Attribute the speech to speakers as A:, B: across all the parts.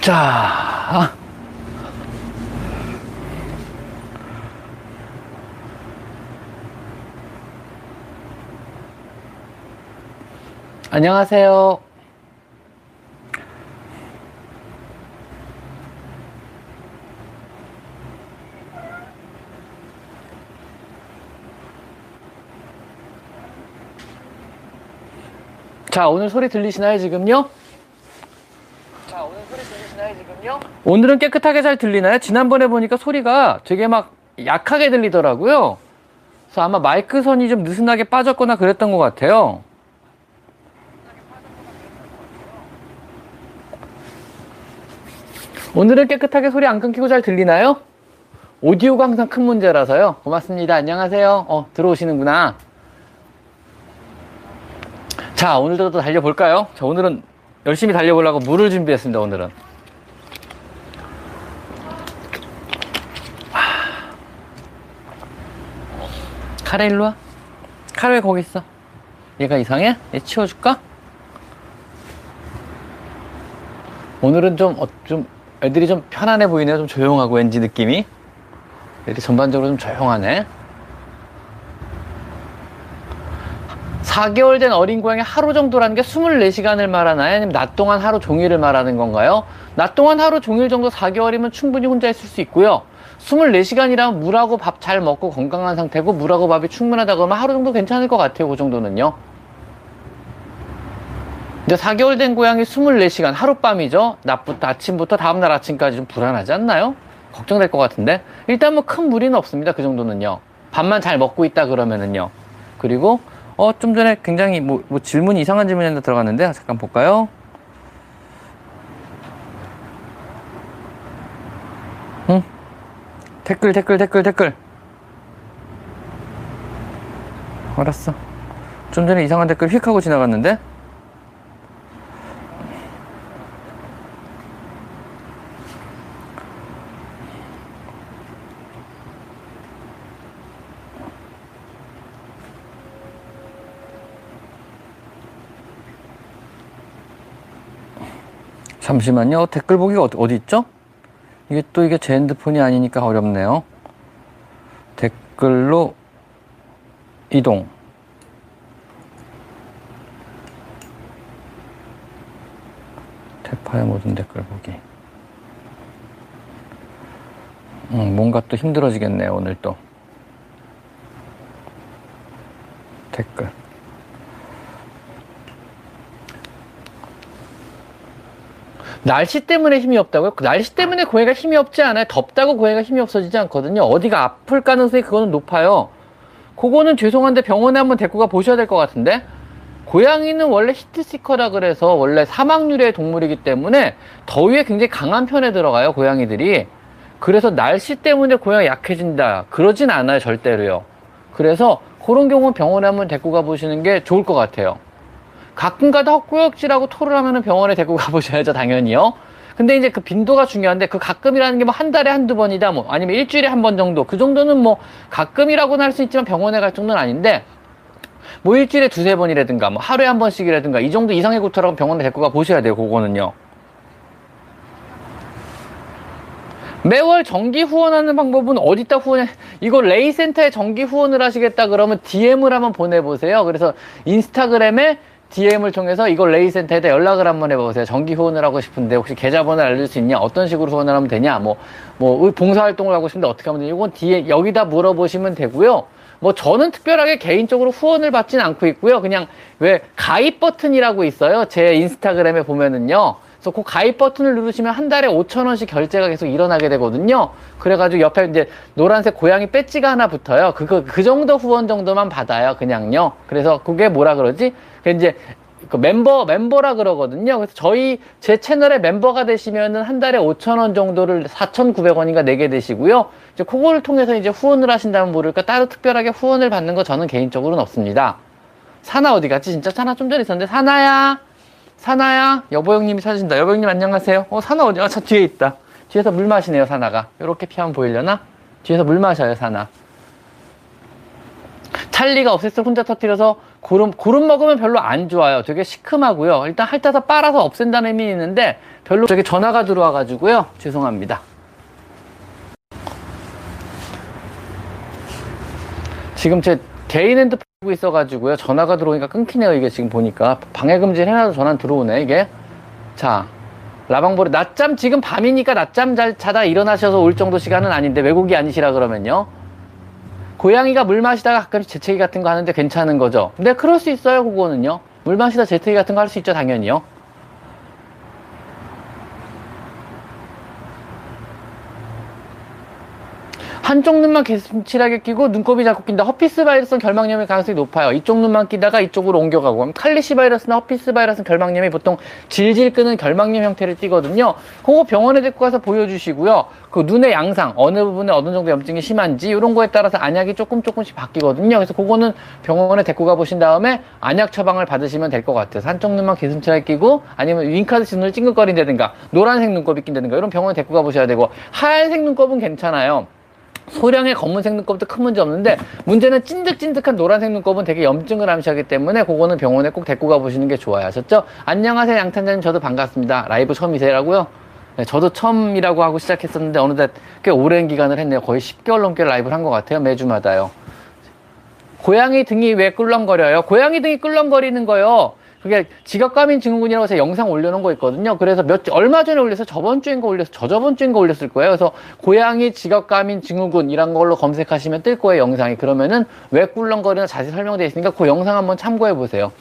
A: 자. 안녕하세요. 자, 오늘 소리 들리시나요, 지금요? 지금요? 오늘은 깨끗하게 잘 들리나요? 지난번에 보니까 소리가 되게 막 약하게 들리더라고요. 그래서 아마 마이크 선이 좀 느슨하게 빠졌거나 그랬던 것 같아요. 오늘은 깨끗하게 소리 안 끊기고 잘 들리나요? 오디오가 항상 큰 문제라서요. 고맙습니다. 안녕하세요. 어, 들어오시는구나. 자, 오늘도 또 달려볼까요? 자, 오늘은 열심히 달려보려고 물을 준비했습니다, 오늘은. 카레 일로 와. 카레 왜 거기 있어? 얘가 이상해? 얘 치워줄까? 오늘은 좀, 어, 좀, 애들이 좀 편안해 보이네요. 좀 조용하고 왠지 느낌이. 애들이 전반적으로 좀 조용하네. 4개월 된 어린 고양이 하루 정도라는 게 24시간을 말하나요? 아니면 낮 동안 하루 종일을 말하는 건가요? 낮 동안 하루 종일 정도 4개월이면 충분히 혼자 있을 수 있고요. 24시간이라면 물하고 밥 잘 먹고 건강한 상태고 물하고 밥이 충분하다 그러면 하루 정도 괜찮을 것 같아요. 그 정도는요. 근데 4개월 된 고양이 24시간 하룻밤이죠. 낮부터 아침부터 다음날 아침까지 좀 불안하지 않나요? 걱정될 것 같은데 일단 뭐 큰 무리는 없습니다. 그 정도는요. 밥만 잘 먹고 있다 그러면은요. 그리고 어 좀 전에 굉장히 뭐, 뭐 질문이 이상한 질문이 하나 들어갔는데 잠깐 볼까요? 응? 댓글 댓글 댓글 댓글. 알았어. 좀 전에 이상한 댓글 휙 하고 지나갔는데? 잠시만요. 댓글 보기가 어디, 어디 있죠? 이게 또 이게 제 핸드폰이 아니니까 어렵네요. 댓글로 이동. 대파의 모든 댓글 보기. 음, 뭔가 또 힘들어지겠네요, 오늘 또. 댓글. 날씨 때문에 힘이 없다고요? 그 날씨 때문에 고양이가 힘이 없지 않아요. 덥다고 고양이가 힘이 없어지지 않거든요. 어디가 아플 가능성이 그거는 높아요. 그거는 죄송한데 병원에 한번 데리고 가 보셔야 될 것 같은데. 고양이는 원래 히트시커라 그래서 원래 사막류의 동물이기 때문에 더위에 굉장히 강한 편에 들어가요, 고양이들이. 그래서 날씨 때문에 고양이 약해진다. 그러진 않아요, 절대로요. 그래서 그런 경우는 병원에 한번 데리고 가 보시는 게 좋을 것 같아요. 가끔가다 헛구역질하고 토를 하면은 병원에 데리고 가보셔야죠, 당연히요. 근데 이제 그 빈도가 중요한데 그 가끔이라는 게 뭐 한 달에 한두 번이다, 뭐 아니면 일주일에 한 번 정도. 그 정도는 뭐 가끔이라고는 할 수 있지만 병원에 갈 정도는 아닌데 뭐 일주일에 두세 번이라든가 뭐 하루에 한 번씩이라든가 이 정도 이상의 구토라고 병원에 데리고 가 보셔야 돼요, 그거는요. 매월 정기 후원하는 방법은 어디다 후원해? 이거 레이센터에 정기 후원을 하시겠다 그러면 DM을 한번 보내보세요. 그래서 인스타그램에 DM을 통해서 이걸 레이센터에다 연락을 한번 해보세요. 정기 후원을 하고 싶은데 혹시 계좌번호를 알려줄 수 있냐? 어떤 식으로 후원을 하면 되냐? 뭐, 뭐, 봉사활동을 하고 싶은데 어떻게 하면 되냐? 이건 뒤에, 여기다 물어보시면 되고요. 뭐, 저는 특별하게 개인적으로 후원을 받진 않고 있고요. 그냥 왜 가입 버튼이라고 있어요. 제 인스타그램에 보면은요. 그래서 그 가입 버튼을 누르시면 한 달에 5천원씩 결제가 계속 일어나게 되거든요. 그래가지고 옆에 이제 노란색 고양이 배지가 하나 붙어요. 그거, 그 정도 후원 정도만 받아요. 그냥요. 그래서 그게 뭐라 그러지? 그 이제 그 멤버 멤버라 그러거든요. 그래서 저희 제 채널에 멤버가 되시면은 한 달에 5천 원 정도를 4,900원인가 내게 되시고요. 이제 그거를 통해서 이제 후원을 하신다면 모를까 따로 특별하게 후원을 받는 거 저는 개인적으로는 없습니다. 사나 어디 갔지? 진짜 사나 좀 전에 있었는데 사나야, 사나야, 여보 형님이 찾으신다. 여보 형님 안녕하세요. 어 사나 어디? 아저 뒤에 있다. 뒤에서 물 마시네요 사나가. 이렇게 피하면 보이려나? 뒤에서 물 마셔요 사나. 찰리가 없앴을 혼자 터뜨려서 고름, 고름 먹으면 별로 안 좋아요. 되게 시큼하고요. 일단 핥아서 빨아서 없앤다는 의미 있는데 별로 저기 전화가 들어와 가지고요. 죄송합니다. 지금 제 개인 핸드폰 보고 있어가지고요. 전화가 들어오니까 끊기네요. 이게 지금 보니까. 방해금지 해놔도 전화 들어오네, 이게. 자, 라방보리. 낮잠, 지금 밤이니까 낮잠 잘 자다 일어나셔서 올 정도 시간은 아닌데, 외국이 아니시라 그러면요. 고양이가 물 마시다가 가끔씩 재채기 같은 거 하는데 괜찮은 거죠. 근데 그럴 수 있어요, 그거는요. 물 마시다 재채기 같은 거 할 수 있죠, 당연히요. 한쪽 눈만 게슴츠레하게 끼고 눈곱이 자꾸 낀다. Herpes 바이러스는 결막염의 가능성이 높아요. 이쪽 눈만 끼다가 이쪽으로 옮겨가고. 칼리시 바이러스나 herpes 바이러스는 결막염이 보통 질질 끄는 결막염 형태를 띠거든요. 그거 병원에 데리고 가서 보여주시고요. 그 눈의 양상, 어느 부분에 어느 정도 염증이 심한지 이런 거에 따라서 안약이 조금 조금씩 바뀌거든요. 그래서 그거는 병원에 데리고 가보신 다음에 안약 처방을 받으시면 될 것 같아요. 한쪽 눈만 개슴칠하게 끼고 아니면 윙카드시 눈을 찡긋거린다든가 노란색 눈곱이 낀다든가 이런 병원에 데리고 가보셔야 되고 하얀색 눈곱은 괜찮아요. 소량의 검은색 눈곱도 큰 문제 없는데 문제는 찐득찐득한 노란색 눈곱은 되게 염증을 암시하기 때문에 그거는 병원에 꼭 데리고 가보시는 게 좋아요. 아셨죠? 안녕하세요 양탄자님 저도 반갑습니다. 라이브 처음이세요라고요? 네, 저도 처음이라고 하고 시작했었는데 어느새 꽤 오랜 기간을 했네요. 거의 10개월 넘게 라이브를 한 것 같아요. 매주마다요. 고양이 등이 왜 꿀렁거려요? 고양이 등이 꿀렁거리는 거요. 그게 지각감인 증후군이라고 해서 영상 올려놓은 거 있거든요. 그래서 몇, 얼마 전에 올려서 저번 주인가 올려서 저저번 주인가 올렸을 거예요. 그래서 고양이 지각감인 증후군이란 걸로 검색하시면 뜰 거예요, 영상이. 그러면은 왜 꿀렁거리나 자세히 설명되어 있으니까 그 영상 한번 참고해 보세요.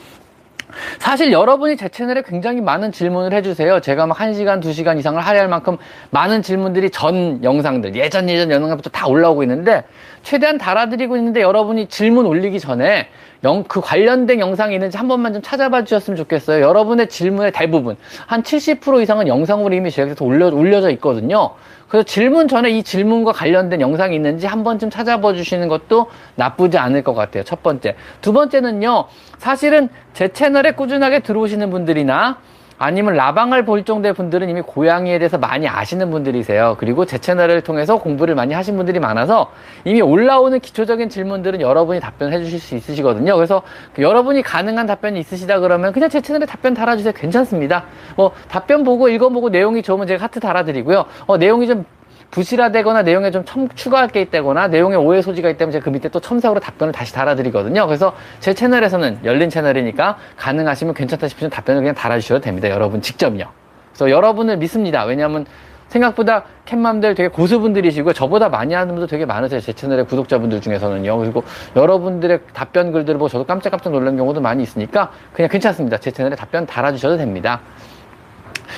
A: 사실 여러분이 제 채널에 굉장히 많은 질문을 해주세요. 제가 막 1시간, 2시간 이상을 할애할 만큼 많은 질문들이 전 영상들, 예전 예전 영상부터 다 올라오고 있는데 최대한 달아드리고 있는데 여러분이 질문 올리기 전에 영, 그 관련된 영상이 있는지 한 번만 좀 찾아봐 주셨으면 좋겠어요. 여러분의 질문의 대부분, 한 70% 이상은 영상으로 이미 제작해서 올려, 올려져 있거든요. 그래서 질문 전에 이 질문과 관련된 영상이 있는지 한 번쯤 찾아봐 주시는 것도 나쁘지 않을 것 같아요. 첫 번째. 두 번째는요, 사실은 제 채널에 꾸준하게 들어오시는 분들이나 아니면 라방을 볼 정도의 분들은 이미 고양이에 대해서 많이 아시는 분들이세요. 그리고 제 채널을 통해서 공부를 많이 하신 분들이 많아서 이미 올라오는 기초적인 질문들은 여러분이 답변해 주실 수 있으시거든요. 그래서 그 여러분이 가능한 답변이 있으시다 그러면 그냥 제 채널에 답변 달아주세요. 괜찮습니다. 뭐 답변 보고 읽어보고 내용이 좋으면 제가 하트 달아드리고요. 어, 내용이 좀 부실화되거나 내용에 좀 첨, 추가할 게 있다거나 내용에 오해 소지가 있다면 제가 그 밑에 또 첨삭으로 답변을 다시 달아드리거든요. 그래서 제 채널에서는 열린 채널이니까 가능하시면 괜찮다 싶으면 답변을 그냥 달아주셔도 됩니다. 여러분 직접요. 그래서 여러분을 믿습니다. 왜냐하면 생각보다 캣맘들 되게 고수분들이시고 저보다 많이 하는 분도 되게 많으세요. 제 채널의 구독자분들 중에서는요. 그리고 여러분들의 답변 글들을 보고 저도 깜짝깜짝 놀란 경우도 많이 있으니까 그냥 괜찮습니다. 제 채널에 답변 달아주셔도 됩니다.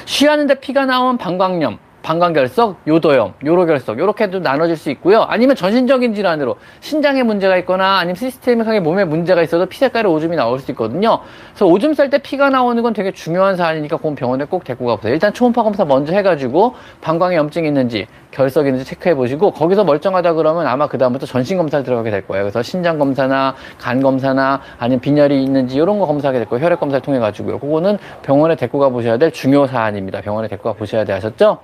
A: 쉬하는데 피가 나온 방광염 방광결석, 요도염, 요로결석 이렇게도 나눠질 수 있고요. 아니면 전신적인 질환으로 신장에 문제가 있거나 아니면 시스템에 몸에 문제가 있어도 피 색깔의 오줌이 나올 수 있거든요. 그래서 오줌 쌀 때 피가 나오는 건 되게 중요한 사안이니까 그건 병원에 꼭 데리고 가보세요. 일단 초음파 검사 먼저 해가지고 방광에 염증이 있는지 결석이 있는지 체크해 보시고 거기서 멀쩡하다 그러면 아마 그 다음부터 전신 검사를 들어가게 될 거예요. 그래서 신장 검사나 간 검사나 아니면 빈혈이 있는지 이런 거 검사하게 될 거예요. 혈액 검사를 통해 가지고요. 그거는 병원에 데리고 가 보셔야 될 중요 사안입니다. 병원에 데리고 가 보셔야 돼 하셨죠?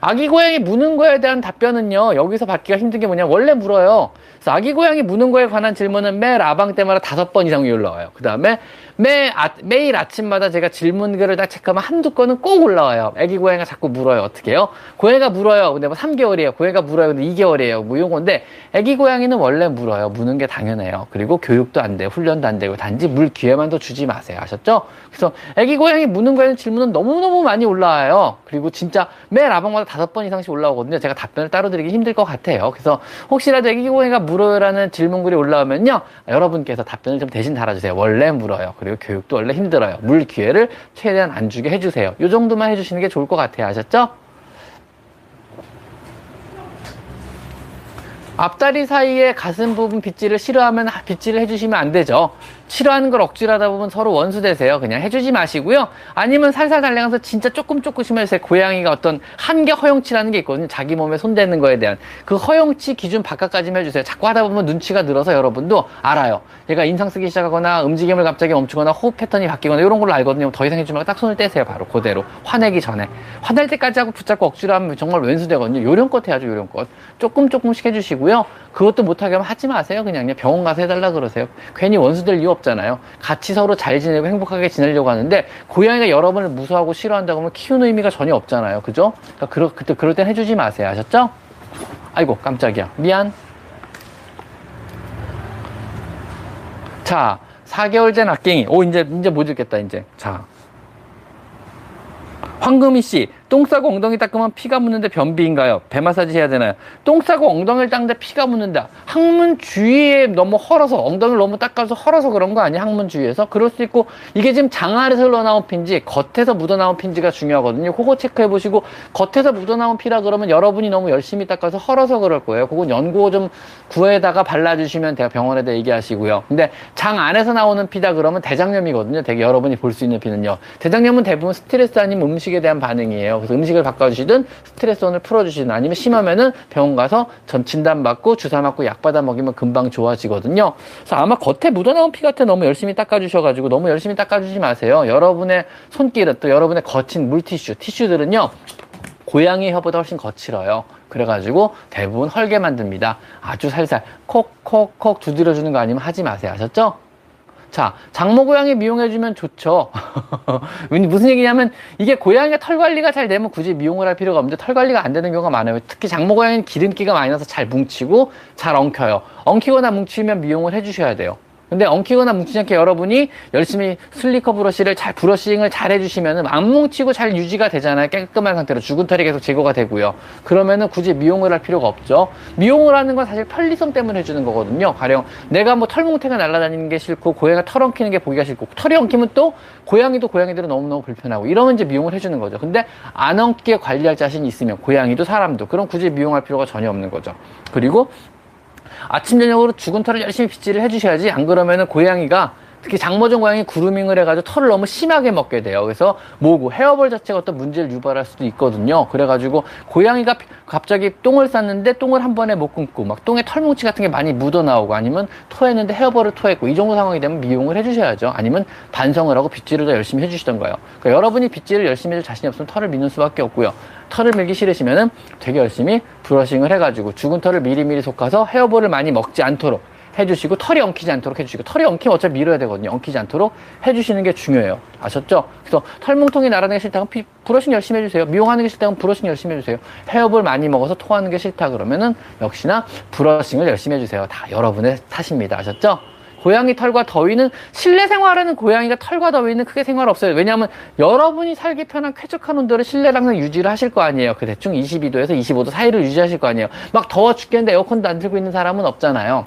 A: 아기 고양이 무는 거에 대한 답변은요, 여기서 받기가 힘든 게 뭐냐, 원래 물어요. 그래서 아기 고양이 무는 거에 관한 질문은 매 라방 때마다 다섯 번 이상이 올라와요. 그 다음에 매, 아, 매일 아침마다 제가 질문글을 딱 체크하면 한두 건은 꼭 올라와요. 아기 고양이가 자꾸 물어요. 어떻게 해요? 고양이가 물어요. 근데 뭐 3개월이에요. 고양이가 물어요. 근데 2개월이에요. 뭐 요건데, 아기 고양이는 원래 물어요. 무는 게 당연해요. 그리고 교육도 안 돼요. 훈련도 안 되고, 단지 물 기회만 더 주지 마세요. 아셨죠? 그래서 아기 고양이 무는 거에는 질문은 너무너무 많이 올라와요. 그리고 진짜 매 라방마다 다섯 번 이상씩 올라오거든요. 제가 답변을 따로 드리기 힘들 것 같아요. 그래서 혹시라도 아기 고양이가 물어요라는 질문글이 올라오면요. 여러분께서 답변을 좀 대신 달아주세요. 원래 물어요. 그리고 교육도 원래 힘들어요. 물 기회를 최대한 안 주게 해주세요. 이 정도만 해주시는 게 좋을 것 같아요. 아셨죠? 앞다리 사이에 가슴 부분 빗질을 싫어하면 빗질을 해주시면 안 되죠. 싫어하는 걸 억지로 하다 보면 서로 원수 되세요. 그냥 해주지 마시고요. 아니면 살살 달래가서 진짜 조금 조금씩 해서 고양이가 어떤 한계 허용치라는 게 있거든요. 자기 몸에 손대는 거에 대한 그 허용치 기준 바깥까지만 해주세요. 자꾸 하다 보면 눈치가 늘어서 여러분도 알아요. 얘가 인상 쓰기 시작하거나 움직임을 갑자기 멈추거나 호흡 패턴이 바뀌거나 이런 걸로 알거든요. 더 이상 해주지 말고 딱 손을 떼세요. 바로 그대로 화내기 전에 화낼 때까지 하고 붙잡고 억지로 하면 정말 왼수 되거든요. 요령껏 해야죠. 요령껏 조금 조금씩 해주시고요. 그것도 못하게 하면 하지 마세요. 그냥 병원 가서 해달라 그러세요. 괜히 원수 될 이유 없어요. 외롭잖아요. 같이 서로 잘 지내고 행복하게 지내려고 하는데 고양이가 여러분을 무서워하고 싫어한다고 하면 키우는 의미가 전혀 없잖아요. 그죠? 그러니까 그러, 그때 그럴 땐 해주지 마세요. 아셨죠? 아이고 깜짝이야. 미안. 자, 4개월 된 악갱이. 오, 이제, 이제 못 읽겠다, 이제. 자. 황금희 씨, 똥 싸고 엉덩이 닦으면 피가 묻는데 변비인가요? 배 마사지 해야 되나요? 똥 싸고 엉덩이를 닦는데 피가 묻는다. 항문 주위에 너무 헐어서 엉덩이를 너무 닦아서 헐어서 그런 거 아니야? 항문 주위에서 그럴 수 있고 이게 지금 장 안에서 흘러나온 피인지 겉에서 묻어나온 피인지가 중요하거든요. 그거 체크해 보시고 겉에서 묻어나온 피라 그러면 여러분이 너무 열심히 닦아서 헐어서 그럴 거예요. 그건 연고 좀 구에다가 발라주시면 제가 병원에다 얘기하시고요. 근데 장 안에서 나오는 피다 그러면 대장염이거든요. 되게 여러분이 볼 수 있는 피는요. 대장염은 대부분 스트레스 아니면 음식에 대한 반응이에요. 그래서 음식을 바꿔주시든 스트레스원을 풀어주시든 아니면 심하면은 병원 가서 전 진단 받고 주사 맞고 약 받아 먹이면 금방 좋아지거든요. 그래서 아마 겉에 묻어나온 피 같아 너무 열심히 닦아주셔가지고 너무 열심히 닦아주지 마세요. 여러분의 손길은 또 여러분의 거친 물티슈, 티슈들은요. 고양이 혀보다 훨씬 거칠어요. 그래가지고 대부분 헐게 만듭니다. 아주 살살 콕콕콕 두드려주는 거 아니면 하지 마세요. 아셨죠? 자, 장모 고양이 미용해주면 좋죠. 무슨 얘기냐면 이게 고양이가 털 관리가 잘 되면 굳이 미용을 할 필요가 없는데 털 관리가 안 되는 경우가 많아요. 특히 장모 고양이는 기름기가 많이 나서 잘 뭉치고 잘 엉켜요. 엉키거나 뭉치면 미용을 해주셔야 돼요. 근데 엉키거나 뭉치지 않게 여러분이 열심히 슬리커 브러쉬를 잘 브러싱을 잘 해주시면은 안 뭉치고 잘 유지가 되잖아요. 깨끗한 상태로 죽은 털이 계속 제거가 되고요. 그러면은 굳이 미용을 할 필요가 없죠. 미용을 하는 건 사실 편리성 때문에 해주는 거거든요. 가령 내가 뭐 털뭉태가 날아다니는 게 싫고 고양이가 털 엉키는 게 보기가 싫고 털이 엉키면 또 고양이도 고양이들은 너무너무 불편하고 이러면 이제 미용을 해주는 거죠. 근데 안 엉키게 관리할 자신이 있으면 고양이도 사람도 그럼 굳이 미용할 필요가 전혀 없는 거죠. 그리고 아침 저녁으로 죽은 털을 열심히 빗질을 해주셔야지. 안 그러면은 고양이가 특히 장모종 고양이 그루밍을 해가지고 털을 너무 심하게 먹게 돼요. 그래서 모고 헤어볼 자체가 어떤 문제를 유발할 수도 있거든요. 그래가지고 고양이가 갑자기 똥을 쌌는데 똥을 한 번에 못 끊고 막 똥에 털뭉치 같은 게 많이 묻어 나오고 아니면 토했는데 헤어볼을 토했고 이 정도 상황이 되면 미용을 해주셔야죠. 아니면 반성을 하고 빗질을 더 열심히 해주시던 거예요. 그러니까 여러분이 빗질을 열심히 해줄 자신이 없으면 털을 미는 수밖에 없고요. 털을 밀기 싫으시면은 되게 열심히 브러싱을 해가지고 죽은 털을 미리미리 솎아서 헤어볼을 많이 먹지 않도록 해주시고 털이 엉키지 않도록 해주시고 털이 엉키면 어차피 밀어야 되거든요. 엉키지 않도록 해주시는 게 중요해요. 아셨죠? 그래서 털뭉텅이 게 싫다면 피, 브러싱 열심히 해주세요. 미용하는 게 싫다면 브러싱 열심히 해주세요. 헤어볼 많이 먹어서 토하는 게 싫다 그러면은 역시나 브러싱을 열심히 해주세요. 다 여러분의 탓입니다. 아셨죠? 고양이 털과 더위는 실내 생활하는 고양이가 털과 더위는 크게 생활 없어요. 왜냐하면 여러분이 살기 편한 쾌적한 온도를 항상 유지를 하실 거 아니에요. 그 대충 22도에서 25도 사이를 유지하실 거 아니에요. 막 더워 죽겠는데 에어컨도 안 틀고 있는 사람은 없잖아요.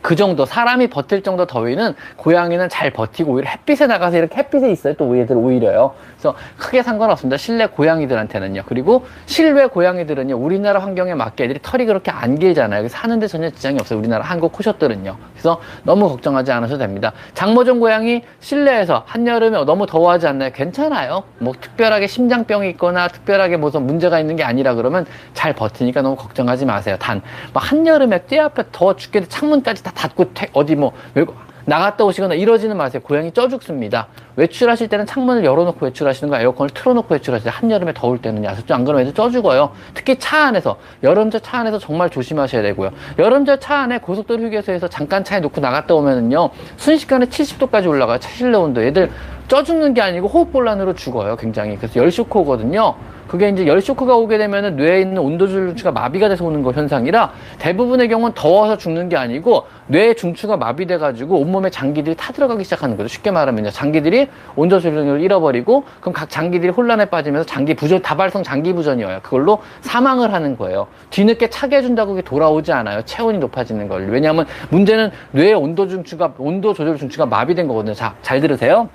A: 그 정도 사람이 버틸 정도 더위는 고양이는 잘 버티고 오히려 햇빛에 나가서 이렇게 햇빛에 있어요. 또 얘들 오히려요. 그래서 크게 상관없습니다. 실내 고양이들한테는요. 그리고 실외 고양이들은요. 우리나라 환경에 맞게 애들이 털이 그렇게 안 길잖아요. 사는데 전혀 지장이 없어요. 우리나라 한국 코숏들은요. 그래서 너무 걱정하지 않으셔도 됩니다. 장모종 고양이 실내에서 한여름에 너무 더워하지 않나요? 괜찮아요. 뭐 특별하게 심장병이 있거나 특별하게 무슨 문제가 있는 게 아니라 그러면 잘 버티니까 너무 걱정하지 마세요. 단 뭐 한여름에 떼 앞에 더워 죽겠는데 창문까지 다 닫고 어디 뭐 나갔다 오시거나 이러지는 마세요. 고양이 쪄 죽습니다. 외출하실 때는 창문을 열어놓고 외출하시는 거 에어컨을 틀어놓고 외출하시는 한여름에 더울 때는 야습죠. 안 그러면 애들 쪄 죽어요. 특히 차 안에서 여름철 차 안에서 정말 조심하셔야 되고요. 여름철 차 안에 고속도로 휴게소에서 잠깐 차에 놓고 나갔다 오면은요 순식간에 70도까지 올라가요. 차 실내 온도. 애들 쪄 죽는 게 아니고 호흡곤란으로 죽어요. 굉장히 그래서 열쇼크거든요. 그게 이제 열 쇼크가 오게 되면은 뇌에 있는 온도 중추가 마비가 돼서 오는 거 현상이라 대부분의 경우는 더워서 죽는 게 아니고 뇌 중추가 마비돼 가지고 온몸에 장기들이 타들어가기 시작하는 거죠. 쉽게 말하면 장기들이 온도 조절력을 잃어버리고 그럼 각 장기들이 혼란에 빠지면서 장기 부전 다발성 장기 부전이어요. 그걸로 사망을 하는 거예요. 뒤늦게 차게 해준다고 그게 돌아오지 않아요. 체온이 높아지는 걸. 왜냐하면 문제는 뇌의 온도 중추가 온도 조절 중추가 마비된 거거든요. 자, 잘 들으세요.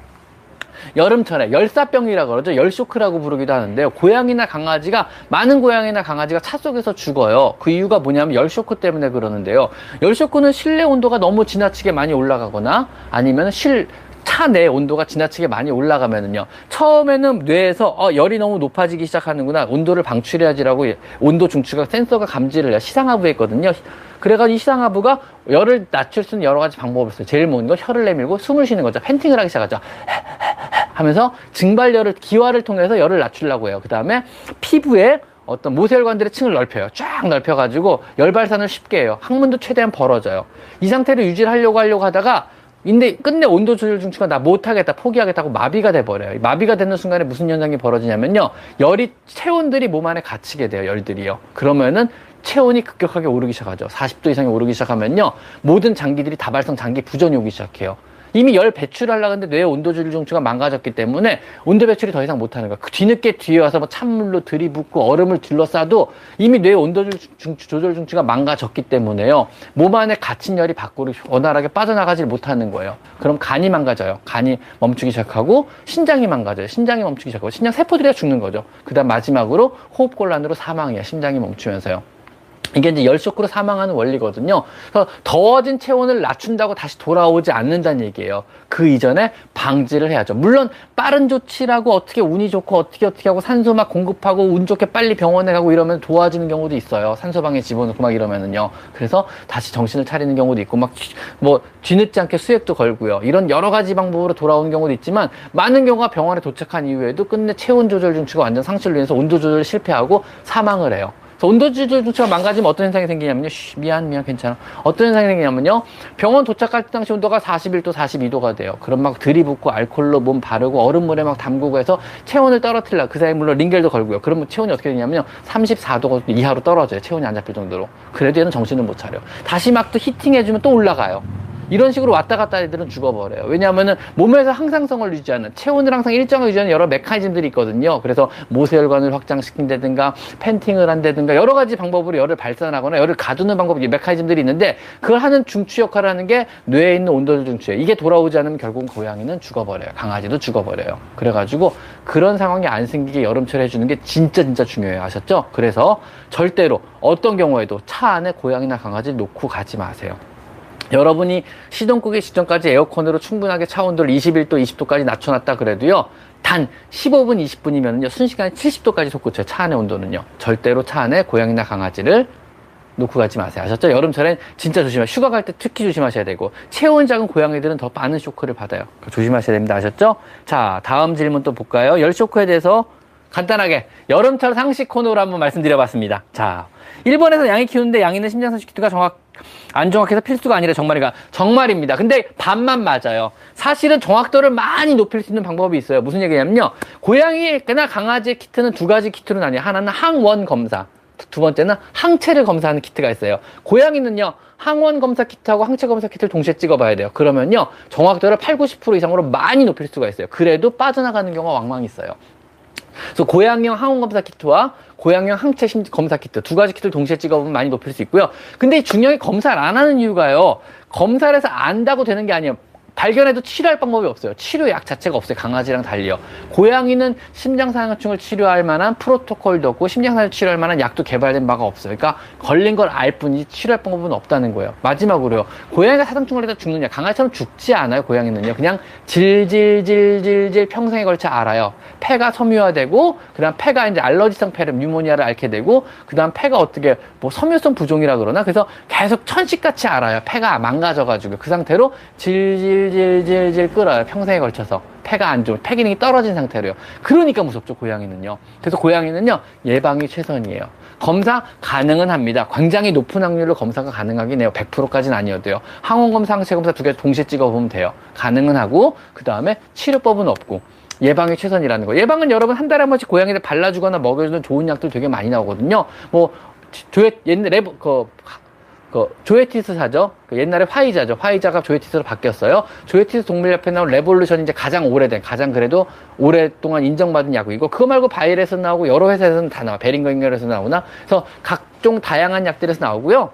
A: 여름철에 열사병이라고 그러죠. 열쇼크라고 부르기도 하는데요. 고양이나 강아지가 많은 고양이나 강아지가 차 속에서 죽어요. 그 이유가 뭐냐면 열쇼크 때문에 그러는데요. 열쇼크는 실내 온도가 너무 지나치게 많이 올라가거나 아니면 실 차 내 온도가 지나치게 많이 올라가면은요. 처음에는 뇌에서 어, 열이 너무 높아지기 시작하는구나. 온도를 방출해야지라고 온도 중추가 센서가 감지를 해요. 시상하부에 있거든요. 그래가지고 이 시상하부가 열을 낮출 수 있는 여러 가지 방법을 써요. 제일 먼저 혀를 내밀고 숨을 쉬는 거죠. 팬팅을 하기 시작하죠. 하면서 증발열을 기화를 통해서 열을 낮추려고 해요. 그 다음에 피부에 어떤 모세혈관들의 층을 넓혀요. 쫙 넓혀가지고 열 발산을 쉽게 해요. 항문도 최대한 벌어져요. 이 상태를 유지를 하려고 하려고 하다가 근데 끝내 온도 조절 중추가 나 못하겠다, 포기하겠다고 마비가 돼버려요. 마비가 되는 순간에 무슨 현상이 벌어지냐면요. 열이, 체온들이 몸 안에 갇히게 돼요, 열들이요. 그러면은 체온이 급격하게 오르기 시작하죠. 40도 이상이 오르기 시작하면요. 모든 장기들이 다발성 장기 부전이 오기 시작해요. 이미 열 배출하려고 하는데 뇌 온도 조절 중추가 망가졌기 때문에 온도 배출이 더 이상 못하는 거야. 그 뒤늦게 뒤에 와서 뭐 찬물로 들이붓고 얼음을 둘러싸도 이미 뇌 온도 조절 중추가 망가졌기 때문에요. 몸 안에 갇힌 열이 밖으로 원활하게 빠져나가지 못하는 거예요. 그럼 간이 망가져요. 간이 멈추기 시작하고 신장이 망가져요. 신장이 멈추기 시작하고 신장 세포들이 죽는 거죠. 그 다음 마지막으로 호흡곤란으로 사망이야. 심장이 멈추면서요. 이게 이제 열쇼크로 사망하는 원리거든요. 그래서 더워진 체온을 낮춘다고 다시 돌아오지 않는다는 얘기예요. 그 이전에 방지를 해야죠. 물론 빠른 조치라고 어떻게 운이 좋고 어떻게 어떻게 하고 산소 막 공급하고 운 좋게 빨리 병원에 가고 이러면 도와지는 경우도 있어요. 산소방에 집어넣고 막 이러면은요. 그래서 다시 정신을 차리는 경우도 있고 막 뭐 뒤늦지 않게 수액도 걸고요. 이런 여러 가지 방법으로 돌아오는 경우도 있지만 많은 경우가 병원에 도착한 이후에도 끝내 체온 조절 중추가 완전 상실로 인해서 온도 조절을 실패하고 사망을 해요. 온도 조절조차 망가지면 어떤 현상이 생기냐면요. 쉬, 미안, 미안, 괜찮아. 어떤 현상이 생기냐면요. 병원 도착할 때 당시 온도가 41도, 42도가 돼요. 그럼 막 들이붓고 알콜로 몸 바르고 얼음물에 막 담그고 해서 체온을 떨어뜨리려. 그 사이에 물론 링겔도 걸고요. 그러면 체온이 어떻게 되냐면요. 34도 이하로 떨어져요. 체온이 안 잡힐 정도로. 그래도 얘는 정신을 못 차려. 다시 막 또 히팅해주면 또 올라가요. 이런 식으로 왔다 갔다 애들은 죽어버려요. 왜냐하면은 몸에서 항상성을 유지하는 체온을 항상 일정을 유지하는 여러 메커니즘들이 있거든요. 그래서 모세혈관을 확장시킨다든가 팬팅을 한다든가 여러 가지 방법으로 열을 발산하거나 열을 가두는 방법 메커니즘들이 있는데 그걸 하는 중추 역할을 하는 게 뇌에 있는 온도를 중추예요. 이게 돌아오지 않으면 결국은 고양이는 죽어버려요. 강아지도 죽어버려요. 그래가지고 그런 상황이 안 생기게 여름철에 해주는 게 진짜 진짜 중요해요. 아셨죠? 그래서 절대로 어떤 경우에도 차 안에 고양이나 강아지를 놓고 가지 마세요. 여러분이 시동 끄기 직전까지 에어컨으로 충분하게 차온도를 21도, 20도까지 낮춰놨다 그래도요. 단 15분, 20분이면요. 순식간에 70도까지 솟구쳐요. 차 안의 온도는요. 절대로 차 안에 고양이나 강아지를 놓고 가지 마세요. 아셨죠? 여름철엔 진짜 조심하세요. 휴가 갈 때 특히 조심하셔야 되고 체온 작은 고양이들은 더 많은 쇼크를 받아요. 조심하셔야 됩니다. 아셨죠? 자, 다음 질문 또 볼까요? 열 쇼크에 대해서 간단하게 여름철 상식 코너로 한번 말씀드려봤습니다. 자, 일본에서 양이 키우는데 양이는 심장상식 키트가 정확 안 정확해서 필수가 아니라 정말이가 정말입니다. 근데 반만 맞아요. 사실은 정확도를 많이 높일 수 있는 방법이 있어요. 무슨 얘기냐면요. 고양이나 강아지 키트는 두 가지 키트로 나뉘어요. 하나는 항원 검사. 두 번째는 항체를 검사하는 키트가 있어요. 고양이는요, 항원 검사 키트하고 항체 검사 키트를 동시에 찍어봐야 돼요. 그러면요, 정확도를 8, 90% 이상으로 많이 높일 수가 있어요. 그래도 빠져나가는 경우가 왕왕 있어요. 그래서 고양이용 항원 검사 키트와 고양이용 항체 검사 키트 두 가지 키트를 동시에 찍어보면 많이 높일 수 있고요. 근데 중요하게 검사를 안 하는 이유가요. 검사를 해서 안다고 되는 게 아니에요. 발견해도 치료할 방법이 없어요. 치료약 자체가 없어요. 강아지랑 달리요. 고양이는 심장사상충을 치료할 만한 프로토콜도 없고 심장사상을 치료할 만한 약도 개발된 바가 없어요. 그러니까 걸린 걸 알 뿐이지 치료할 방법은 없다는 거예요. 마지막으로요. 고양이가 사상충을 해서 죽느냐? 강아지처럼 죽지 않아요. 고양이는요. 그냥 질질질질질 평생에 걸쳐 알아요. 폐가 섬유화되고 그다음 폐가 이제 알러지성 폐렴 뉴모니아를 앓게 되고 그다음 폐가 어떻게 뭐 섬유성 부종이라 그러나 그래서 계속 천식같이 알아요. 폐가 망가져가지고 그 상태로 질질 질질질질 끓어요. 평생에 걸쳐서. 폐가 안 좋은, 폐 기능이 떨어진 상태로요. 그러니까 무섭죠, 고양이는요. 그래서 고양이는요, 예방이 최선이에요. 검사 가능은 합니다. 굉장히 높은 확률로 검사가 가능하긴 해요. 100%까지는 아니어도요. 항원 검사, 항체 검사 두 개 동시에 찍어보면 돼요. 가능은 하고, 그 다음에 치료법은 없고. 예방이 최선이라는 거. 예방은 여러분 한 달에 한 번씩 고양이들 발라주거나 먹여주는 좋은 약들 되게 많이 나오거든요. 뭐, 조회, 옛날에, 그, 그 조에티스 사죠. 그 옛날에 화이자죠. 화이자가 조에티스로 바뀌었어요. 조에티스 동물협회 나온 레볼루션이 이제 가장 오래된, 가장 그래도 오랫동안 인정받은 약이고 그거 말고 바이엘에서 나오고 여러 회사에서는 다 나와. 베링거 인겔하임에서 나오나. 그래서 각종 다양한 약들에서 나오고요.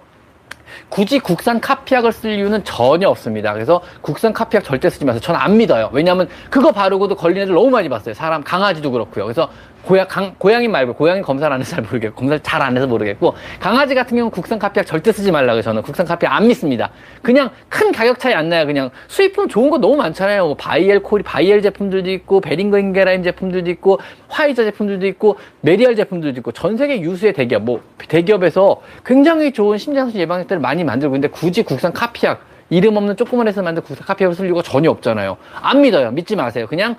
A: 굳이 국산 카피약을 쓸 이유는 전혀 없습니다. 그래서 국산 카피약 절대 쓰지 마세요. 저는 안 믿어요. 왜냐하면 그거 바르고도 걸린 애들 너무 많이 봤어요. 사람 강아지도 그렇고요. 그래서 고양, 강, 고양이 말고 고양이 검사를 안 해서 잘 모르겠고 검사를 잘 안 해서 모르겠고 강아지 같은 경우는 국산 카피약 절대 쓰지 말라고 저는 국산 카피약 안 믿습니다. 그냥 큰 가격 차이 안 나요. 그냥 수입품 좋은 거 너무 많잖아요. 뭐 바이엘 코리 바이엘 제품들도 있고 베링거 인겔하임 제품들도 있고 화이자 제품들도 있고 메리얼 제품들도 있고 전 세계 유수의 대기업 뭐 대기업에서 굉장히 좋은 심장사 예방약들을 많이 만들고 있는데 굳이 국산 카피약 이름 없는 조그만 회사 만든 국산 카피약을 쓸 이유가 전혀 없잖아요. 안 믿어요. 믿지 마세요. 그냥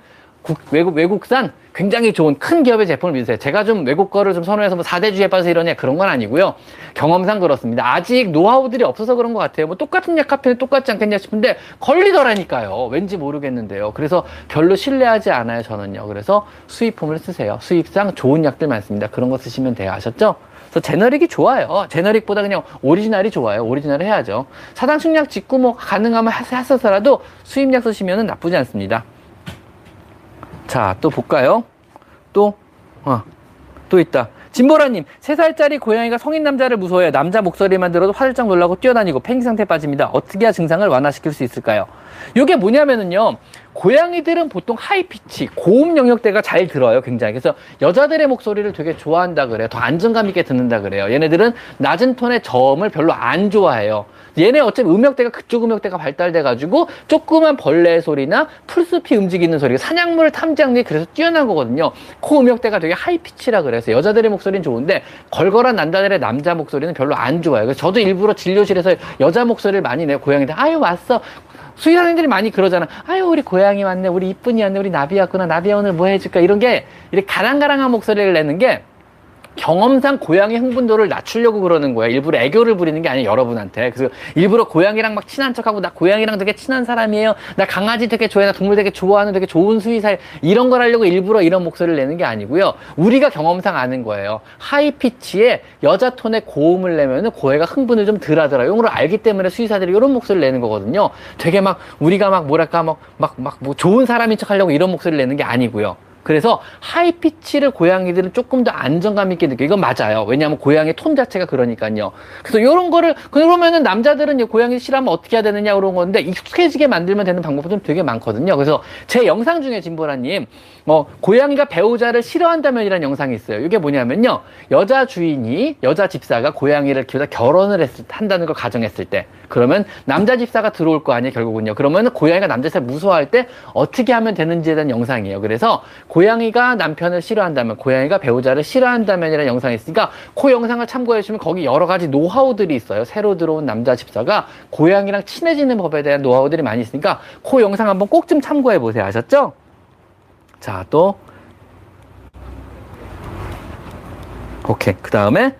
A: 국- 외국, 외국산 굉장히 좋은 큰 기업의 제품을 믿으세요. 제가 좀 외국 거를 좀 선호해서 뭐 4대주의에 빠져서 이러냐 그런 건 아니고요. 경험상 그렇습니다. 아직 노하우들이 없어서 그런 것 같아요. 뭐 똑같은 약 카페는 똑같지 않겠냐 싶은데 걸리더라니까요. 왠지 모르겠는데요. 그래서 별로 신뢰하지 않아요, 저는요. 그래서 수입품을 쓰세요. 수입상 좋은 약들 많습니다. 그런 거 쓰시면 돼요. 아셨죠? 그래서 제너릭이 좋아요. 제너릭보다 그냥 오리지널이 좋아요. 오리지널을 해야죠. 사당 충약 짓고 뭐 가능하면 하셔서라도 수입약 쓰시면 나쁘지 않습니다. 자, 또 볼까요? 또, 어, 또 있다. 진보라님, 3살짜리 고양이가 성인 남자를 무서워해 남자 목소리만 들어도 화들짝 놀라고 뛰어다니고 팽기 상태에 빠집니다. 어떻게 해야 증상을 완화시킬 수 있을까요? 이게 뭐냐면은요, 고양이들은 보통 하이피치, 고음 영역대가 잘 들어요, 굉장히. 그래서 여자들의 목소리를 되게 좋아한다 그래요. 더 안정감 있게 듣는다 그래요. 얘네들은 낮은 톤의 저음을 별로 안 좋아해요. 얘네 어차피 음역대가 그쪽 음역대가 발달돼 가지고 조그만 벌레 소리나 풀숲이 움직이는 소리, 사냥물 탐지하는 게 그래서 뛰어난 거거든요. 코 음역대가 되게 하이피치라 그래서 여자들의 목소리는 좋은데 걸걸한 남자들의 남자 목소리는 별로 안 좋아요. 그래서 저도 일부러 진료실에서 여자 목소리를 많이 내요. 고양이들 아유 왔어. 수의사님들이 많이 그러잖아. 아유, 우리 고양이 왔네. 우리 이쁜이 왔네. 우리 나비 왔구나. 나비야 오늘 뭐 해줄까? 이런 게, 이렇게 가랑가랑한 목소리를 내는 게, 경험상 고양이 흥분도를 낮추려고 그러는 거야. 일부러 애교를 부리는 게 아니야, 여러분한테. 그래서 일부러 고양이랑 막 친한 척하고, 나 고양이랑 되게 친한 사람이에요. 나 강아지 되게 좋아해. 나 동물 되게 좋아하는 되게 좋은 수의사. 이런 걸 하려고 일부러 이런 목소리를 내는 게 아니고요. 우리가 경험상 아는 거예요. 하이피치에 여자 톤의 고음을 내면은 고해가 흥분을 좀 덜 하더라. 걸 알기 때문에 수의사들이 이런 목소리를 내는 거거든요. 되게 막, 우리가 막 뭐랄까, 막, 막, 막, 뭐 좋은 사람인 척 하려고 이런 목소리를 내는 게 아니고요. 그래서 하이피치를 고양이들은 조금 더 안정감 있게 느껴요. 이건 맞아요. 왜냐하면 고양이 톤 자체가 그러니까요. 그래서 이런 거를 그러면은 남자들은 고양이 싫어하면 어떻게 해야 되느냐 그런 건데 익숙해지게 만들면 되는 방법은 좀 되게 많거든요. 그래서 제 영상 중에 진보라님 어, 고양이가 배우자를 싫어한다면이라는 영상이 있어요. 이게 뭐냐면요. 여자 주인이 여자 집사가 고양이를 키우다 결혼을 했을, 한다는 걸 가정했을 때 그러면 남자 집사가 들어올 거 아니에요, 결국은요. 그러면 고양이가 남자 집사 무서워할 때 어떻게 하면 되는지에 대한 영상이에요. 그래서 고양이가 남편을 싫어한다면, 고양이가 배우자를 싫어한다면이라는 영상이 있으니까 그 영상을 참고해 주시면 거기 여러 가지 노하우들이 있어요. 새로 들어온 남자 집사가 고양이랑 친해지는 법에 대한 노하우들이 많이 있으니까 그 영상 한번 꼭 좀 참고해 보세요. 아셨죠? 자, 또 오케이. 그 다음에,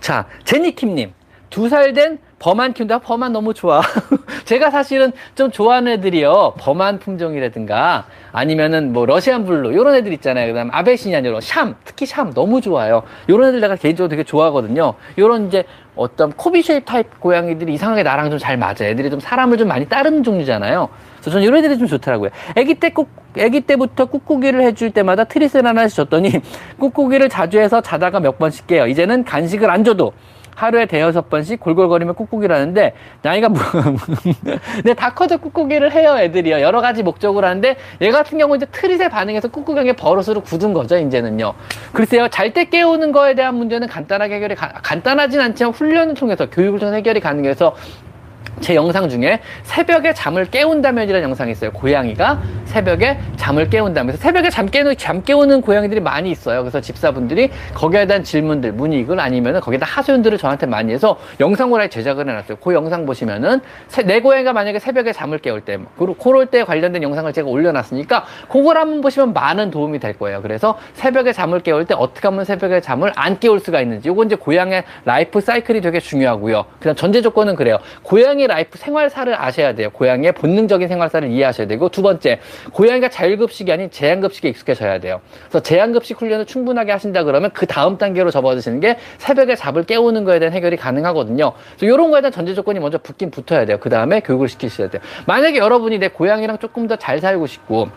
A: 자, 제니킴님. 두 살 된 버만 키운다. 버만 너무 좋아. 제가 사실은 좀 좋아하는 애들이요. 버만 품종이라든가 아니면은 뭐 러시안 블루 요런 애들 있잖아요. 그다음 아베시니안 요런 샴, 특히 샴 너무 좋아요. 요런 애들 내가 개인적으로 되게 좋아하거든요. 요런 이제 어떤 cobby shape 타입 고양이들이 이상하게 나랑 좀 잘 맞아요. 애들이 좀 사람을 좀 많이 따르는 종류잖아요. 그래서 저는 이런 애들이 좀 좋더라고요. 아기 때 꾹, 아기 때부터 꾹꾹이를 해줄 때마다 트리스를 하나씩 줬더니 꾹꾹이를 자주 해서 자다가 몇 번씩 깨요. 이제는 간식을 안 줘도 하루에 대여섯 번씩 골골거리며 꾹꾹이를 하는데 나이가 뭐 근데 다 커도 꾹꾹이를 해요 애들이요. 여러 가지 목적으로 하는데 얘 같은 경우 이제 트릿에 반응해서 꾹꾹이의 버릇으로 굳은 거죠 이제는요. 글쎄요 잘 때 깨우는 거에 대한 문제는 간단하게 해결이 가, 간단하진 않지만 훈련을 통해서 교육을 통해서 해결이 가능해서 제 영상 중에 새벽에 잠을 깨운다면이라는 영상이 있어요. 고양이가 새벽에 잠을 깨운다면서 새벽에 잠 깨우는, 잠 깨우는 고양이들이 많이 있어요. 그래서 집사분들이 거기에 대한 질문들, 문의글 아니면 거기다 하소연들을 저한테 많이 해서 영상으로 아예 제작을 해놨어요. 그 영상 보시면은 새- 내 고양이가 만약에 새벽에 잠을 깨울 때, 그리고 그럴 때 관련된 영상을 제가 올려놨으니까 그걸 한번 보시면 많은 도움이 될 거예요. 그래서 새벽에 잠을 깨울 때 어떻게 하면 새벽에 잠을 안 깨울 수가 있는지, 이건 이제 고양이의 라이프 사이클이 되게 중요하고요. 그냥 전제 조건은 그래요. 고양이 라이프 생활사를 아셔야 돼요. 고양이의 본능적인 생활사를 이해하셔야 되고 두 번째, 고양이가 자율급식이 아닌 제한급식에 익숙해져야 돼요. 그래서 제한급식 훈련을 충분하게 하신다 그러면 그 다음 단계로 접어드시는 게 새벽에 잡을 깨우는 거에 대한 해결이 가능하거든요. 그래서 이런 거에 대한 전제 조건이 먼저 붙긴 붙어야 돼요. 그 다음에 교육을 시키셔야 돼요. 만약에 여러분이 내 고양이랑 조금 더 잘 살고 싶고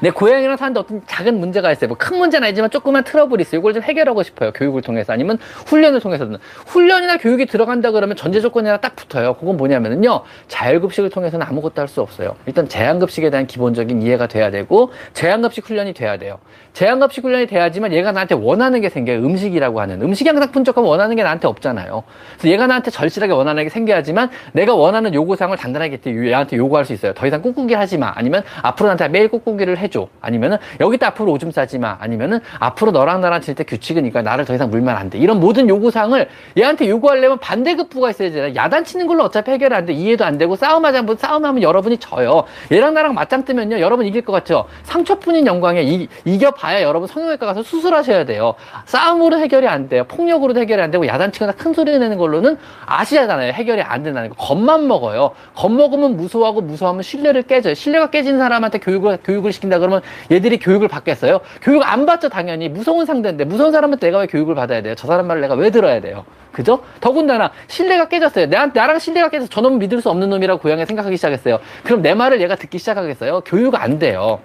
A: 내 고양이랑 사는데 어떤 작은 문제가 있어요. 뭐 큰 문제는 아니지만 조그만 트러블이 있어요. 이걸 좀 해결하고 싶어요. 교육을 통해서 아니면 훈련을 통해서든. 훈련이나 교육이 들어간다 그러면 전제 조건이 하나 딱 붙어요. 그건 뭐냐면은요. 자율급식을 통해서는 아무것도 할 수 없어요. 일단 제한급식에 대한 기본적인 이해가 돼야 되고 제한급식 훈련이 돼야 돼요. 제한급식 훈련이 돼야지만 얘가 나한테 원하는 게 생겨요. 음식이라고 하는. 음식이 항상 분적하면 원하는 게 나한테 없잖아요. 그래서 얘가 나한테 절실하게 원하는 게 생겨야지만 내가 원하는 요구사항을 단단하게 얘한테 요구할 수 있어요. 더 이상 꾹꾹이 하지 마. 아니면 앞으로 나한테 매일 꾹꾹이를 소개를 해줘. 아니면은 여기다 앞으로 오줌 싸지 마. 아니면은 앞으로 너랑 나랑 질때 이거 나를 더 이상 물면 안 돼. 이런 모든 요구사항을 얘한테 요구하려면 반대급부가 있어야 되잖아요. 야단치는 걸로 어차피 해결 안 돼. 이해도 안 되고 싸움하자 뭐 싸움하면 여러분이 져요. 얘랑 나랑 맞짱 뜨면요. 여러분 이길 것 같죠? 상처뿐인 영광에 이, 이겨봐야 여러분 성형외과 가서 수술하셔야 돼요. 싸움으로 해결이 안 돼요. 폭력으로 해결이 안 되고 야단치거나 큰 소리 내는 걸로는 아시잖아요. 해결이 안 된다는 거. 겁만 먹어요. 겁먹으면 무서워하고 무서워하면 신뢰를 깨져요. 신뢰가 깨진 사람한테 교육을, 교육을 시킨다 그러면 얘들이 교육을 받겠어요? 교육 안 받죠, 당연히. 무서운 상대인데. 무서운 사람한테 내가 왜 교육을 받아야 돼요? 저 사람 말을 내가 왜 들어야 돼요? 그죠? 더군다나 신뢰가 깨졌어요. 나, 나랑 신뢰가 깨져서 저놈 믿을 수 없는 놈이라고 고양이 생각하기 시작했어요. 그럼 내 말을 얘가 듣기 시작하겠어요? 교육 안 돼요.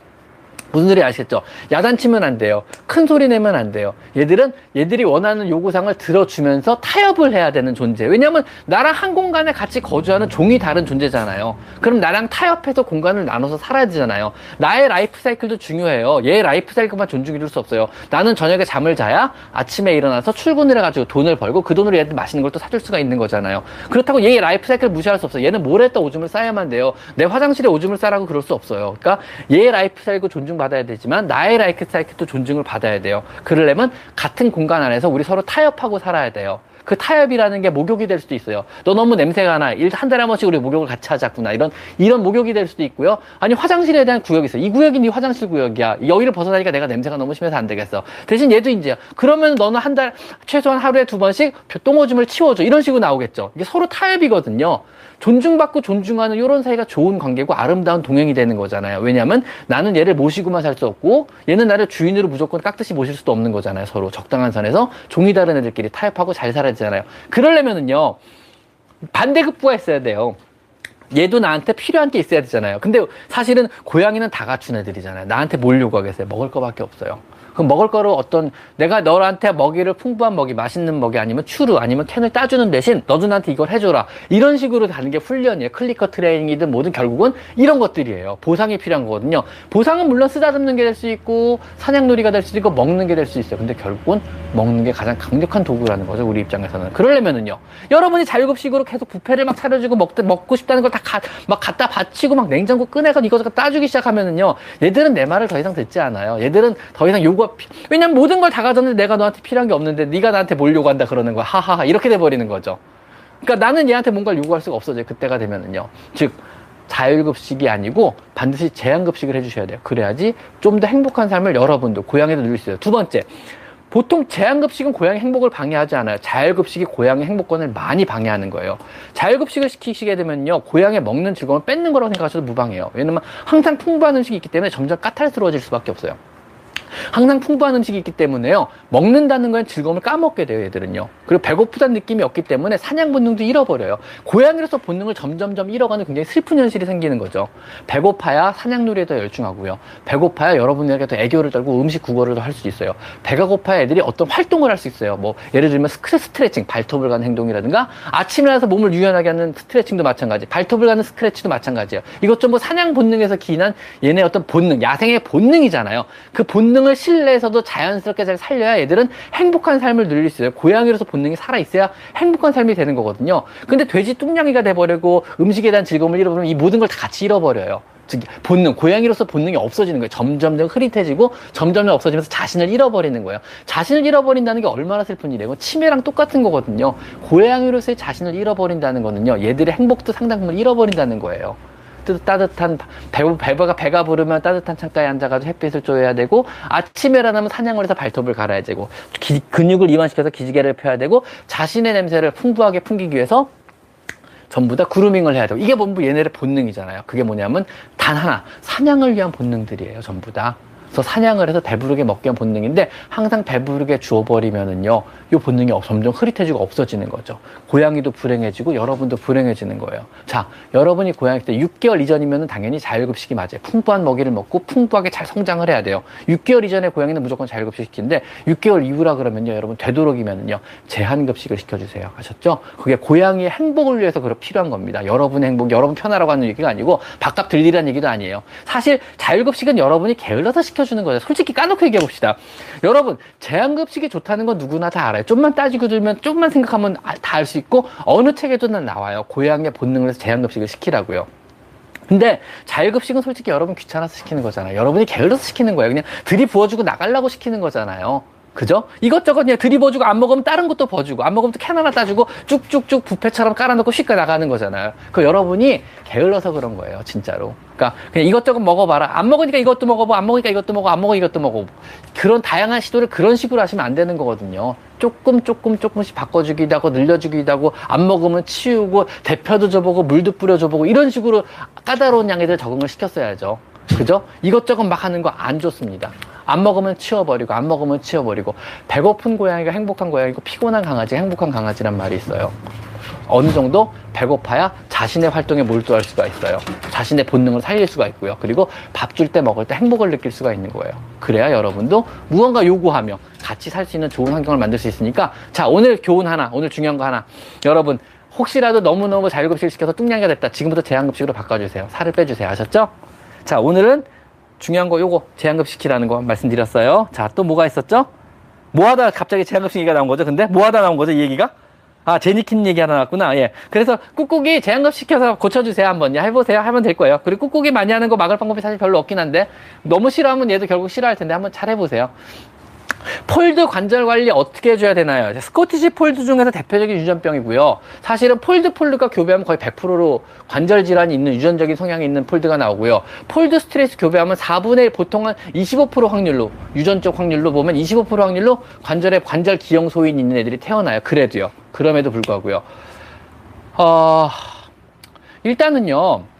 A: 무슨 소리 아시겠죠? 야단치면 안 돼요. 큰 소리 내면 안 돼요. 얘들은 얘들이 원하는 요구사항을 들어주면서 타협을 해야 되는 존재. 왜냐면 나랑 한 공간에 같이 거주하는 종이 다른 존재잖아요. 그럼 나랑 타협해서 공간을 나눠서 살아야 되잖아요. 나의 라이프 사이클도 중요해요. 얘 라이프 사이클만 존중해 줄 수 없어요. 나는 저녁에 잠을 자야 아침에 일어나서 출근을 해가지고 돈을 벌고 그 돈으로 얘들 맛있는 걸 또 사줄 수가 있는 거잖아요. 그렇다고 얘의 라이프 사이클 무시할 수 없어요. 얘는 모래에다 오줌을 싸야만 돼요. 내 화장실에 오줌을 싸라고 그럴 수 없어요. 그러니까 얘의 라이프 사이클 존중 받아야 되지만 나의 라이프 사이클도 존중을 받아야 돼요. 그러려면 같은 공간 안에서 우리 서로 타협하고 살아야 돼요. 그 타협이라는 게 목욕이 될 수도 있어요. 너 너무 냄새가 나. 일한 달에 한 번씩 우리 목욕을 같이 하자꾸나. 이런, 이런 목욕이 될 수도 있고요. 아니, 화장실에 대한 구역이 있어. 이 구역이 네 화장실 구역이야. 여기를 벗어나니까 내가 냄새가 너무 심해서 안 되겠어. 대신 얘도 이제, 그러면 너는 한 달, 최소한 하루에 두 번씩 똥오줌을 치워줘. 이런 식으로 나오겠죠. 이게 서로 타협이거든요. 존중받고 존중하는 이런 사이가 좋은 관계고 아름다운 동행이 되는 거잖아요. 왜냐하면 나는 얘를 모시고만 살 수 없고 얘는 나를 주인으로 무조건 깍듯이 모실 수도 없는 거잖아요. 서로 적당한 선에서 종이 다른 애들끼리 타협하고 잘 살아야 되잖아요. 그러려면은요 반대급부가 있어야 돼요. 얘도 나한테 필요한 게 있어야 되잖아요. 근데 사실은 고양이는 다 갖춘 애들이잖아요. 나한테 뭘 요구하겠어요? 먹을 거밖에 없어요. 그럼 먹을 거를 어떤 내가 너한테 먹이를 풍부한 먹이, 맛있는 먹이 아니면 추루 아니면 캔을 따주는 대신 너도 나한테 이걸 해줘라. 이런 식으로 가는 게 훈련이에요. 클리커 트레이닝이든 뭐든 결국은 이런 것들이에요. 보상이 필요한 거거든요. 보상은 물론 쓰다듬는 게 될 수 있고 사냥놀이가 될 수도 있고 먹는 게 될 수 있어요. 근데 결국은 먹는 게 가장 강력한 도구라는 거죠. 우리 입장에서는. 그러려면은요. 여러분이 자율급식으로 계속 부페를 막 차려주고 먹, 먹고 싶다는 걸 다 막 갖다 바치고 막 냉장고 꺼내서 이것저것 따주기 시작하면은요. 얘들은 내 말을 더 이상 듣지 않아요. 얘들은 더 이상 요구 요구가 왜냐면 모든 걸 다 가졌는데 내가 너한테 필요한 게 없는데 네가 나한테 뭘 요구한다 그러는 거야 하하하 이렇게 돼 버리는 거죠 그러니까 나는 얘한테 뭔가를 요구할 수가 없어져요 그때가 되면은요 즉 자율급식이 아니고 반드시 제한급식을 해주셔야 돼요 그래야지 좀 더 행복한 삶을 여러분도 고양이도 누릴 수 있어요 두 번째 보통 제한급식은 고양이 행복을 방해하지 않아요. 자율급식이 고양이 행복권을 많이 방해하는 거예요. 자율급식을 시키시게 되면요. 고양이 먹는 즐거움을 뺏는 거라고 생각하셔도 무방해요. 왜냐면 항상 풍부한 음식이 있기 때문에 점점 까탈스러워질 수밖에 없어요. 항상 풍부한 음식이 있기 때문에요. 먹는다는 건 즐거움을 까먹게 돼요, 얘들은요. 그리고 배고프다는 느낌이 없기 때문에 사냥 본능도 잃어버려요. 고양이로서 본능을 점점점 잃어가는 굉장히 슬픈 현실이 생기는 거죠. 배고파야 사냥놀이에 더 열중하고요. 배고파야 여러분에게 더 애교를 떨고 음식 국어를 더할 수 있어요. 배가 고파야 애들이 어떤 활동을 할 수 있어요. 뭐 예를 들면 스트레칭, 발톱을 가는 행동이라든가 아침에 나서 몸을 유연하게 하는 스트레칭도 마찬가지. 발톱을 가는 스트레치도 마찬가지예요. 이것 좀 뭐 사냥 본능에서 기인한 얘네 어떤 본능, 야생의 본능이잖아요. 그 본능 본능을 실내에서도 자연스럽게 잘 살려야 얘들은 행복한 삶을 누릴 수 있어요. 고양이로서 본능이 살아있어야 행복한 삶이 되는 거거든요. 근데 돼지 뚱냥이가 돼버리고 음식에 대한 즐거움을 잃어버리면 이 모든 걸 다 같이 잃어버려요. 즉 본능, 고양이로서 본능이 없어지는 거예요. 점점 점 흐릿해지고 점점점 없어지면서 자신을 잃어버리는 거예요. 자신을 잃어버린다는 게 얼마나 슬픈 일이에요. 치매랑 똑같은 거거든요. 고양이로서의 자신을 잃어버린다는 거는요. 얘들의 행복도 상당 부분 잃어버린다는 거예요. 따뜻한 배, 배가 배가 부르면 따뜻한 창가에 앉아가지고 햇빛을 쬐야 되고 아침에 일어나면 사냥을 해서 발톱을 갈아야 되고 기, 근육을 이완시켜서 기지개를 펴야 되고 자신의 냄새를 풍부하게 풍기기 위해서 전부 다 그루밍을 해야 되고 이게 전부 얘네의 본능이잖아요. 그게 뭐냐면 단 하나 사냥을 위한 본능들이에요. 전부 다. 그래서 사냥을 해서 배부르게 먹기 위한 본능인데 항상 배부르게 주어버리면은요 이 본능이 점점 흐릿해지고 없어지는 거죠. 고양이도 불행해지고 여러분도 불행해지는 거예요. 자 여러분이 고양이 때 6개월 이전이면 당연히 자율급식이 맞아요. 풍부한 먹이를 먹고 풍부하게 잘 성장을 해야 돼요. 6개월 이전에 고양이는 무조건 자율급식 시키는데 6개월 이후라 그러면요 여러분 되도록이면은요 제한급식을 시켜주세요. 아셨죠? 그게 고양이의 행복을 위해서 그렇 필요한 겁니다. 여러분의 행복 여러분 편하라고 하는 얘기가 아니고 바깥 들리라는 얘기도 아니에요. 사실 자율급식은 여러분이 게을러서 시켜 시켜주는 거예요. 솔직히 까놓고 얘기해 봅시다. 여러분, 제한급식이 좋다는 건 누구나 다 알아요. 좀만 따지고 들면, 좀만 생각하면 다 알 수 있고, 어느 책에도 나와요. 고양이의 본능을 해서 제한급식을 시키라고요. 근데 자율급식은 솔직히 여러분 귀찮아서 시키는 거잖아요. 여러분이 게을러서 시키는 거예요. 그냥 들이부어주고 나가려고 시키는 거잖아요. 그죠? 이것저것 그냥 들이부어주고 안 먹으면 다른 것도 버주고 안 먹으면 또 캔 하나 따주고 쭉쭉쭉 부페처럼 깔아놓고 쉽게 나가는 거잖아요. 그 여러분이 게을러서 그런 거예요. 진짜로. 그러니까 그냥 이것저것 먹어봐라. 안 먹으니까 이것도 먹어봐. 안 먹으니까 이것도 먹어. 안 먹으니까 이것도 먹어. 그런 다양한 시도를 그런 식으로 하시면 안 되는 거거든요. 조금 조금 조금씩 바꿔주기도 하고 늘려주기도 하고 안 먹으면 치우고 대표도 줘보고 물도 뿌려줘보고 이런 식으로 까다로운 양에들 적응을 시켰어야죠. 그죠? 이것저것 막 하는 거 안 좋습니다. 안 먹으면 치워버리고 안 먹으면 치워버리고 배고픈 고양이가 행복한 고양이고 피곤한 강아지가 행복한 강아지란 말이 있어요. 어느 정도 배고파야 자신의 활동에 몰두할 수가 있어요. 자신의 본능을 살릴 수가 있고요. 그리고 밥 줄 때 먹을 때 행복을 느낄 수가 있는 거예요. 그래야 여러분도 무언가 요구하며 같이 살 수 있는 좋은 환경을 만들 수 있으니까 자 오늘 교훈 하나 오늘 중요한 거 하나 여러분 혹시라도 너무너무 자율급식을 시켜서 뚱냥이가 됐다 지금부터 제한급식으로 바꿔주세요 살을 빼주세요 아셨죠? 자 오늘은 중요한 거 요거 제한급시키라는 거 말씀드렸어요. 자, 또 뭐가 있었죠? 뭐 하다 갑자기 제한급식 얘기가 나온 거죠? 근데 뭐 하다 나온 거죠? 이 얘기가? 아, 제니킨 얘기 하나 나왔구나. 예. 그래서 꾹꾹이 제한급 시켜서 고쳐주세요. 한번. 야, 해보세요. 하면 될 거예요. 그리고 꾹꾹이 많이 하는 거 막을 방법이 사실 별로 없긴 한데, 너무 싫어하면 얘도 결국 싫어할 텐데, 한번 잘 해보세요. 폴드 관절 관리 어떻게 해줘야 되나요? 스코티시 폴드 중에서 대표적인 유전병이고요. 사실은 폴드 폴드가 교배하면 거의 100%로 관절 질환이 있는 유전적인 성향이 있는 폴드가 나오고요. 폴드 스트레이트 교배하면 4분의 1 보통은 25% 확률로 유전적 확률로 보면 25% 확률로 관절에 관절 기형 소인이 있는 애들이 태어나요. 그래도요. 그럼에도 불구하고요. 어, 일단은요.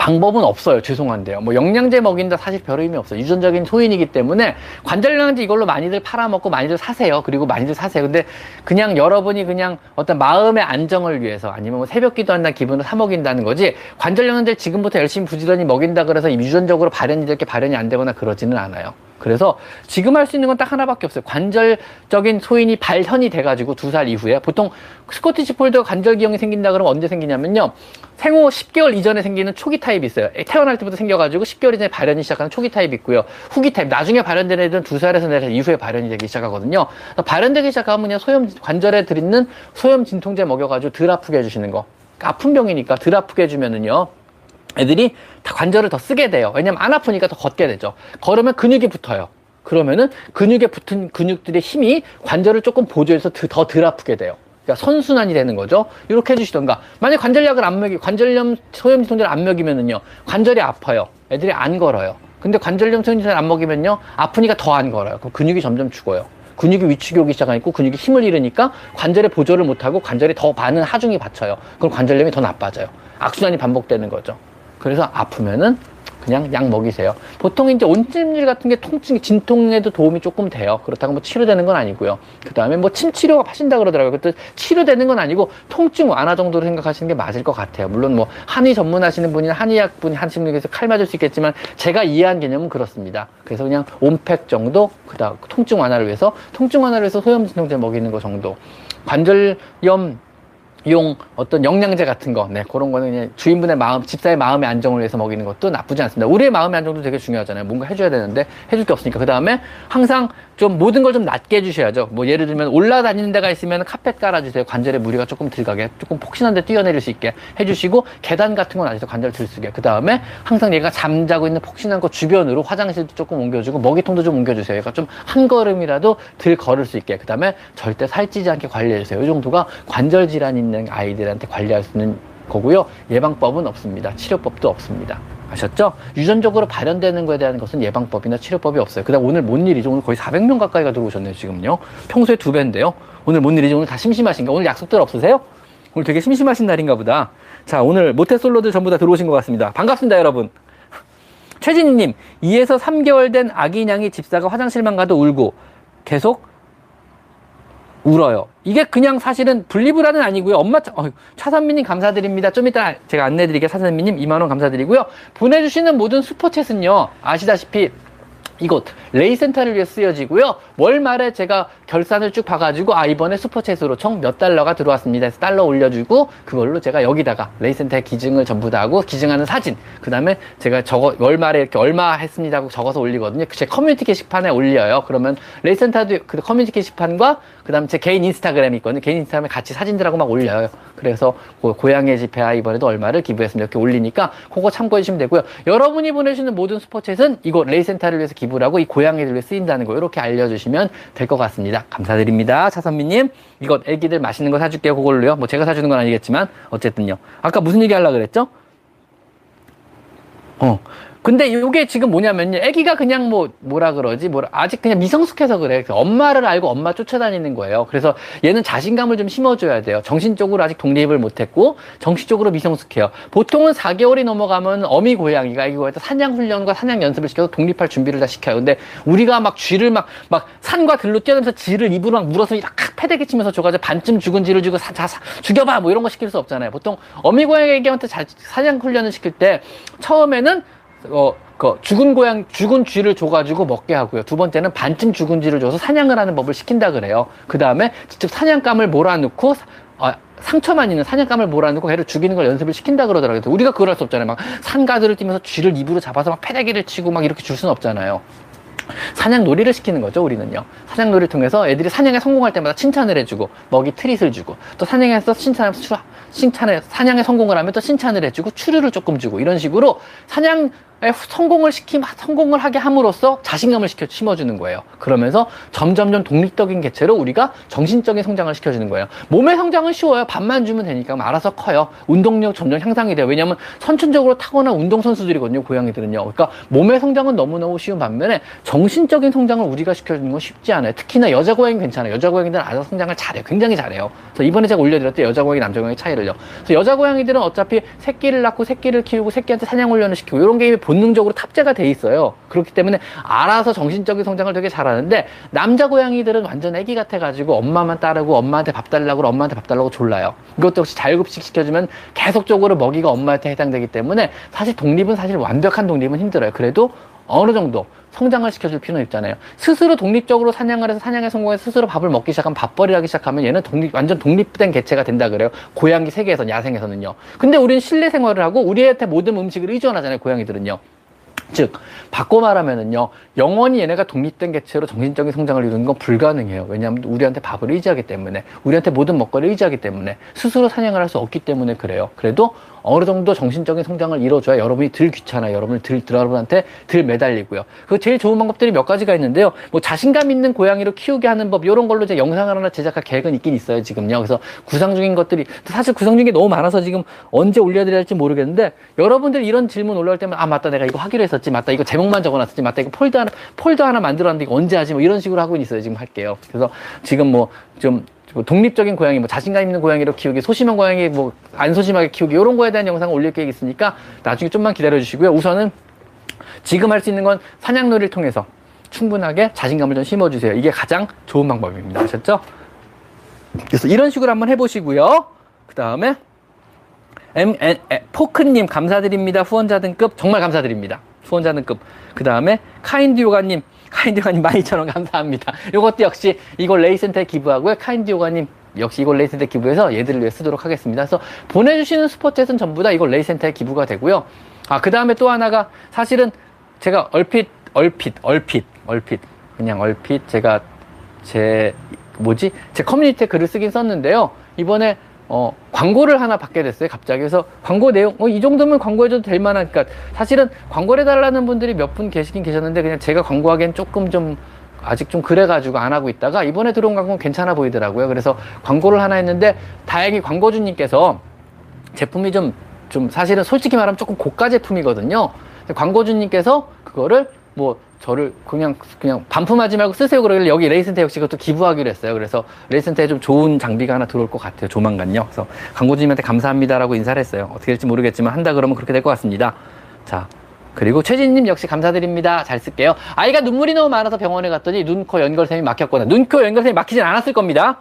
A: 방법은 없어요. 죄송한데요. 뭐 영양제 먹인다 사실 별 의미 없어요. 유전적인 소인이기 때문에 관절 영양제 이걸로 많이들 팔아먹고 많이들 사세요. 그리고 많이들 사세요. 근데 그냥 여러분이 그냥 어떤 마음의 안정을 위해서 아니면 뭐 새벽 기도한다는 기분으로 사 먹인다는 거지 관절 영양제 지금부터 열심히 부지런히 먹인다 그래서 유전적으로 발현이 될게 발현이 안 되거나 그러지는 않아요. 그래서 지금 할 수 있는 건 딱 하나밖에 없어요. 관절적인 소인이 발현이 돼가지고 두 살 이후에 보통 스코티시 폴드 관절 기형이 생긴다 그러면 언제 생기냐면요. 생후 10개월 이전에 생기는 초기 타입이 있어요. 태어날 때부터 생겨가지고 10개월 이전에 발현이 시작하는 초기 타입이 있고요. 후기 타입, 나중에 발현되는 애들은 두 살에서 네살 이후에 발현이 되기 시작하거든요. 발현되기 시작하면 그냥 소염, 관절에 들있는 소염 진통제 먹여가지고 덜 아프게 해주시는 거. 아픈 병이니까 덜 아프게 해주면은요. 애들이 다 관절을 더 쓰게 돼요. 왜냐면 안 아프니까 더 걷게 되죠. 걸으면 근육이 붙어요. 그러면은 근육에 붙은 근육들의 힘이 관절을 조금 보조해서 더 덜 아프게 돼요. 그러니까 선순환이 되는 거죠. 이렇게 해주시던가. 만약 관절약을 안 먹이, 관절염, 소염 진통제를 안 먹이면은요, 관절이 아파요. 애들이 안 걸어요. 근데 관절염, 소염 진통제를 안 먹이면요, 아프니까 더 안 걸어요. 그럼 근육이 점점 죽어요. 근육이 위축이 오기 시작하니까 근육이 힘을 잃으니까 관절에 보조를 못하고 관절이 더 많은 하중이 받쳐요. 그럼 관절염이 더 나빠져요. 악순환이 반복되는 거죠. 그래서 아프면은 그냥 약 먹이세요. 보통 이제 온찜질 같은 게 통증, 진통에도 도움이 조금 돼요. 그렇다고 뭐 치료되는 건 아니고요. 그 다음에 뭐 침 치료 하신다 그러더라고요. 그것도 치료되는 건 아니고 통증 완화 정도로 생각하시는 게 맞을 것 같아요. 물론 뭐 한의 전문하시는 분이나 한의학 분이 하시는 분에서 칼 맞을 수 있겠지만 제가 이해한 개념은 그렇습니다. 그래서 그냥 온팩 정도, 그 다음 통증 완화를 위해서 통증 완화를 위해서 소염 진통제 먹이는 거 정도. 관절염 용 어떤 영양제 같은 거, 네, 그런 거는 그냥 주인분의 마음, 집사의 마음의 안정을 위해서 먹이는 것도 나쁘지 않습니다. 우리의 마음의 안정도 되게 중요하잖아요. 뭔가 해줘야 되는데 해줄 게 없으니까. 그 다음에 항상 좀 모든 걸 좀 낮게 해주셔야죠. 뭐 예를 들면 올라다니는 데가 있으면 카펫 깔아주세요. 관절에 무리가 조금 들어가게, 조금 폭신한 데 뛰어내릴 수 있게 해주시고 계단 같은 건 아직도 관절 들쓰게. 그 다음에 항상 얘가 잠자고 있는 폭신한 거 주변으로 화장실도 조금 옮겨주고 먹이통도 좀 옮겨주세요. 얘가 좀 한 걸음이라도 들 걸을 수 있게. 그 다음에 절대 살찌지 않게 관리해주세요. 이 정도가 관절 질환 있는 아이들한테 관리할 수 있는 거고요. 예방법은 없습니다. 치료법도 없습니다. 아셨죠? 유전적으로 발현되는 것에 대한 것은 예방법이나 치료법이 없어요. 그 다음 오늘 뭔 일이죠? 오늘 거의 400명 가까이가 들어오셨네요, 지금요. 평소에 두 배인데요. 오늘 뭔 일이죠? 오늘 다 심심하신가? 오늘 약속들 없으세요? 오늘 되게 심심하신 날인가 보다. 자, 오늘 모태솔로들 전부 다 들어오신 것 같습니다. 반갑습니다, 여러분. 최진희님, 2에서 3개월 된 아기 냥이 집사가 화장실만 가도 울고 계속 울어요. 이게 그냥 사실은 분리불안은 아니고요. 엄마 차, 어, 차선미님 감사드립니다. 좀 이따 제가 안내드리게 차선미님 2만원 감사드리고요. 보내주시는 모든 Super Chat은요. 아시다시피 이곳 레이센터를 위해 쓰여지고요. 월 말에 제가 결산을 쭉 봐가지고 아 이번에 Super Chat으로 총 몇 달러가 들어왔습니다. 해서 달러 올려주고 그걸로 제가 여기다가 레이센터의 기증을 전부 다 하고 기증하는 사진 그 다음에 제가 적어 월 말에 이렇게 얼마 했습니다 하고 적어서 올리거든요. 제 커뮤니티 게시판에 올려요. 그러면 레이센터도 그 커뮤니티 게시판과 그 다음에 제 개인 인스타그램이 있거든요. 개인 인스타그램에 같이 사진들하고 막 올려요. 그래서 고, 고향의 집회와 이번에도 얼마를 기부했습니다. 이렇게 올리니까 그거 참고해 주시면 되고요. 여러분이 보내주시는 모든 Super Chat은 이거 레이센터를 위해서 기부 를 하고 이 고양이를 위해 쓰인다는 거 이렇게 알려주시면 될 것 같습니다. 감사드립니다. 차선미님. 이거 애기들 맛있는 거 사줄게요. 그걸로요. 뭐 제가 사주는 건 아니겠지만 어쨌든요. 아까 무슨 얘기 하려고 그랬죠? 어. 근데 이게 지금 뭐냐면요. 아기가 그냥 뭐 뭐라 그러지? 뭐라 아직 그냥 미성숙해서 그래. 엄마를 알고 엄마 쫓아다니는 거예요. 그래서 얘는 자신감을 좀 심어줘야 돼요. 정신적으로 아직 독립을 못했고 정신적으로 미성숙해요. 보통은 4개월이 넘어가면 어미 고양이가 이거 사냥 훈련과 사냥 연습을 시켜서 독립할 준비를 다 시켜요. 근데 우리가 막 쥐를 막 막 산과 들로 뛰어다니면서 쥐를 입으로 막 물어서 이렇게 패대기 치면서 줘가지고 반쯤 죽은 쥐를 주고 사, 자, 사, 죽여봐 뭐 이런 거 시킬 수 없잖아요. 보통 어미 고양이한테 사냥 훈련을 시킬 때 처음에는 어, 그 죽은 고양, 죽은 쥐를 줘가지고 먹게 하고요. 두 번째는 반쯤 죽은 쥐를 줘서 사냥을 하는 법을 시킨다 그래요. 그 다음에 직접 사냥감을 몰아넣고 어, 상처만 있는 사냥감을 몰아넣고 걔를 죽이는 걸 연습을 시킨다 그러더라고요. 우리가 그럴 수 없잖아요. 막 산가들을 뛰면서 쥐를 입으로 잡아서 막 패대기를 치고 막 이렇게 줄 수는 없잖아요. 사냥 놀이를 시키는 거죠, 우리는요. 사냥 놀이를 통해서 애들이 사냥에 성공할 때마다 칭찬을 해주고, 먹이 트릿을 주고, 또 사냥에서 칭찬하면서 칭찬을, 사냥에 성공을 하면 또 칭찬을 해주고, 추류를 조금 주고, 이런 식으로 사냥 성공을 시킴 성공을 하게 함으로써 자신감을 시켜 심어주는 거예요. 그러면서 점점점 독립적인 개체로 우리가 정신적인 성장을 시켜주는 거예요. 몸의 성장은 쉬워요. 밥만 주면 되니까 알아서 커요. 운동력 점점 향상이 돼요. 왜냐하면 선천적으로 타고난 운동 선수들이거든요. 고양이들은요. 그러니까 몸의 성장은 너무너무 쉬운 반면에 정신적인 성장을 우리가 시켜주는 건 쉽지 않아요. 특히나 여자 고양이 괜찮아요. 여자 고양이들은 아주 성장을 잘해요. 굉장히 잘해요. 그래서 이번에 제가 올려드렸던 여자 고양이, 남자 고양이 차이를요. 그래서 여자 고양이들은 어차피 새끼를 낳고 새끼를 키우고 새끼한테 사냥 훈련을 시키고 이런 게임이 본능적으로 탑재가 돼 있어요. 그렇기 때문에 알아서 정신적인 성장을 되게 잘하는데 남자 고양이들은 완전 애기 같아가지고 엄마만 따르고 엄마한테 밥 달라고 엄마한테 밥 달라고 졸라요. 이것도 역시 자율급식 시켜주면 계속적으로 먹이가 엄마한테 해당되기 때문에 사실 독립은 사실 완벽한 독립은 힘들어요. 그래도 어느 정도 성장을 시켜줄 필요는 있잖아요. 스스로 독립적으로 사냥을 해서 사냥에 성공해서 스스로 밥을 먹기 시작하면 밥벌이를 하기 시작하면 얘는 독립, 완전 독립된 개체가 된다 그래요. 고양이 세계에서, 야생에서는요. 근데 우리는 실내 생활을 하고 우리한테 모든 음식을 의존하잖아요. 고양이들은요. 즉 바꿔 말하면은요 영원히 얘네가 독립된 개체로 정신적인 성장을 이루는 건 불가능해요 왜냐하면 우리한테 밥을 의지하기 때문에 우리한테 모든 먹거리를 의지하기 때문에 스스로 사냥을 할 수 없기 때문에 그래요 그래도 어느 정도 정신적인 성장을 이뤄줘야 여러분이 덜 귀찮아 여러분을 덜, 여러분한테 덜 매달리고요. 그 제일 좋은 방법들이 몇 가지가 있는데요. 뭐 자신감 있는 고양이로 키우게 하는 법 이런 걸로 이제 영상을 하나 제작할 계획은 있긴 있어요 지금요. 그래서 구상 중인 것들이 사실 구상 중인 게 너무 많아서 지금 언제 올려드려야 할지 모르겠는데 여러분들 이런 질문 올라올 때면 아 맞다 내가 이거 하기로 했었지 맞다 이거 제목만 적어놨었지 맞다 이거 폴더 하나 폴더 하나 만들었는데 이거 언제 하지 뭐 이런 식으로 하고 있어요 지금 할게요. 그래서 지금 뭐좀 뭐 독립적인 고양이, 뭐 자신감 있는 고양이로 키우기, 소심한 고양이, 뭐 안 소심하게 키우기 이런 거에 대한 영상을 올릴 계획이 있으니까 나중에 좀만 기다려 주시고요. 우선은 지금 할 수 있는 건 사냥놀이를 통해서 충분하게 자신감을 좀 심어주세요. 이게 가장 좋은 방법입니다. 아셨죠? 그래서 이런 식으로 한번 해보시고요. 그 다음에 포크님 감사드립니다. 후원자 등급 정말 감사드립니다. 후원자 등급. 그 다음에 카인드 요가님 카인드 요가님 12,000원 감사합니다. 이것도 역시 이걸 레이센터에 기부하고요. 카인드 요가님 역시 이걸 레이센터에 기부해서 얘들을 위해 쓰도록 하겠습니다. 그래서 보내주시는 Super Chat은 전부 다 이걸 레이센터에 기부가 되고요. 아, 그 다음에 또 하나가 사실은 제가 얼핏, 얼핏, 얼핏, 얼핏, 그냥 얼핏 제가 제, 뭐지? 제 커뮤니티에 글을 쓰긴 썼는데요. 이번에 어, 광고를 하나 받게 됐어요, 갑자기. 그래서 광고 내용, 어, 이 정도면 광고해줘도 될 만한, 그러니까 사실은 광고를 해달라는 분들이 몇 분 계시긴 계셨는데 그냥 제가 광고하기엔 조금 좀 아직 좀 그래가지고 안 하고 있다가 이번에 들어온 광고는 괜찮아 보이더라고요. 그래서 광고를 하나 했는데 다행히 광고주님께서 제품이 좀, 좀 사실은 솔직히 말하면 조금 고가 제품이거든요. 광고주님께서 그거를 뭐 저를 그냥 그냥 반품하지 말고 쓰세요 그러길래 여기 레이센터 역시 그것도 기부하기로 했어요. 그래서 레이센터에 좀 좋은 장비가 하나 들어올 것 같아요. 조만간요. 그래서 광고주님한테 감사합니다라고 인사를 했어요. 어떻게 될지 모르겠지만 한다 그러면 그렇게 될 것 같습니다. 자. 그리고 최진님 역시 감사드립니다. 잘 쓸게요. 아이가 눈물이 너무 많아서 병원에 갔더니 눈, 코 연결샘이 막혔거나 눈, 코 연결샘이 막히진 않았을 겁니다.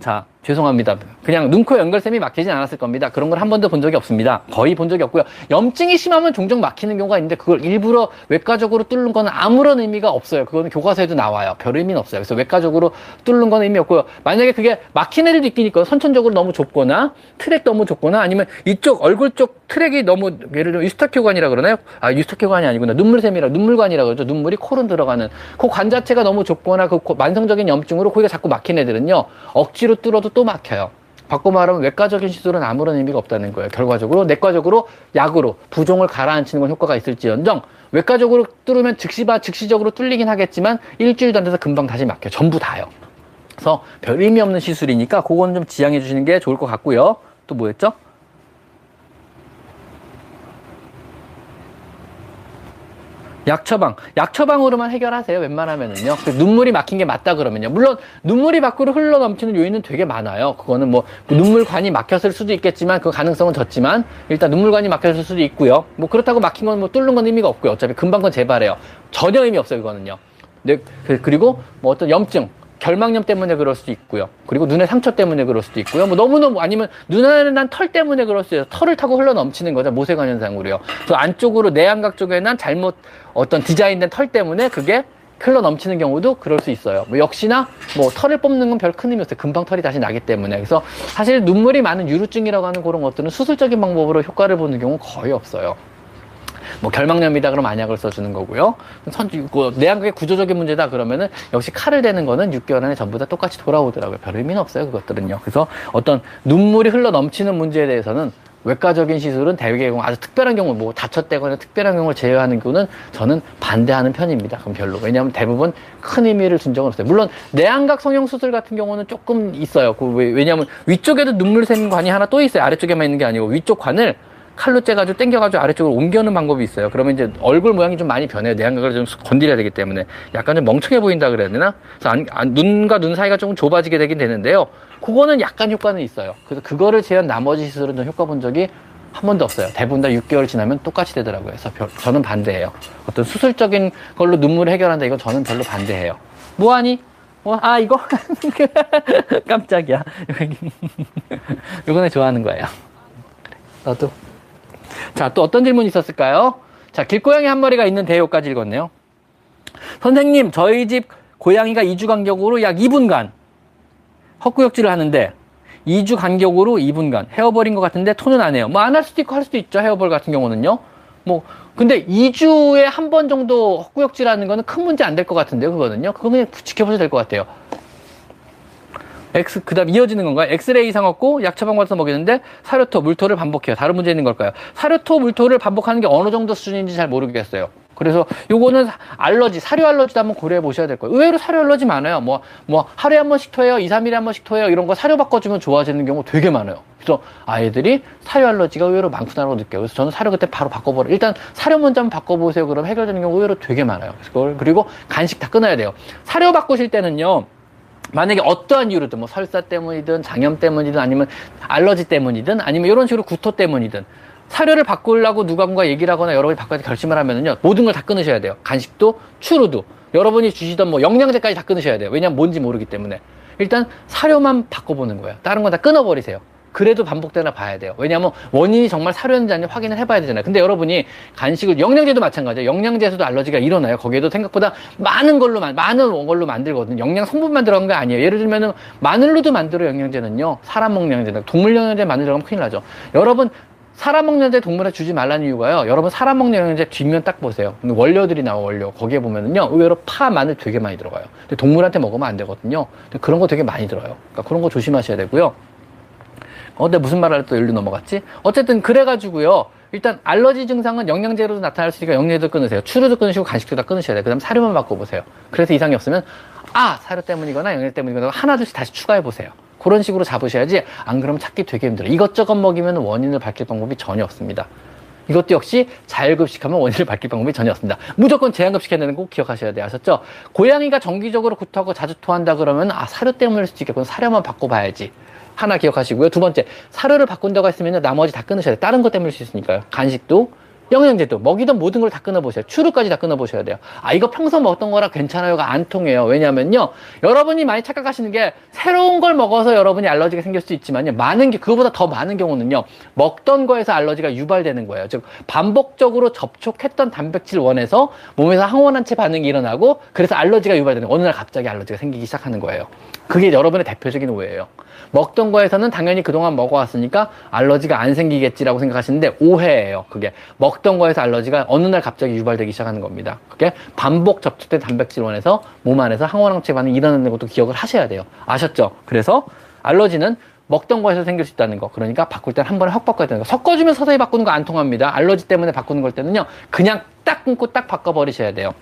A: 자, 죄송합니다. 그냥 눈코 연결샘이 막히진 않았을 겁니다. 그런 걸 한 번도 본 적이 없습니다. 거의 본 적이 없고요. 염증이 심하면 종종 막히는 경우가 있는데 그걸 일부러 외과적으로 뚫는 거는 아무런 의미가 없어요. 그거는 교과서에도 나와요. 별 의미는 없어요. 그래서 외과적으로 뚫는 건 의미 없고요. 만약에 그게 막힌 애들도 있거든요. 선천적으로 너무 좁거나 트랙 너무 좁거나 아니면 이쪽 얼굴 쪽 트랙이 너무 예를 들면 유스타큐관이라 그러나요? 아 유스타큐관이 아니구나. 눈물샘이라 눈물관이라 그러죠. 눈물이 코로 들어가는 그 관 자체가 너무 좁거나 그 만성적인 염증으로 거기가 자꾸 막힌 애들은요. 억지로 뚫어도 또 막혀요. 바꿔 말하면 외과적인 시술은 아무런 의미가 없다는 거예요. 결과적으로 내과적으로 약으로 부종을 가라앉히는 건 효과가 있을지언정 외과적으로 뚫으면 즉시바 즉시적으로 뚫리긴 하겠지만 일주일도 안 돼서 금방 다시 막혀. 전부 다요. 그래서 별 의미 없는 시술이니까 그거는 좀 지양해 주시는 게 좋을 것 같고요. 또 뭐였죠? 약 처방. 약 처방으로만 해결하세요. 웬만하면은요. 그 눈물이 막힌 게 맞다 그러면요. 물론 눈물이 밖으로 흘러 넘치는 요인은 되게 많아요. 그거는 뭐 눈물관이 막혔을 수도 있겠지만 그 가능성은 적지만 일단 눈물관이 막혔을 수도 있고요. 뭐 그렇다고 막힌 건 뭐 뚫는 건 의미가 없고요. 어차피 금방 건 재발해요. 전혀 의미 없어요. 그거는요. 네, 그- 그리고 뭐 어떤 염증, 결막염 때문에 그럴 수도 있고요. 그리고 눈의 상처 때문에 그럴 수도 있고요. 뭐 너무너무 아니면 눈안에 난 털 때문에 그럴 수도 있어요. 털을 타고 흘러 넘치는 거죠. 모세관 현상으로요. 또 안쪽으로 내안각 쪽에 난 잘못 어떤 디자인된 털 때문에 그게 흘러 넘치는 경우도 그럴 수 있어요. 뭐 역시나 뭐 털을 뽑는 건 별 큰 의미 없어요. 금방 털이 다시 나기 때문에. 그래서 사실 눈물이 많은 유루증이라고 하는 그런 것들은 수술적인 방법으로 효과를 보는 경우 거의 없어요. 뭐 결막염이다 그러면 안약을 써주는 거고요. 선, 그 내안각의 구조적인 문제다 그러면은 역시 칼을 대는 거는 6개월 안에 전부 다 똑같이 돌아오더라고요. 별 의미는 없어요 그것들은요. 그래서 어떤 눈물이 흘러 넘치는 문제에 대해서는 외과적인 시술은 대개 경우 아주 특별한 경우 뭐 다쳤다거나 특별한 경우를 제외하는 경우는 저는 반대하는 편입니다. 그럼 별로. 왜냐하면 대부분 큰 의미를 준 적은 없어요. 물론 내안각 성형 수술 같은 경우는 조금 있어요. 그 왜- 왜냐하면 위쪽에도 눈물 새는 관이 하나 또 있어요. 아래쪽에만 있는 게 아니고 위쪽 관을 칼로 째가지고 당겨가지고 아래쪽으로 옮겨는 방법이 있어요. 그러면 이제 얼굴 모양이 좀 많이 변해요. 내안각을 좀 건드려야 되기 때문에 약간 좀 멍청해 보인다 그래야 되나? 그래서 안- 안- 눈과 눈 사이가 조금 좁아지게 되긴 되는데요. 그거는 약간 효과는 있어요. 그래서 그거를 제한 나머지 시술은 좀 효과 본 적이 한 번도 없어요. 대부분 다 6개월 지나면 똑같이 되더라고요. 그래서 별- 저는 반대해요. 어떤 수술적인 걸로 눈물을 해결한다 이건 저는 별로 반대해요. 뭐하니? 뭐, 아, 이거? 깜짝이야. 이거는 좋아하는 거예요. 너도. 자, 또 어떤 질문이 있었을까요? 자, 길고양이 한 마리가 있는 대요까지 읽었네요. 선생님, 저희 집 고양이가 2주 간격으로 약 2분간 헛구역질을 하는데 2주 간격으로 2분간 헤어버린 것 같은데 톤은 안 해요. 뭐 안 할 수도 있고 할 수도 있죠. 헤어볼 같은 경우는요. 뭐 근데 2주에 한 번 정도 헛구역질 하는 거는 큰 문제 안 될 것 같은데요. 그거는요. 그거 그냥 지켜보셔도 될 것 같아요. X, 그 다음 이어지는 건가요? 엑스레이 이상 없고 약 처방 받아서 먹이는데 사료토, 물토를 반복해요. 다른 문제 있는 걸까요? 사료토, 물토를 반복하는 게 어느 정도 수준인지 잘 모르겠어요. 그래서 요거는 알러지, 사료 알러지도 한번 고려해 보셔야 될 거예요. 의외로 사료 알러지 많아요. 뭐, 뭐, 하루에 한 번씩 토해요. 2, 3일에 한 번씩 토해요. 이런 거 사료 바꿔주면 좋아지는 경우 되게 많아요. 그래서 아이들이 사료 알러지가 의외로 많구나라고 느껴요. 그래서 저는 사료 그때 바로 바꿔버려. 일단 사료 먼저 한번 바꿔보세요. 그럼 해결되는 경우 의외로 되게 많아요. 그래서 그걸, 그리고 간식 다 끊어야 돼요. 사료 바꾸실 때는요. 만약에 어떠한 이유로든 뭐 설사 때문이든 장염 때문이든 아니면 알러지 때문이든 아니면 이런 식으로 구토 때문이든 사료를 바꾸려고 누군가 얘기를 하거나 여러분이 바꿔야 결심을 하면은요 모든 걸 다 끊으셔야 돼요. 간식도 추루도. 여러분이 주시던 뭐 영양제까지 다 끊으셔야 돼요. 왜냐면 뭔지 모르기 때문에. 일단 사료만 바꿔보는 거예요. 다른 건 다 끊어버리세요 그래도 반복되나 봐야 돼요. 왜냐하면 원인이 정말 사료인지 아닌지 확인을 해봐야 되잖아요. 근데 여러분이 간식을 영양제도 마찬가지예요. 영양제에서도 알러지가 일어나요. 거기에도 생각보다 많은 걸로 만- 많은 걸로 만들거든요. 영양 성분만 들어간 게 아니에요. 예를 들면은 마늘로도 만들어 영양제는요. 사람 먹는 영양제는 동물 영양제 마늘 들어가면 큰일 나죠. 여러분 사람 먹는 영양제 동물에 주지 말라는 이유가요. 여러분 사람 먹는 영양제 뒷면 딱 보세요. 원료들이 나와 원료. 거기에 보면은요. 의외로 파, 마늘 되게 많이 들어가요. 근데 동물한테 먹으면 안 되거든요. 근데 그런 거 되게 많이 들어요. 그러니까 그런 거 조심하셔야 되고요. 어, 내가 무슨 말을 또 일로 넘어갔지? 어쨌든 그래가지고요. 일단 알러지 증상은 영양제로도 나타날 수 있으니까 영양제도 끊으세요. 추루도 끊으시고 간식도 다 끊으셔야 돼요. 그 다음 사료만 바꿔보세요. 그래서 이상이 없으면 아 사료 때문이거나 영양제 때문이거나 하나 둘씩 다시 추가해 보세요. 그런 식으로 잡으셔야지 안 그러면 찾기 되게 힘들어요. 이것저것 먹이면 원인을 밝힐 방법이 전혀 없습니다. 이것도 역시 자율급식하면 원인을 밝힐 방법이 전혀 없습니다. 무조건 제한급식해야 되는 거꼭 기억하셔야 돼요. 아셨죠? 고양이가 정기적으로 구토하고 자주 토한다 그러면 아 사료 때문일 수도 있겠구나. 사료만 바꿔봐야지. 하나 기억하시고요. 두 번째, 사료를 바꾼다고 했으면 나머지 다 끊으셔야 돼요. 다른 것 때문일 수 있으니까요. 간식도, 영양제도 먹이던 모든 걸 다 끊어보세요. 추루까지 다 끊어보셔야 돼요. 아 이거 평소 먹던 거라 괜찮아요가 안 통해요. 왜냐면요 여러분이 많이 착각하시는 게 새로운 걸 먹어서 여러분이 알러지가 생길 수 있지만요 많은 게 그거보다 더 많은 경우는요 먹던 거에서 알러지가 유발되는 거예요. 즉 반복적으로 접촉했던 단백질 원에서 몸에서 항원한체 반응이 일어나고 그래서 알러지가 유발되는. 어느 날 갑자기 알러지가 생기기 시작하는 거예요. 그게 여러분의 대표적인 오해예요. 먹던 거에서는 당연히 그동안 먹어왔으니까 알러지가 안 생기겠지라고 생각하시는데 오해예요. 그게 먹던 거에서 알러지가 어느 날 갑자기 유발되기 시작하는 겁니다. 그게 반복 접촉된 단백질 원에서 몸 안에서 항원항체 반응이 일어나는 것도 기억을 하셔야 돼요. 아셨죠? 그래서 알러지는 먹던 거에서 생길 수 있다는 거. 그러니까 바꿀 때는 한 번에 확 바꿔야 되는 거. 섞어주면 서서히 바꾸는 거 안 통합니다. 알러지 때문에 바꾸는 걸 때는요. 그냥 딱 끊고 딱 바꿔버리셔야 돼요.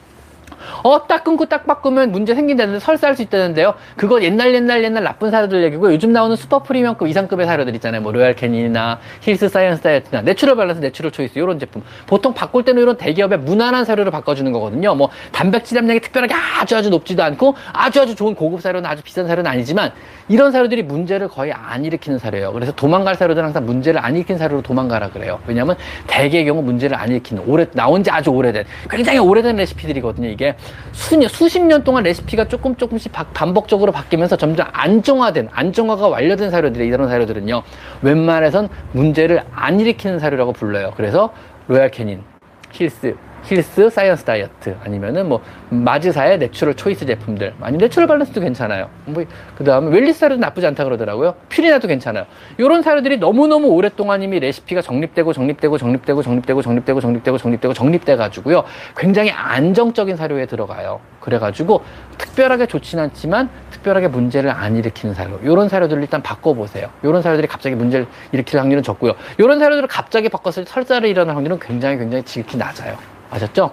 A: 어, 딱 끊고 딱 바꾸면 문제 생긴다는데 설사할 수 있다는데요. 그거 옛날 옛날 옛날 나쁜 사료들 얘기고 요즘 나오는 슈퍼 프리미엄급 이상급의 사료들 있잖아요. 뭐 Royal Canin이나 Hill's Science Diet나 Natural Balance Natural Choice 이런 제품. 보통 바꿀 때는 이런 대기업의 무난한 사료를 바꿔주는 거거든요. 뭐 단백질 함량이 특별하게 아주 아주 높지도 않고 아주 아주 좋은 고급 사료는 아주 비싼 사료는 아니지만 이런 사료들이 문제를 거의 안 일으키는 사료예요. 그래서 도망갈 사료들은 항상 문제를 안 일으키는 사료로 도망가라 그래요. 왜냐하면 대개의 경우 문제를 안 일으키는 오래 나온 지 아주 오래된 굉장히 오래된 레시피들이거든요. 이게 수년, 수십 년 동안 레시피가 조금 조금씩 반복적으로 바뀌면서 점점 안정화된, 안정화가 완료된 사료들이 이런 사료들은요, 웬만해선 문제를 안 일으키는 사료라고 불러요. 그래서 로얄 캐닌, 힐스, 힐스 사이언스 다이어트 아니면은 뭐 마즈사의 내추럴 초이스 제품들. 아니 내추럴 밸런스도 괜찮아요. 뭐 그 다음에 웰니스 사료도 나쁘지 않다 그러더라고요. 퓨리나도 괜찮아요. 이런 사료들이 너무너무 오랫동안 이미 레시피가 정립되고 정립되고 정립되고 정립되고 정립되고 정립되고 정립되고 정립돼 가지고요. 굉장히 안정적인 사료에 들어가요. 그래가지고 특별하게 좋지는 않지만 특별하게 문제를 안 일으키는 사료. 이런 사료들을 일단 바꿔보세요. 이런 사료들이 갑자기 문제를 일으킬 확률은 적고요. 이런 사료들을 갑자기 바꿨을 때 설사를 일어날 확률은 굉장히 굉장히 지극히 낮아요 아셨죠?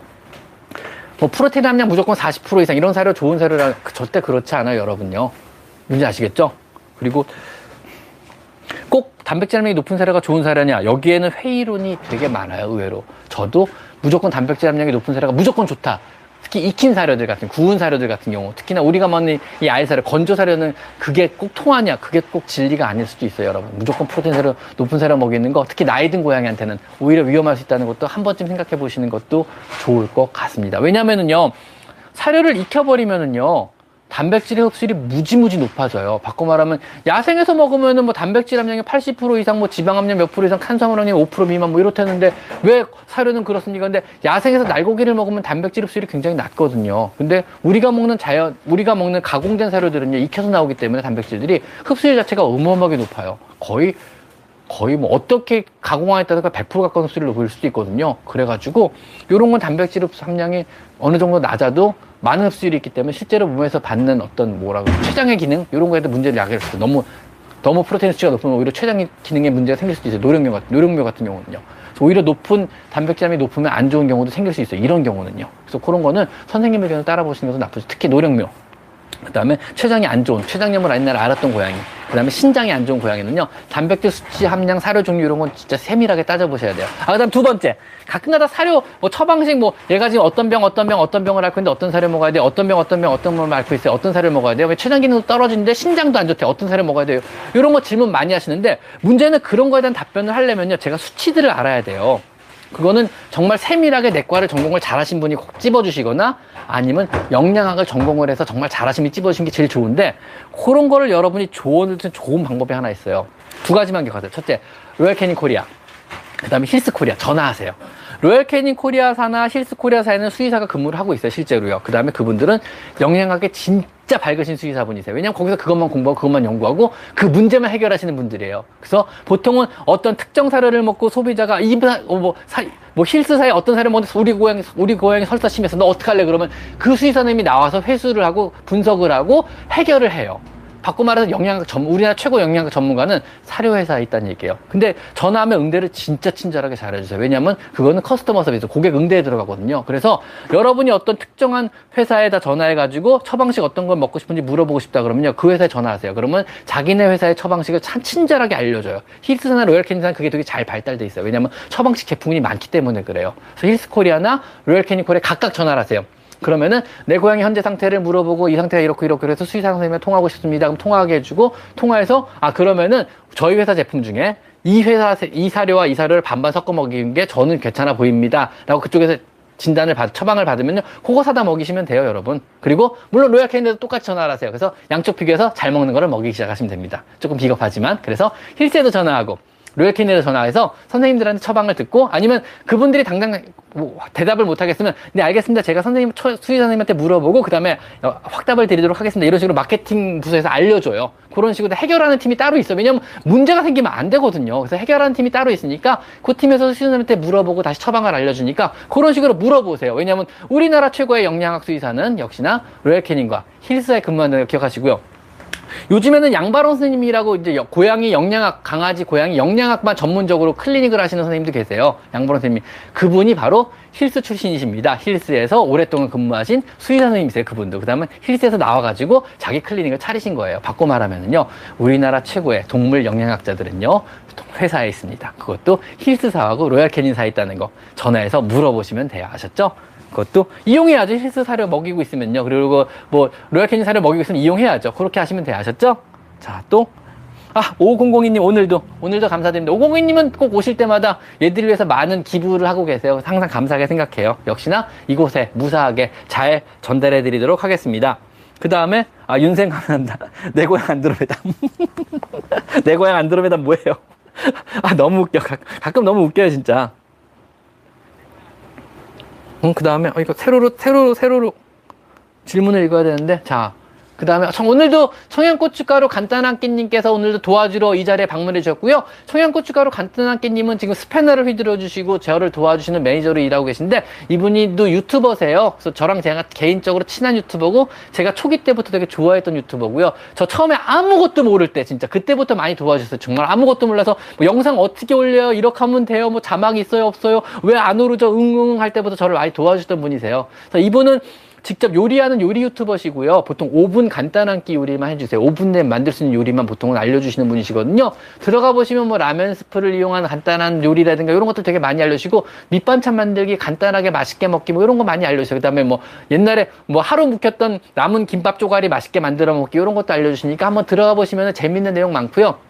A: 뭐 프로테인 함량 무조건 40% 이상 이런 사료 좋은 사료라 절대 그렇지 않아요 여러분요 문제 아시겠죠? 그리고 꼭 단백질 함량이 높은 사료가 좋은 사료냐 여기에는 회의론이 되게 많아요 의외로 저도 무조건 단백질 함량이 높은 사료가 무조건 좋다 특히 익힌 사료들 같은 구운 사료들 같은 경우 특히나 우리가 먹는 이 알사료 건조 사료는 그게 꼭 통하냐 그게 꼭 진리가 아닐 수도 있어요 여러분. 무조건 프로테인 사료 높은 사료 먹이는 거 특히 나이 든 고양이한테는 오히려 위험할 수 있다는 것도 한 번쯤 생각해 보시는 것도 좋을 것 같습니다. 왜냐면은요 사료를 익혀버리면은요 단백질의 흡수율이 무지무지 높아져요. 바꿔 말하면 야생에서 먹으면은 뭐 단백질 함량이 80% 이상, 뭐 지방 함량 몇 프로 이상, 탄수화물 함량 5% 미만 뭐 이렇다는데 왜 사료는 그렇습니까? 근데 야생에서 날고기를 먹으면 단백질 흡수율이 굉장히 낮거든요. 근데 우리가 먹는 자연, 우리가 먹는 가공된 사료들은요 익혀서 나오기 때문에 단백질들이 흡수율 자체가 어마어마하게 높아요. 거의 거의 뭐 어떻게 가공하에 따라서 100% 가까운 흡수율을 보일 수도 있거든요. 그래가지고 이런 건 단백질 흡수 함량이 어느 정도 낮아도 많은 흡수율이 있기 때문에 실제로 몸에서 받는 어떤 뭐라고 췌장의 기능 이런 거에도 문제를 야기할 수도 너무 너무 프로테인 수치가 높으면 오히려 췌장 기능에 문제가 생길 수도 있어요. 노령묘 같은 노령묘 같은 경우는요. 오히려 높은 단백질함이 높으면 안 좋은 경우도 생길 수 있어요. 이런 경우는요. 그래서 그런 거는 선생님 의견을 따라 보시는 것은 낫죠. 특히 노령묘. 그 다음에 췌장이 안 좋은, 췌장염을 옛날에 앓았던 고양이. 그 다음에 신장이 안 좋은 고양이는요, 단백질 수치 함량, 사료 종류 이런 건 진짜 세밀하게 따져보셔야 돼요. 아, 그 다음 두 번째. 가끔가다 사료, 뭐 처방식, 뭐 얘가 지금 어떤 병, 어떤 병, 어떤 병을 앓고 있는데 어떤 사료 먹어야 돼? 어떤 병, 어떤 병, 어떤 병을 앓고 있어요? 어떤 사료를 먹어야 돼요? 왜 췌장 기능도 떨어지는데 신장도 안 좋대? 어떤 사료 먹어야 돼요? 이런 거 질문 많이 하시는데 문제는 그런 거에 대한 답변을 하려면요, 제가 수치들을 알아야 돼요. 그거는 정말 세밀하게 내과를 전공을 잘하신 분이 꼭 집어주시거나 아니면 영양학을 전공을 해서 정말 잘하신 분이 집어주신 게 제일 좋은데 그런 거를 여러분이 조언을 든 좋은 방법이 하나 있어요. 두 가지만 기억하세요. 첫째, 로얄 캐닌 코리아. 그 다음에 힐스 코리아. 전화하세요. 로얄 캐닌 코리아사나 힐스 코리아사에는 수의사가 근무를 하고 있어요, 실제로요. 그 다음에 그분들은 영양학에 진짜 밝으신 수의사분이세요. 왜냐면 거기서 그것만 공부하고 그것만 연구하고 그 문제만 해결하시는 분들이에요. 그래서 보통은 어떤 특정 사료를 먹고 소비자가 이, 어, 뭐, 사, 뭐 힐스사에 어떤 사료 먹는데 우리 고양이, 우리 고양이 설사 심해서 너 어떡할래? 그러면 그 수의사님이 나와서 회수를 하고 분석을 하고 해결을 해요. 바꿔 말해서 영양학 전 우리나라 최고 영양학 전문가는 사료회사에 있다는 얘기예요. 근데 전화하면 응대를 진짜 친절하게 잘해주세요. 왜냐하면 그거는 커스터머 서비스, 고객 응대에 들어가거든요. 그래서 여러분이 어떤 특정한 회사에다 전화해가지고 처방식 어떤 걸 먹고 싶은지 물어보고 싶다 그러면요. 그 회사에 전화하세요. 그러면 자기네 회사의 처방식을 참 친절하게 알려줘요. 힐스나 로열캐니사는 그게 되게 잘 발달돼 있어요. 왜냐하면 처방식 제품이 많기 때문에 그래요. 그래서 힐스코리아나 로열캐니콜에 각각 전화를 하세요. 그러면은 내 고양이 현재 상태를 물어보고 이 상태가 이렇고 이렇고 그래서 수의사 선생님이 통화하고 싶습니다. 그럼 통화하게 해주고 통화해서 아 그러면은 저희 회사 제품 중에 이 회사 이 사료와 이 사료를 반반 섞어 먹이는 게 저는 괜찮아 보입니다라고 그쪽에서 진단을 받 처방을 받으면요. 그거 사다 먹이시면 돼요 여러분. 그리고 물론 캐니도 똑같이 전화를 하세요. 그래서 양쪽 비교해서 잘 먹는 거를 먹이기 시작하시면 됩니다. 조금 비겁하지만. 그래서 힐스에도 전화하고 로얄 캐니에 전화해서 선생님들한테 처방을 듣고 아니면 그분들이 당장 뭐 대답을 못 하겠으면 네 알겠습니다. 제가 선생님 수의사 선생님한테 물어보고 그 다음에 확답을 드리도록 하겠습니다. 이런 식으로 마케팅 부서에서 알려줘요. 그런 식으로 해결하는 팀이 따로 있어요. 왜냐면 문제가 생기면 안 되거든요. 그래서 해결하는 팀이 따로 있으니까 그 팀에서 수의사 선생님한테 물어보고 다시 처방을 알려주니까 그런 식으로 물어보세요. 왜냐면 우리나라 최고의 영양학 수의사는 역시나 로얄 캐닌과 힐스에 근무하는 걸 기억하시고요 요즘에는 양바론 선생님이라고 이제 고양이 영양학, 강아지 고양이 영양학만 전문적으로 클리닉을 하시는 선생님도 계세요. 양바론 선생님. 그분이 바로 힐스 출신이십니다. 힐스에서 오랫동안 근무하신 수의사 선생님이세요. 그분도. 그 다음에 힐스에서 나와가지고 자기 클리닉을 차리신 거예요. 바꿔 말하면은요. 우리나라 최고의 동물 영양학자들은요. 회사에 있습니다. 그것도 힐스사하고 로얄 캐닌사에 있다는 거 전화해서 물어보시면 돼요. 아셨죠? 그것도 이용해야죠. 힐스 사료 먹이고 있으면요. 그리고 뭐 로얄 캐닌 사료 먹이고 있으면 이용해야죠. 그렇게 하시면 돼요. 아셨죠? 자, 또 아, 5002님 오늘도 오늘도 감사드립니다. 5002님은 꼭 오실 때마다 얘들을 위해서 많은 기부를 하고 계세요. 항상 감사하게 생각해요. 역시나 이곳에 무사하게 잘 전달해 드리도록 하겠습니다. 그 다음에 아 윤생 감사합니다. 내 고향 안드로메다. 내 고향 안드로메다 뭐예요? 아 너무 웃겨. 가끔 너무 웃겨요 진짜. 음, 그 다음에, 어, 이거 세로로, 세로로, 세로로 질문을 읽어야 되는데, 자, 그 다음에 오늘도 청양고춧가루 간단한 끼님께서 오늘도 도와주러 이 자리에 방문해 주셨고요. 청양고춧가루 간단한 끼님은 지금 스패너를 휘두르 주시고 저를 도와주시는 매니저로 일하고 계신데 이분이도 유튜버세요. 그래서 저랑 제가 개인적으로 친한 유튜버고 제가 초기 때부터 되게 좋아했던 유튜버고요. 저 처음에 아무것도 모를 때 진짜 그때부터 많이 도와주셨어요. 정말 아무것도 몰라서 뭐 영상 어떻게 올려요? 이렇게 하면 돼요? 뭐 자막 있어요? 없어요? 왜 안 오르죠? 응응 할 때부터 저를 많이 도와주셨던 분이세요. 그래서 이분은 직접 요리하는 요리 유튜버시고요. 보통 5분 간단한 끼 요리만 해주세요. 5분 내에 만들 수 있는 요리만 보통은 알려주시는 분이시거든요. 들어가 보시면 뭐 라면 스프를 이용한 간단한 요리라든가 이런 것들 되게 많이 알려주시고 밑반찬 만들기 간단하게 맛있게 먹기 뭐 이런 거 많이 알려주세요. 그 다음에 뭐 옛날에 뭐 하루 묵혔던 남은 김밥 조가리 맛있게 만들어 먹기 이런 것도 알려주시니까 한번 들어가 보시면 재밌는 내용 많고요.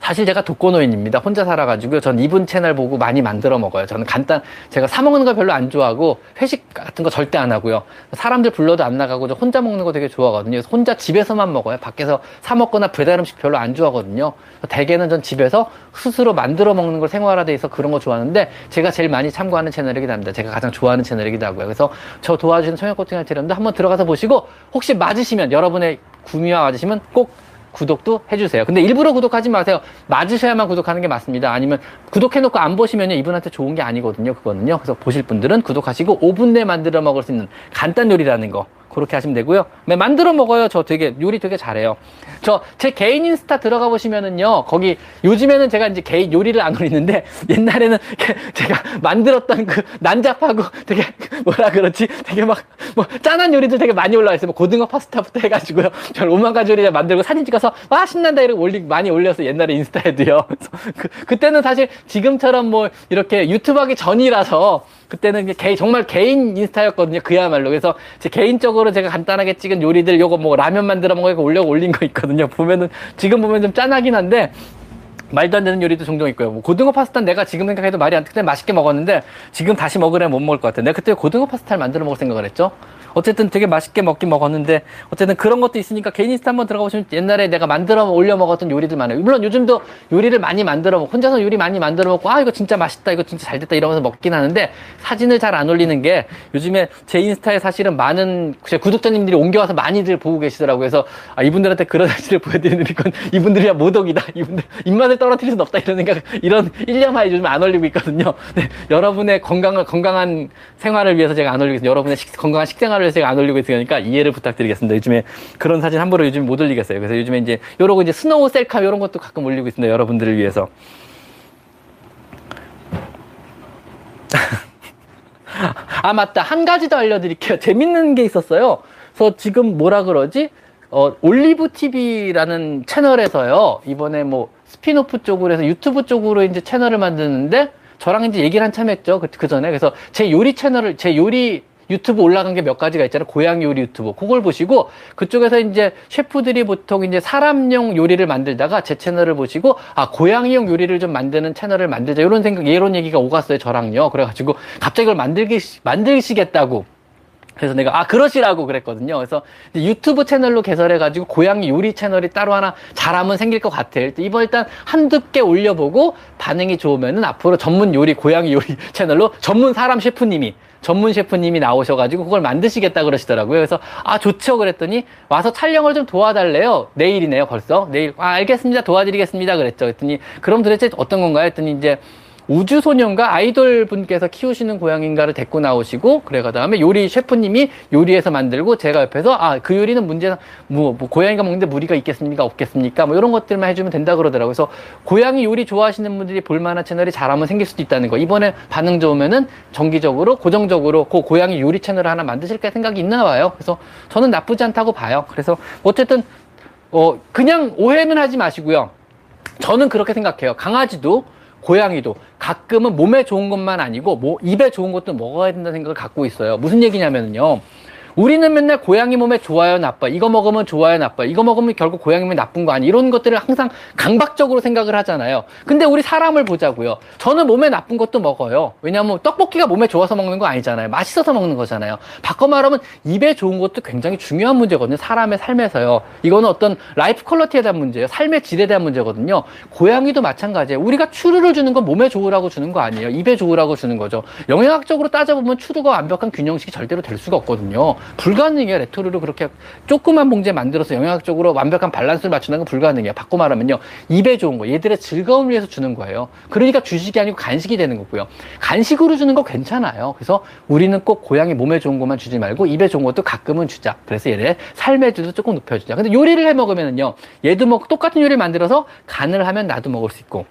A: 사실 제가 독거노인입니다. 혼자 살아가지고요. 전 이분 채널 보고 많이 만들어 먹어요. 저는 간단, 제가 사먹는 거 별로 안 좋아하고, 회식 같은 거 절대 안 하고요. 사람들 불러도 안 나가고, 저 혼자 먹는 거 되게 좋아하거든요. 혼자 집에서만 먹어요. 밖에서 사먹거나 배달 음식 별로 안 좋아하거든요. 대개는 전 집에서 스스로 만들어 먹는 걸 생활화돼 있어 그런 거 좋아하는데, 제가 제일 많이 참고하는 채널이기도 합니다. 제가 가장 좋아하는 채널이기도 하고요. 그래서 저 도와주는 청양고등어 채널인데 한번 들어가서 보시고, 혹시 맞으시면, 여러분의 구미와 맞으시면 꼭 구독도 해주세요. 근데 일부러 구독하지 마세요. 맞으셔야만 구독하는 게 맞습니다. 아니면 구독해놓고 안 보시면 이분한테 좋은 게 아니거든요. 그거는요. 그래서 보실 분들은 구독하시고 5분 내에 만들어 먹을 수 있는 간단 요리라는 거 그렇게 하시면 되고요. 네, 만들어 먹어요. 저 되게 요리 되게 잘해요. 저 제 개인 인스타 들어가 보시면은요. 거기 요즘에는 제가 이제 개인 요리를 안 올리는데 옛날에는 제가 만들었던 그 난잡하고 되게 뭐라 그렇지? 되게 막 뭐 짠한 요리들 되게 많이 올라와 있어요. 뭐 고등어 파스타부터 해가지고요. 저 오만 가지 요리 만들고 사진 찍어서 와 신난다 이렇게 올리 많이 올려서 옛날에 인스타에도요. 그, 그때는 사실 지금처럼 뭐 이렇게 유튜브 하기 전이라서 그때는 개, 정말 개인 인스타였거든요. 그야말로. 그래서 제 개인적으로 제가 간단하게 찍은 요리들 요거 뭐 라면 만들어 먹고 올려 올린 거 있거든요. 보면은 지금 보면 좀 짠하긴 한데 말도 안 되는 요리도 종종 있고요. 뭐 고등어 파스타 내가 지금 생각해도 말이 안 돼. 그때 맛있게 먹었는데 지금 다시 먹으려면 못 먹을 것 같아. 내가 그때 고등어 파스타를 만들어 먹을 생각을 했죠. 어쨌든 되게 맛있게 먹긴 먹었는데 어쨌든 그런 것도 있으니까 개인 인스타 한번 들어가 보시면 옛날에 내가 만들어 올려 먹었던 요리들 많아요. 물론 요즘도 요리를 많이 만들어 먹고 혼자서 요리 많이 만들어 먹고 아 이거 진짜 맛있다 이거 진짜 잘 됐다 이러면서 먹긴 하는데 사진을 잘 안 올리는 게 요즘에 제 인스타에 사실은 많은 제 구독자님들이 옮겨와서 많이들 보고 계시더라고요. 그래서 아, 이분들한테 그런 사실을 보여드리는 건 이분들이야 모독이다. 이분들 입맛을 떨어뜨릴 수는 없다 이런 생각 이런 일념하에 요즘 안 올리고 있거든요. 네, 여러분의 건강을 건강한 생활을 위해서 제가 안 올리고 있습니다. 여러분의 식, 건강한 식생활을 위해서 제가 안 올리고 있으니까 이해를 부탁드리겠습니다. 요즘에 그런 사진 함부로 요즘 못 올리겠어요. 그래서 요즘에 이제 요러고 이제 스노우 셀카 이런 것도 가끔 올리고 있습니다. 여러분들을 위해서. 아 맞다 한 가지 더 알려드릴게요. 재밌는 게 있었어요. 그래서 지금 뭐라 그러지? 어, 올리브 TV라는 채널에서요. 이번에 뭐 스피노프 쪽으로 해서 유튜브 쪽으로 이제 채널을 만드는데 저랑 이제 얘기를 한참 했죠. 그, 그 전에. 그래서 제 요리 채널을, 제 요리 유튜브 올라간 게 몇 가지가 있잖아요. 고양이 요리 유튜브. 그걸 보시고 그쪽에서 이제 셰프들이 보통 이제 사람용 요리를 만들다가 제 채널을 보시고 아, 고양이용 요리를 좀 만드는 채널을 만들자. 이런 생각, 이런 얘기가 오갔어요. 저랑요. 그래가지고 갑자기 그걸 만들기, 만들시겠다고. 그래서 내가 아 그러시라고 그랬거든요. 그래서 유튜브 채널로 개설해가지고 고양이 요리 채널이 따로 하나 잘하면 생길 것 같아. 이번 일단 한두 개 올려보고 반응이 좋으면은 앞으로 전문 요리 고양이 요리 채널로 전문 사람 셰프님이 전문 셰프님이 나오셔가지고 그걸 만드시겠다 그러시더라고요. 그래서 아 좋죠 그랬더니 와서 촬영을 좀 도와달래요. 내일이네요 벌써 내일 아 알겠습니다 도와드리겠습니다 그랬죠. 그랬더니 그럼 도대체 어떤 건가요? 했더니 이제 우주소년과 아이돌 분께서 키우시는 고양인가를 데리고 나오시고 그래 가 다음에 요리 셰프님이 요리해서 만들고 제가 옆에서 아 그 요리는 문제는 뭐, 뭐 고양이가 먹는데 무리가 있겠습니까? 없겠습니까? 뭐 이런 것들만 해주면 된다 그러더라고요. 그래서 고양이 요리 좋아하시는 분들이 볼만한 채널이 잘하면 생길 수도 있다는 거. 이번에 반응 좋으면은 정기적으로 고정적으로 그 고양이 요리 채널을 하나 만드실까 생각이 있나 봐요. 그래서 저는 나쁘지 않다고 봐요. 그래서 어쨌든 어 그냥 오해는 하지 마시고요. 저는 그렇게 생각해요. 강아지도 고양이도 가끔은 몸에 좋은 것만 아니고 뭐 입에 좋은 것도 먹어야 된다는 생각을 갖고 있어요. 무슨 얘기냐면요. 우리는 맨날 고양이 몸에 좋아요, 나빠. 이거 먹으면 좋아요, 나빠. 이거 먹으면 결국 고양이 몸에 나쁜 거 아니. 이런 것들을 항상 강박적으로 생각을 하잖아요. 근데 우리 사람을 보자고요. 저는 몸에 나쁜 것도 먹어요. 왜냐하면 떡볶이가 몸에 좋아서 먹는 거 아니잖아요. 맛있어서 먹는 거잖아요. 바꿔 말하면 입에 좋은 것도 굉장히 중요한 문제거든요. 사람의 삶에서요. 이거는 어떤 life quality에 대한 문제예요. 삶의 질에 대한 문제거든요. 고양이도 마찬가지예요. 우리가 츄르를 주는 건 몸에 좋으라고 주는 거 아니에요. 입에 좋으라고 주는 거죠. 영양학적으로 따져보면 츄르가 완벽한 균형식이 절대로 될 수가 없거든요. 불가능해요. 레토르트를 그렇게 조그만 봉지에 만들어서 영양학적으로 완벽한 밸런스를 맞추는 건 불가능해요. 바꿔 말하면요. 입에 좋은 거, 얘들의 즐거움을 위해서 주는 거예요. 그러니까 주식이 아니고 간식이 되는 거고요. 간식으로 주는 거 괜찮아요. 그래서 우리는 꼭 고양이 몸에 좋은 것만 주지 말고 입에 좋은 것도 가끔은 주자. 그래서 얘를 삶의 질도 조금 높여주자. 근데 요리를 해 먹으면은요. 얘도 먹 똑같은 요리를 만들어서 간을 하면 나도 먹을 수 있고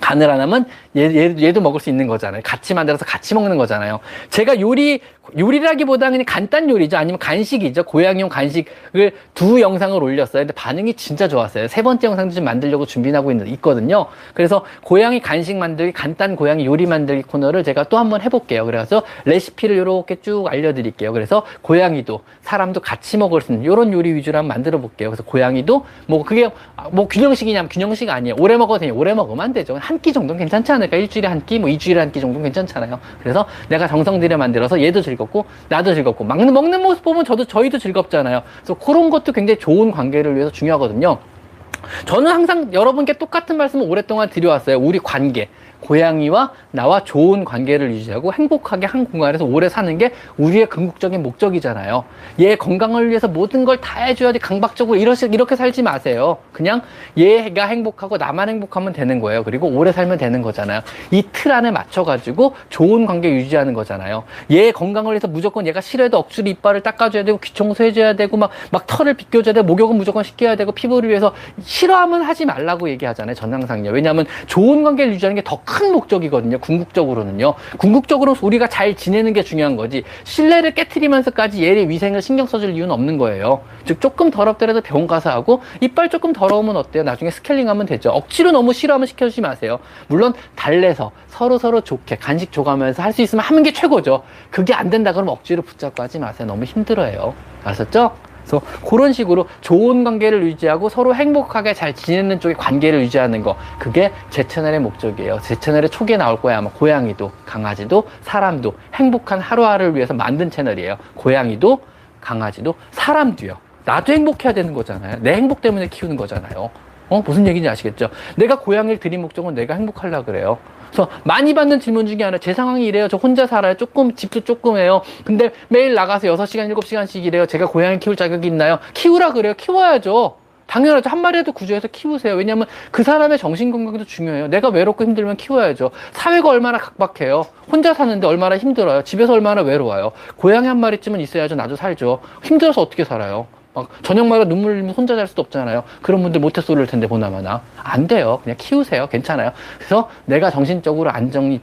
A: 간을 안 하면 얘, 얘, 얘도 먹을 수 있는 거잖아요. 같이 만들어서 같이 먹는 거잖아요. 제가 요리, 요리라기보다는 그냥 간단 요리죠. 아니면 간식이죠. 고양이용 간식을 두 영상을 올렸어요. 근데 반응이 진짜 좋았어요. 세 번째 영상도 좀 만들려고 준비하고 있는, 있거든요. 그래서 고양이 간식 만들기, 간단 고양이 요리 만들기 코너를 제가 또 한번 해볼게요. 그래서 레시피를 이렇게 쭉 알려드릴게요. 그래서 고양이도 사람도 같이 먹을 수 있는 이런 요리 위주로 한번 만들어 볼게요. 그래서 고양이도 뭐 그게 뭐 균형식이냐면 균형식 아니에요. 오래 먹어도 돼요. 오래 먹으면 안 되죠. 한 끼 정도는 괜찮지 않을까? 일주일에 한 끼, 뭐 이주일에 한 끼 정도는 괜찮잖아요. 그래서 내가 정성 들여 만들어서 얘도 즐겁고 나도 즐겁고 먹는, 먹는 모습 보면 저도 저희도 즐겁잖아요. 그래서 그런 것도 굉장히 좋은 관계를 위해서 중요하거든요. 저는 항상 여러분께 똑같은 말씀을 오랫동안 드려왔어요. 우리 관계. 고양이와 나와 좋은 관계를 유지하고 행복하게 한 공간에서 오래 사는 게 우리의 궁극적인 목적이잖아요. 얘 건강을 위해서 모든 걸 다 해줘야지 강박적으로 이렇게, 이렇게 살지 마세요. 그냥 얘가 행복하고 나만 행복하면 되는 거예요. 그리고 오래 살면 되는 거잖아요. 이 틀 안에 맞춰가지고 좋은 관계 유지하는 거잖아요. 얘 건강을 위해서 무조건 얘가 싫어해도 억지로 이빨을 닦아줘야 되고 귀청소 해줘야 되고 막, 막 털을 비껴줘야 되고 목욕은 무조건 시켜야 되고 피부를 위해서 싫어하면 하지 말라고 얘기하잖아요. 전항상요. 왜냐하면 좋은 관계를 유지하는 게더 큰 목적이거든요. 궁극적으로는요. 궁극적으로 우리가 잘 지내는 게 중요한 거지. 신뢰를 깨뜨리면서까지 얘의 위생을 신경 써줄 이유는 없는 거예요. 즉 조금 더럽더라도 병원 가서 하고 이빨 조금 더러우면 어때요? 나중에 스케일링하면 되죠. 억지로 너무 싫어하면 시켜주지 마세요. 물론 달래서 서로 서로 좋게 간식 줘가면서 할 수 있으면 하는 게 최고죠. 그게 안 된다 그러면 억지로 붙잡고 하지 마세요. 너무 힘들어요. 아셨죠? 그래서 그런 식으로 좋은 관계를 유지하고 서로 행복하게 잘 지내는 쪽의 관계를 유지하는 거 그게 제 채널의 목적이에요. 제 채널의 초기에 나올 거야 아마 고양이도 강아지도 사람도 행복한 하루하루를 위해서 만든 채널이에요. 고양이도 강아지도 사람도요. 나도 행복해야 되는 거잖아요. 내 행복 때문에 키우는 거잖아요. 어 무슨 얘기인지 아시겠죠? 내가 고양이를 드린 목적은 내가 행복하려 그래요. 그래서 많이 받는 질문 중에 하나, 제 상황이 이래요. 저 혼자 살아요. 조금, 집도 조금 해요. 근데 매일 나가서 6시간, 7시간씩 일해요. 제가 고양이 키울 자격이 있나요? 키우라 그래요. 키워야죠. 당연하죠. 한 마리라도 구조해서 키우세요. 왜냐하면 그 사람의 정신 건강도 중요해요. 내가 외롭고 힘들면 키워야죠. 사회가 얼마나 각박해요. 혼자 사는데 얼마나 힘들어요. 집에서 얼마나 외로워요. 고양이 한 마리쯤은 있어야죠. 나도 살죠. 힘들어서 어떻게 살아요? 막 저녁마다 눈물 흘리면 혼자 잘 수도 없잖아요. 그런 분들 모태솔로일 텐데 보나마나 안 돼요. 그냥 키우세요. 괜찮아요. 그래서 내가 정신적으로 안정이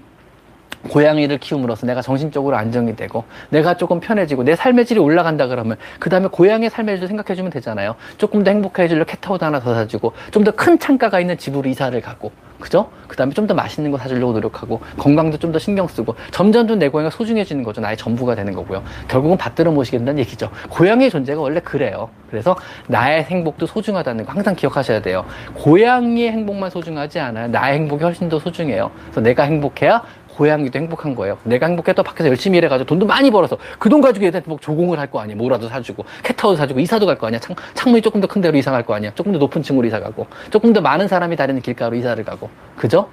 A: 고양이를 키움으로써 내가 정신적으로 안정이 되고 내가 조금 편해지고 내 삶의 질이 올라간다 그러면 그 다음에 고양이의 삶의 질을 생각해주면 되잖아요. 조금 더 행복해지려 캣타워도 하나 더 사주고 좀 더 큰 창가가 있는 집으로 이사를 가고 그죠? 그 다음에 좀 더 맛있는 거 사주려고 노력하고 건강도 좀 더 신경 쓰고 점점 좀 내 고양이가 소중해지는 거죠. 나의 전부가 되는 거고요. 결국은 받들어 모시게 된다는 얘기죠. 고양이의 존재가 원래 그래요. 그래서 나의 행복도 소중하다는 거 항상 기억하셔야 돼요. 고양이의 행복만 소중하지 않아요. 나의 행복이 훨씬 더 소중해요. 그래서 내가 행복해야 고양이도 행복한 거예요. 내가 행복해도 밖에서 열심히 일해가지고 돈도 많이 벌어서 그 돈 가지고 얘한테 뭐 조공을 할 거 아니야. 뭐라도 사주고 캣타워도 사주고 이사도 갈 거 아니야. 창, 창문이 조금 더 큰 데로 이사 갈 거 아니야. 조금 더 높은 층으로 이사 가고 조금 더 많은 사람이 다니는 길가로 이사를 가고 그죠?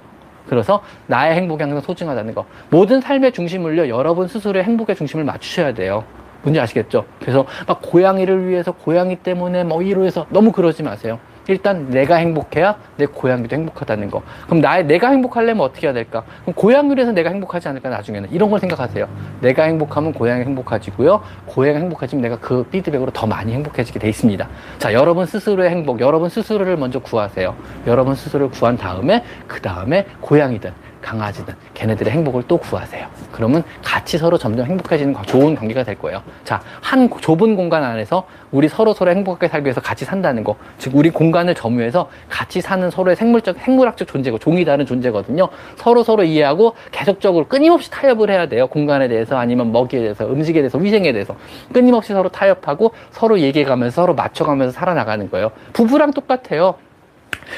A: 그래서 나의 행복이 항상 소중하다는 거. 모든 삶의 중심을요, 여러분 스스로의 행복의 중심을 맞추셔야 돼요. 뭔지 아시겠죠? 그래서 막 고양이를 위해서 고양이 때문에 뭐 이로 해서 너무 그러지 마세요. 일단 내가 행복해야 내 고양이도 행복하다는 거. 그럼 나의 내가 행복하려면 어떻게 해야 될까? 그럼 고양이를 해서 내가 행복하지 않을까 나중에는 이런 걸 생각하세요. 내가 행복하면 고양이 행복해지고요. 고양이 행복해지면 내가 그 피드백으로 더 많이 행복해지게 돼 있습니다. 자, 여러분 스스로의 행복, 여러분 스스로를 먼저 구하세요. 여러분 스스로를 구한 다음에 그 다음에 고양이든 강아지든 걔네들의 행복을 또 구하세요. 그러면 같이 서로 점점 행복해지는 좋은 관계가 될 거예요. 자, 한 좁은 공간 안에서 우리 서로 서로 행복하게 살기 위해서 같이 산다는 거. 즉, 우리 공간을 점유해서 같이 사는 서로의 생물적, 생물학적 존재고, 종이 다른 존재거든요. 서로 서로 이해하고 계속적으로 끊임없이 타협을 해야 돼요. 공간에 대해서 아니면 먹이에 대해서, 음식에 대해서, 위생에 대해서. 끊임없이 서로 타협하고 서로 얘기해가면서 서로 맞춰가면서 살아나가는 거예요. 부부랑 똑같아요.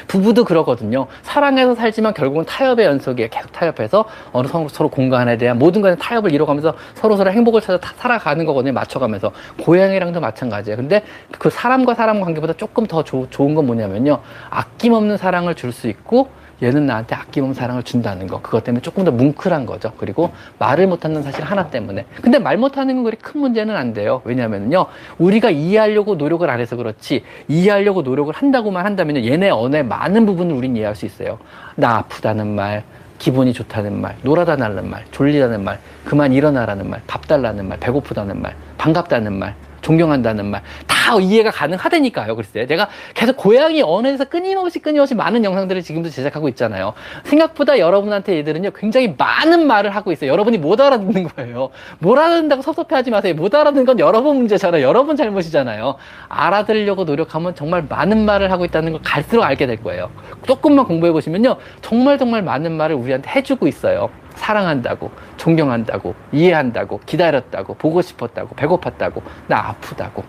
A: 부부도 그러거든요. 사랑해서 살지만 결국은 타협의 연속이에요. 계속 타협해서 어느 서로, 서로 공간에 대한 모든 것에 타협을 이뤄가면서 서로 서로 행복을 찾아 살아가는 거거든요. 맞춰가면서. 고양이랑도 마찬가지예요. 근데 그 사람과 사람 관계보다 조금 더 조, 좋은 건 뭐냐면요. 아낌없는 사랑을 줄 수 있고 얘는 나한테 아낌없는 사랑을 준다는 거. 그것 때문에 조금 더 뭉클한 거죠. 그리고 말을 못하는 사실 하나 때문에. 근데 말 못하는 건 그리 큰 문제는 안 돼요. 왜냐면요. 우리가 이해하려고 노력을 안 해서 그렇지, 이해하려고 노력을 한다고만 한다면 얘네 언어의 많은 부분을 우린 이해할 수 있어요. 나 아프다는 말, 기분이 좋다는 말, 놀아다 달라는 말, 졸리다는 말, 그만 일어나라는 말, 밥 달라는 말, 배고프다는 말, 반갑다는 말, 존경한다는 말 다 이해가 가능하다니까요. 글쎄 내가 계속 고양이 언어에서 끊임없이 끊임없이 많은 영상들을 지금도 제작하고 있잖아요. 생각보다 여러분한테 얘들은요 굉장히 많은 말을 하고 있어요. 여러분이 못 알아듣는 거예요. 못 알아듣는다고 섭섭해 하지 마세요. 못 알아듣는 건 여러분 문제잖아요. 여러분 잘못이잖아요. 알아들으려고 노력하면 정말 많은 말을 하고 있다는 걸 갈수록 알게 될 거예요. 조금만 공부해 보시면요 정말 정말 많은 말을 우리한테 해주고 있어요. 사랑한다고, 존경한다고, 이해한다고, 기다렸다고, 보고 싶었다고, 배고팠다고, 나 아프다고.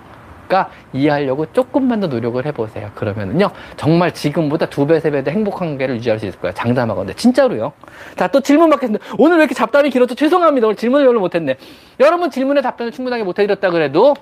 A: 그러니까 이해하려고 조금만 더 노력을 해보세요. 그러면은요, 정말 지금보다 두 배, 세 배 더 행복한 관계를 유지할 수 있을 거예요. 장담하건데. 진짜로요. 자, 또 질문 받겠습니다. 오늘 왜 이렇게 잡담이 길었죠? 죄송합니다. 오늘 질문을 별로 못했네. 여러분 질문에 답변을 충분하게 못해드렸다 그래도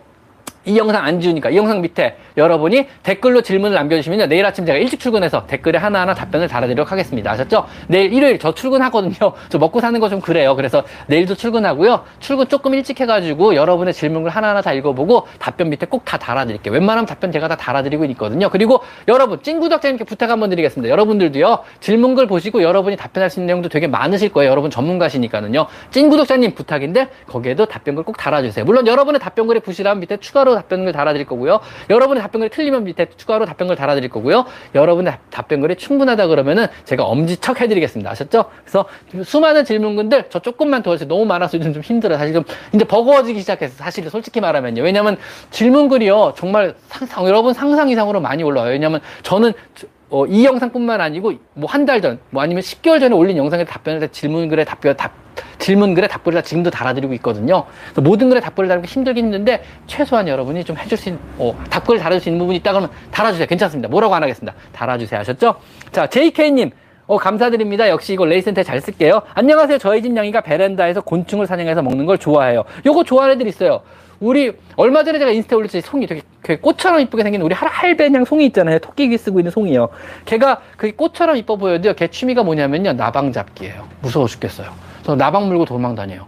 A: 이 영상 안 지우니까 이 영상 밑에 여러분이 댓글로 질문을 남겨주시면요. 내일 아침 제가 일찍 출근해서 댓글에 하나하나 답변을 달아드리도록 하겠습니다. 아셨죠? 내일 일요일 저 출근하거든요. 저 먹고 사는 거 좀 그래요. 그래서 내일도 출근하고요. 출근 조금 일찍 해가지고 여러분의 질문을 하나하나 다 읽어보고 답변 밑에 꼭 다 달아드릴게요. 웬만하면 답변 제가 다 달아드리고 있거든요. 그리고 여러분, 찐 구독자님께 부탁 한번 드리겠습니다. 여러분들도요. 질문글 보시고 여러분이 답변할 수 있는 내용도 되게 많으실 거예요. 여러분 전문가시니까는요. 찐 구독자님 부탁인데 거기에도 답변글 꼭 달아주세요. 물론 여러분의 답변글에 부실하면 밑에 추가로 답변글 달아드릴 거고요. 여러분의 답변글이 틀리면 밑에 추가로 답변글 달아드릴 거고요. 여러분의 답변글이 충분하다 그러면은 제가 엄지척 해드리겠습니다. 아셨죠? 그래서 수많은 질문군들 저 조금만 도와주세요. 너무 많아서 요즘 좀 힘들어요. 사실 좀 이제 버거워지기 시작해서 사실 솔직히 말하면요. 왜냐면 질문글이요. 정말 상상, 여러분 상상 이상으로 많이 올라와요. 왜냐면 저는 어, 이 영상뿐만 아니고 뭐 한 달 전, 뭐 아니면 10개월 전에 올린 영상에 답변을 다 질문글에 답변 답 질문글에 답글을 다 지금도 달아드리고 있거든요. 모든 글에 답글을 달기 힘들긴 힘든데 최소한 여러분이 좀 해줄 수 있는 어, 답글을 달아줄 수 있는 부분이 있다 그러면 달아주세요. 괜찮습니다. 뭐라고 안 하겠습니다. 달아주세요. 하셨죠? 자, JK님. 어, 감사드립니다. 역시 이거 레이센터에 잘 쓸게요. 안녕하세요. 저희 집 양이가 베란다에서 곤충을 사냥해서 먹는 걸 좋아해요. 요거 좋아하는 애들 있어요. 우리 얼마 전에 제가 인스타에 올렸지 송이 되게, 되게 꽃처럼 이쁘게 생긴 우리 할, 할배냥 송이 있잖아요. 토끼기 쓰고 있는 송이요. 걔가 그게 꽃처럼 이뻐 보여도요. 걔 취미가 뭐냐면요. 나방 잡기예요. 무서워 죽겠어요. 저 나방 물고 도망 다녀요.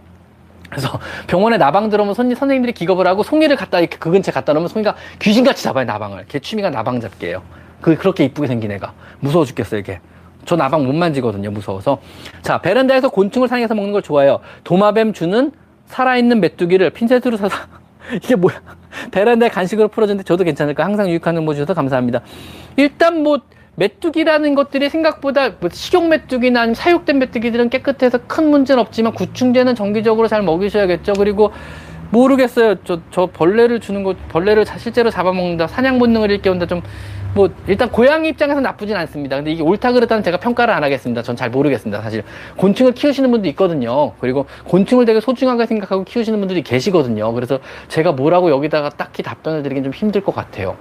A: 그래서 병원에 나방 들어오면 손, 선생님들이 기겁을 하고 송이를 갖다 이렇게 그 근처에 갖다 놓으면 송이가 귀신같이 잡아요 나방을. 걔 취미가 나방 잡기예요. 그 그렇게 이쁘게 생긴 애가 무서워 죽겠어요 이게. 저 나방 못 만지거든요 무서워서. 자 베란다에서 곤충을 사냥해서 먹는 걸 좋아해요. 도마뱀 주는 살아있는 메뚜기를 핀셋으로 사서 이게 뭐야? 베란다에 간식으로 풀어줬는데 저도 괜찮을까? 항상 유익한 정보 주셔서 감사합니다. 일단 뭐 메뚜기라는 것들이 생각보다 뭐 식용 메뚜기나 아니면 사육된 메뚜기들은 깨끗해서 큰 문제는 없지만 구충제는 정기적으로 잘 먹이셔야겠죠. 그리고 모르겠어요. 저, 저 벌레를 주는 거, 벌레를 실제로 잡아먹는다, 사냥 본능을 일깨운다, 좀 뭐 일단 고양이 입장에서 나쁘진 않습니다. 근데 이게 옳다 그르다는 제가 평가를 안 하겠습니다. 전 잘 모르겠습니다. 사실 곤충을 키우시는 분도 있거든요. 그리고 곤충을 되게 소중하게 생각하고 키우시는 분들이 계시거든요. 그래서 제가 뭐라고 여기다가 딱히 답변을 드리긴 좀 힘들 것 같아요.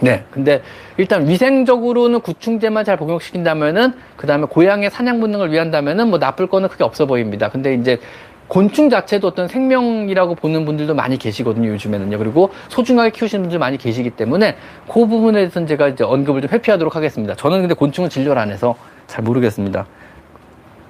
A: 네. 근데 일단 위생적으로는 구충제만 잘 복용시킨다면은 그 다음에 고양이 사냥 본능을 위한다면은 뭐 나쁠 거는 크게 없어 보입니다. 근데 이제 곤충 자체도 어떤 생명이라고 보는 분들도 많이 계시거든요, 요즘에는요. 그리고 소중하게 키우시는 분들 많이 계시기 때문에 그 부분에 대해서는 제가 이제 언급을 좀 회피하도록 하겠습니다. 저는 근데 곤충은 진료를 안 해서 잘 모르겠습니다.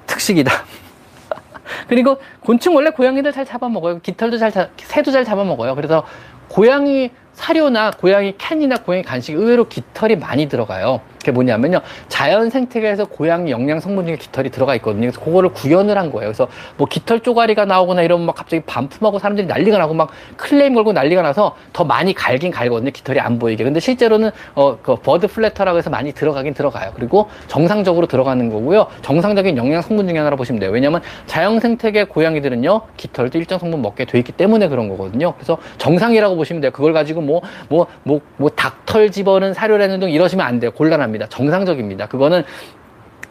A: 특식이다. 그리고 곤충 원래 고양이들 잘 잡아먹어요. 깃털도 잘, 잡, 새도 잘 잡아먹어요. 그래서 고양이 사료나 고양이 캔이나 고양이 간식 의외로 깃털이 많이 들어가요. 그게 뭐냐면요. 자연 생태계에서 고양이 영양 성분 중에 깃털이 들어가 있거든요. 그래서 그거를 구현을 한 거예요. 그래서 뭐 깃털 쪼가리가 나오거나 이러면 막 갑자기 반품하고 사람들이 난리가 나고 막 클레임 걸고 난리가 나서 더 많이 갈긴 갈거든요. 깃털이 안 보이게. 근데 실제로는 어, 그 bird feather라고 해서 많이 들어가긴 들어가요. 그리고 정상적으로 들어가는 거고요. 정상적인 영양 성분 중에 하나로 보시면 돼요. 왜냐면 자연 생태계 고양이들은요. 깃털도 일정 성분 먹게 돼 있기 때문에 그런 거거든요. 그래서 정상이라고 보시면 돼요. 그걸 가지고 뭐, 뭐, 뭐, 뭐 닭털 집어는 사료라는 등 이러시면 안 돼요. 곤란합니다. 정상적입니다. 그거는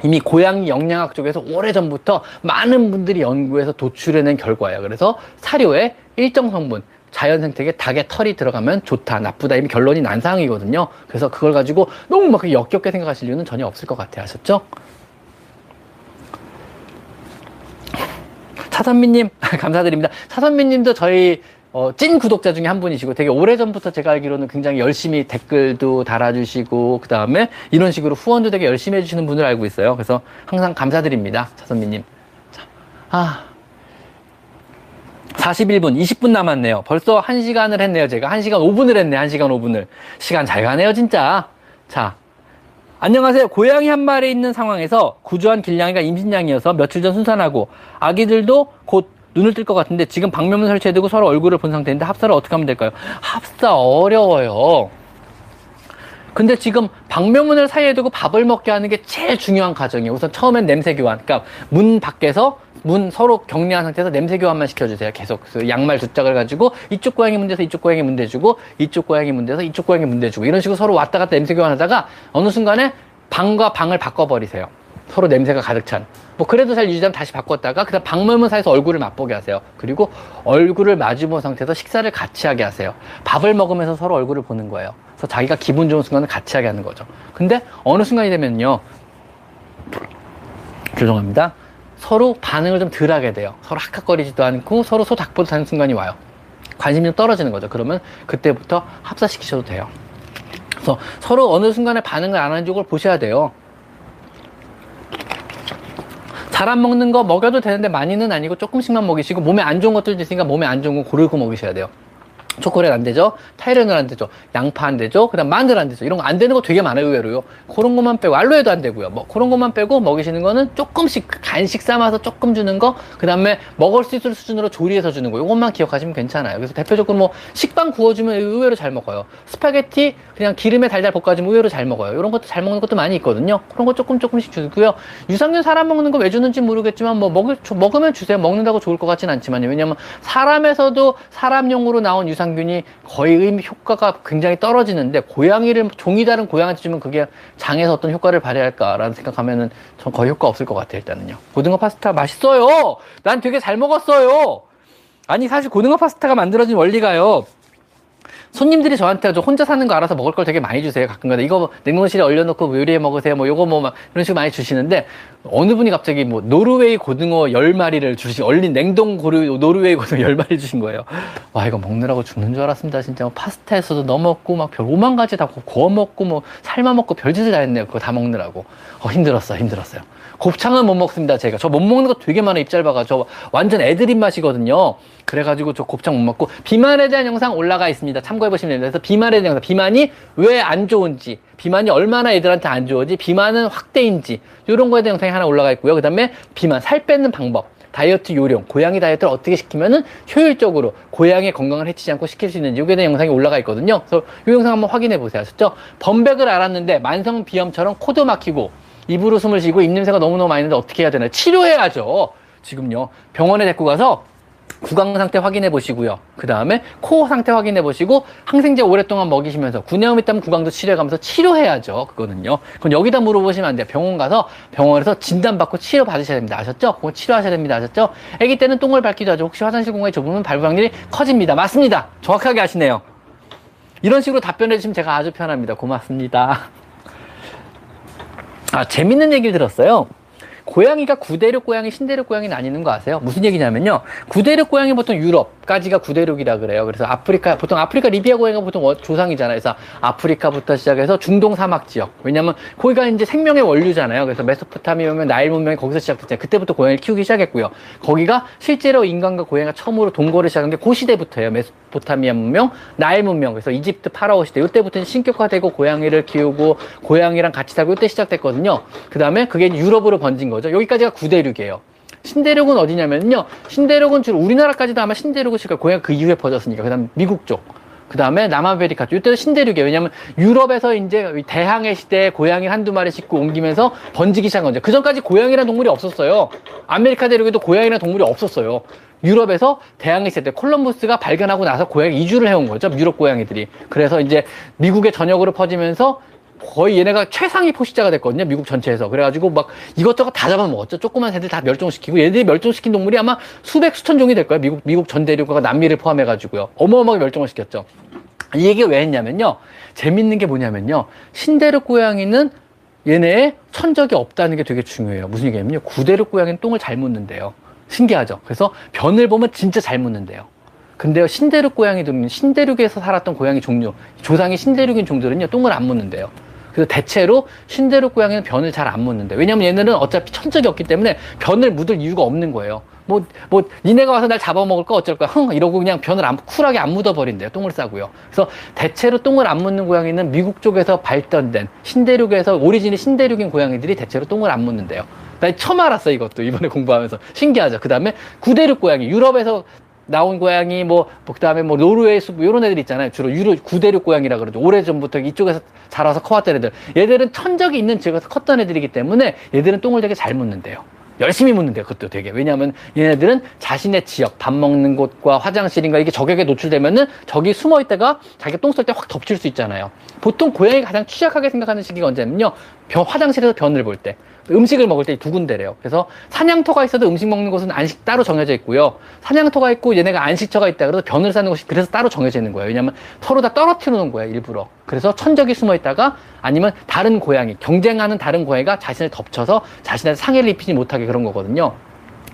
A: 이미 고양이 영양학 쪽에서 오래전부터 많은 분들이 연구해서 도출해낸 결과예요. 그래서 사료에 일정 성분, 자연 생태계 닭의 털이 들어가면 좋다, 나쁘다, 이미 결론이 난 상황이거든요. 그래서 그걸 가지고 너무 막 역겹게 생각하실 이유는 전혀 없을 것 같아요. 아셨죠? 차선미님, 감사드립니다. 차선미님도 저희 어, 찐 구독자 중에 한 분이시고 되게 오래전부터 제가 알기로는 굉장히 열심히 댓글도 달아주시고 그 다음에 이런 식으로 후원도 되게 열심히 해주시는 분을 알고 있어요. 그래서 항상 감사드립니다. 차선미님. 자, 아. 41분, 20분 남았네요. 벌써 1시간을 했네요, 제가. 1시간 5분을 했네, 1시간 5분을. 시간 잘 가네요, 진짜. 자. 안녕하세요. 고양이 한 마리 있는 상황에서 구조한 길냥이가 임신양이어서 며칠 전 순산하고 아기들도 곧 눈을 뜰 것 같은데 지금 방명문 설치해두고 서로 얼굴을 본 상태인데 합사를 어떻게 하면 될까요? 합사 어려워요. 근데 지금 방명문을 사이에 두고 밥을 먹게 하는 게 제일 중요한 과정이에요. 우선 처음엔 냄새 교환. 그러니까 문 밖에서 문 서로 격리한 상태에서 냄새 교환만 시켜주세요. 계속 그 양말 두 짝을 가지고 이쪽 고양이 문대서 이쪽 고양이 문대주고 이쪽 고양이 문대서 이쪽 고양이 문대주고 이런 식으로 서로 왔다 갔다 냄새 교환하다가 어느 순간에 방과 방을 바꿔버리세요. 서로 냄새가 가득 찬. 뭐 그래도 잘 유지하면 다시 바꿨다가 그다음 방문문 사이에서 얼굴을 맛보게 하세요. 그리고 얼굴을 마주본 상태에서 식사를 같이 하게 하세요. 밥을 먹으면서 서로 얼굴을 보는 거예요. 그래서 자기가 기분 좋은 순간을 같이 하게 하는 거죠. 근데 어느 순간이 되면요. 죄송합니다. 서로 반응을 좀 덜 하게 돼요. 서로 학학거리지도 않고 서로 소닥보듯 하는 순간이 와요. 관심이 좀 떨어지는 거죠. 그러면 그때부터 합사시키셔도 돼요. 그래서 서로 어느 순간에 반응을 안 하는 쪽을 보셔야 돼요. 잘 안 먹는 거 먹여도 되는데 많이는 아니고 조금씩만 먹이시고 몸에 안 좋은 것들도 있으니까 몸에 안 좋은 거 고르고 먹이셔야 돼요. 초콜릿 안 되죠? 타이레놀 안 되죠? 양파 안 되죠? 그 다음 마늘 안 되죠? 이런 거 안 되는 거 되게 많아요, 의외로요. 그런 것만 빼고, 알로에도 안 되고요. 뭐, 그런 것만 빼고 먹이시는 거는 조금씩 간식 삼아서 조금 주는 거, 그 다음에 먹을 수 있을 수준으로 조리해서 주는 거, 이것만 기억하시면 괜찮아요. 그래서 대표적으로 뭐, 식빵 구워주면 의외로 잘 먹어요. 스파게티 그냥 기름에 달달 볶아주면 의외로 잘 먹어요. 이런 것도 잘 먹는 것도 많이 있거든요. 그런 거 조금 조금씩 주고요. 유산균 사람 먹는 거 왜 주는지 모르겠지만, 뭐, 먹을, 먹으면 주세요. 먹는다고 좋을 것 같진 않지만요. 왜냐면 사람에서도 사람용으로 나온 유산 균 유산균이 거의 의미 효과가 굉장히 떨어지는데 고양이를 종이 다른 고양이한테 주면 그게 장에서 어떤 효과를 발휘할까라는 생각하면은 전 거의 효과 없을 것 같아요 일단은요. 고등어 파스타 맛있어요! 난 되게 잘 먹었어요! 아니 사실 고등어 파스타가 만들어진 원리가요 손님들이 저한테 저 혼자 사는 거 알아서 먹을 걸 되게 많이 주세요. 가끔가다 이거 냉동실에 얼려놓고 요리해 먹으세요. 뭐 요거 뭐 막 이런 식으로 많이 주시는데 어느 분이 갑자기 뭐 노르웨이 고등어 10마리를 주시 얼린 냉동 고르 노르웨이 고등어 10마리 주신 거예요. 와 이거 먹느라고 죽는 줄 알았습니다. 진짜 뭐 파스타에서도 넣어 먹고 막 별 오만 가지 다 구워 먹고 뭐 삶아 먹고 별짓을 다 했네요. 그거 다 먹느라고. 어 힘들었어. 힘들었어요. 곱창은 못 먹습니다. 제가 저 못 먹는 거 되게 많아 입 짧아가 저 완전 애들 입맛이거든요. 그래가지고 저 곱창 못 먹고 비만에 대한 영상 올라가 있습니다. 참고해 보시면 됩니다. 그래서 비만에 대한 영상, 비만이 왜 안 좋은지, 비만이 얼마나 애들한테 안 좋은지, 비만은 확대인지 이런 거에 대한 영상이 하나 올라가 있고요. 그 다음에 비만 살 빼는 방법. 다이어트 요령, 고양이 다이어트를 어떻게 시키면은 효율적으로 고양이의 건강을 해치지 않고 시킬 수 있는지 이거에 대한 영상이 올라가 있거든요. 그래서 이 영상 한번 확인해 보세요. 아셨죠? 범백을 알았는데 만성 비염처럼 코도 막히고 입으로 숨을 쉬고 입냄새가 너무너무 많이 나는데 어떻게 해야 되나요? 치료해야죠. 지금요. 병원에 데리고 가서 구강 상태 확인해 보시고요. 그 다음에 코 상태 확인해 보시고 항생제 오랫동안 먹이시면서 구내염 있다면 구강도 치료해가면서 치료해야죠. 그거는요. 그럼 여기다 물어보시면 안 돼요. 병원 가서 병원에서 진단받고 치료 받으셔야 됩니다. 아셨죠? 그거 치료하셔야 됩니다. 아셨죠? 아기 때는 똥을 밟기도 하죠. 혹시 화장실 공간이 좁으면 밟을 확률이 커집니다. 맞습니다. 정확하게 아시네요. 이런 식으로 답변해 주시면 제가 아주 편합니다. 고맙습니다. 아, 재밌는 얘기를 들었어요. 고양이가 구대륙 고양이, 신대륙 고양이 나뉘는 거 아세요? 무슨 얘기냐면요. 구대륙 고양이 보통 유럽까지가 구대륙이라 그래요. 그래서 아프리카, 보통 아프리카 리비아 고양이가 보통 조상이잖아요. 그래서 아프리카부터 시작해서 중동 사막 지역. 왜냐면 거기가 이제 생명의 원류잖아요. 그래서 메소포타미아 면 나일 문명이 거기서 시작됐잖아요. 그때부터 고양이를 키우기 시작했고요. 거기가 실제로 인간과 고양이가 처음으로 동거를 시작한 게그 시대부터예요. 메소포타미아 문명, 나일 문명. 그래서 이집트 파라오 시대. 이때부터는 신격화되고 고양이를 키우고 고양이랑 같이 살고 이때 시작됐거든요. 그 다음에 그게 유럽으로 번진 거죠. 여기까지가 구대륙이에요. 신대륙은 어디냐면요. 신대륙은 주로 우리나라까지도 아마 신대륙은 실까 고향 그 이후에 퍼졌으니까. 그 다음 미국 쪽. 그 다음에 남아메리카 쪽. 이때도 신대륙이에요. 왜냐면 유럽에서 이제 대항해 시대에 고양이 한두 마리 싣고 옮기면서 번지기 시작한 거죠. 그 전까지 고양이란 동물이 없었어요. 아메리카 대륙에도 고양이란 동물이 없었어요. 유럽에서 대항해 시대 때 콜럼버스가 발견하고 나서 고양이 이주를 해온 거죠. 유럽 고양이들이. 그래서 이제 미국의 전역으로 퍼지면서 거의 얘네가 최상위 포식자가 됐거든요. 미국 전체에서. 그래가지고 막 이것저것 다 잡아먹었죠. 조그만 새들 다 멸종시키고 얘들이 멸종시킨 동물이 아마 수백, 수천 종이 될 거예요. 미국, 미국 전 대륙과 남미를 포함해가지고요. 어마어마하게 멸종을 시켰죠. 이 얘기가 왜 했냐면요. 재밌는 게 뭐냐면요. 신대륙 고양이는 얘네의 천적이 없다는 게 되게 중요해요. 무슨 얘기냐면요. 구대륙 고양이는 똥을 잘 묻는데요. 신기하죠. 그래서 변을 보면 진짜 잘 묻는데요. 근데요, 신대륙 고양이들은 신대륙에서 살았던 고양이 종류, 조상이 신대륙인 종들은요, 똥을 안 묻는데요. 그래서 대체로 신대륙 고양이는 변을 잘 안 묻는데 왜냐면 얘네는 어차피 천적이 없기 때문에 변을 묻을 이유가 없는 거예요. 뭐, 뭐, 니네가 와서 날 잡아먹을까 어쩔 거야. 흥! 이러고 그냥 변을 안, 쿨하게 안 묻어버린대요. 똥을 싸고요. 그래서 대체로 똥을 안 묻는 고양이는 미국 쪽에서 발전된 신대륙에서 오리진이 신대륙인 고양이들이 대체로 똥을 안 묻는데요. 나 처음 알았어, 이것도. 이번에 공부하면서. 신기하죠. 그 다음에 구대륙 고양이. 유럽에서 나온 고양이 뭐, 뭐 그다음에 뭐 노르웨이 숲 이런 애들 있잖아요. 주로 유로 구대륙 고양이라 그러죠. 오래 전부터 이쪽에서 자라서 커왔던 애들. 얘들은 천적이 있는 지역에서 컸던 애들이기 때문에 얘들은 똥을 되게 잘 묻는데요. 열심히 묻는데요. 그것도 되게. 왜냐하면 얘네들은 자신의 지역, 밥 먹는 곳과 화장실인가 이게 적에게 노출되면은 저기 숨어 있다가 자기가 똥쌀때확 덮칠 수 있잖아요. 보통 고양이가 가장 취약하게 생각하는 시기가 언제냐면요. 변, 화장실에서 변을 볼 때. 음식을 먹을 때 두 군데래요. 그래서 사냥터가 있어도 음식 먹는 곳은 안식 따로 정해져 있고요. 사냥터가 있고 얘네가 안식처가 있다 그래서 변을 사는 곳이 그래서 따로 정해져 있는 거예요. 왜냐하면 서로 다 떨어뜨려 놓은 거예요. 일부러. 그래서 천적이 숨어 있다가 아니면 다른 고양이, 경쟁하는 다른 고양이가 자신을 덮쳐서 자신한테 상해를 입히지 못하게 그런 거거든요.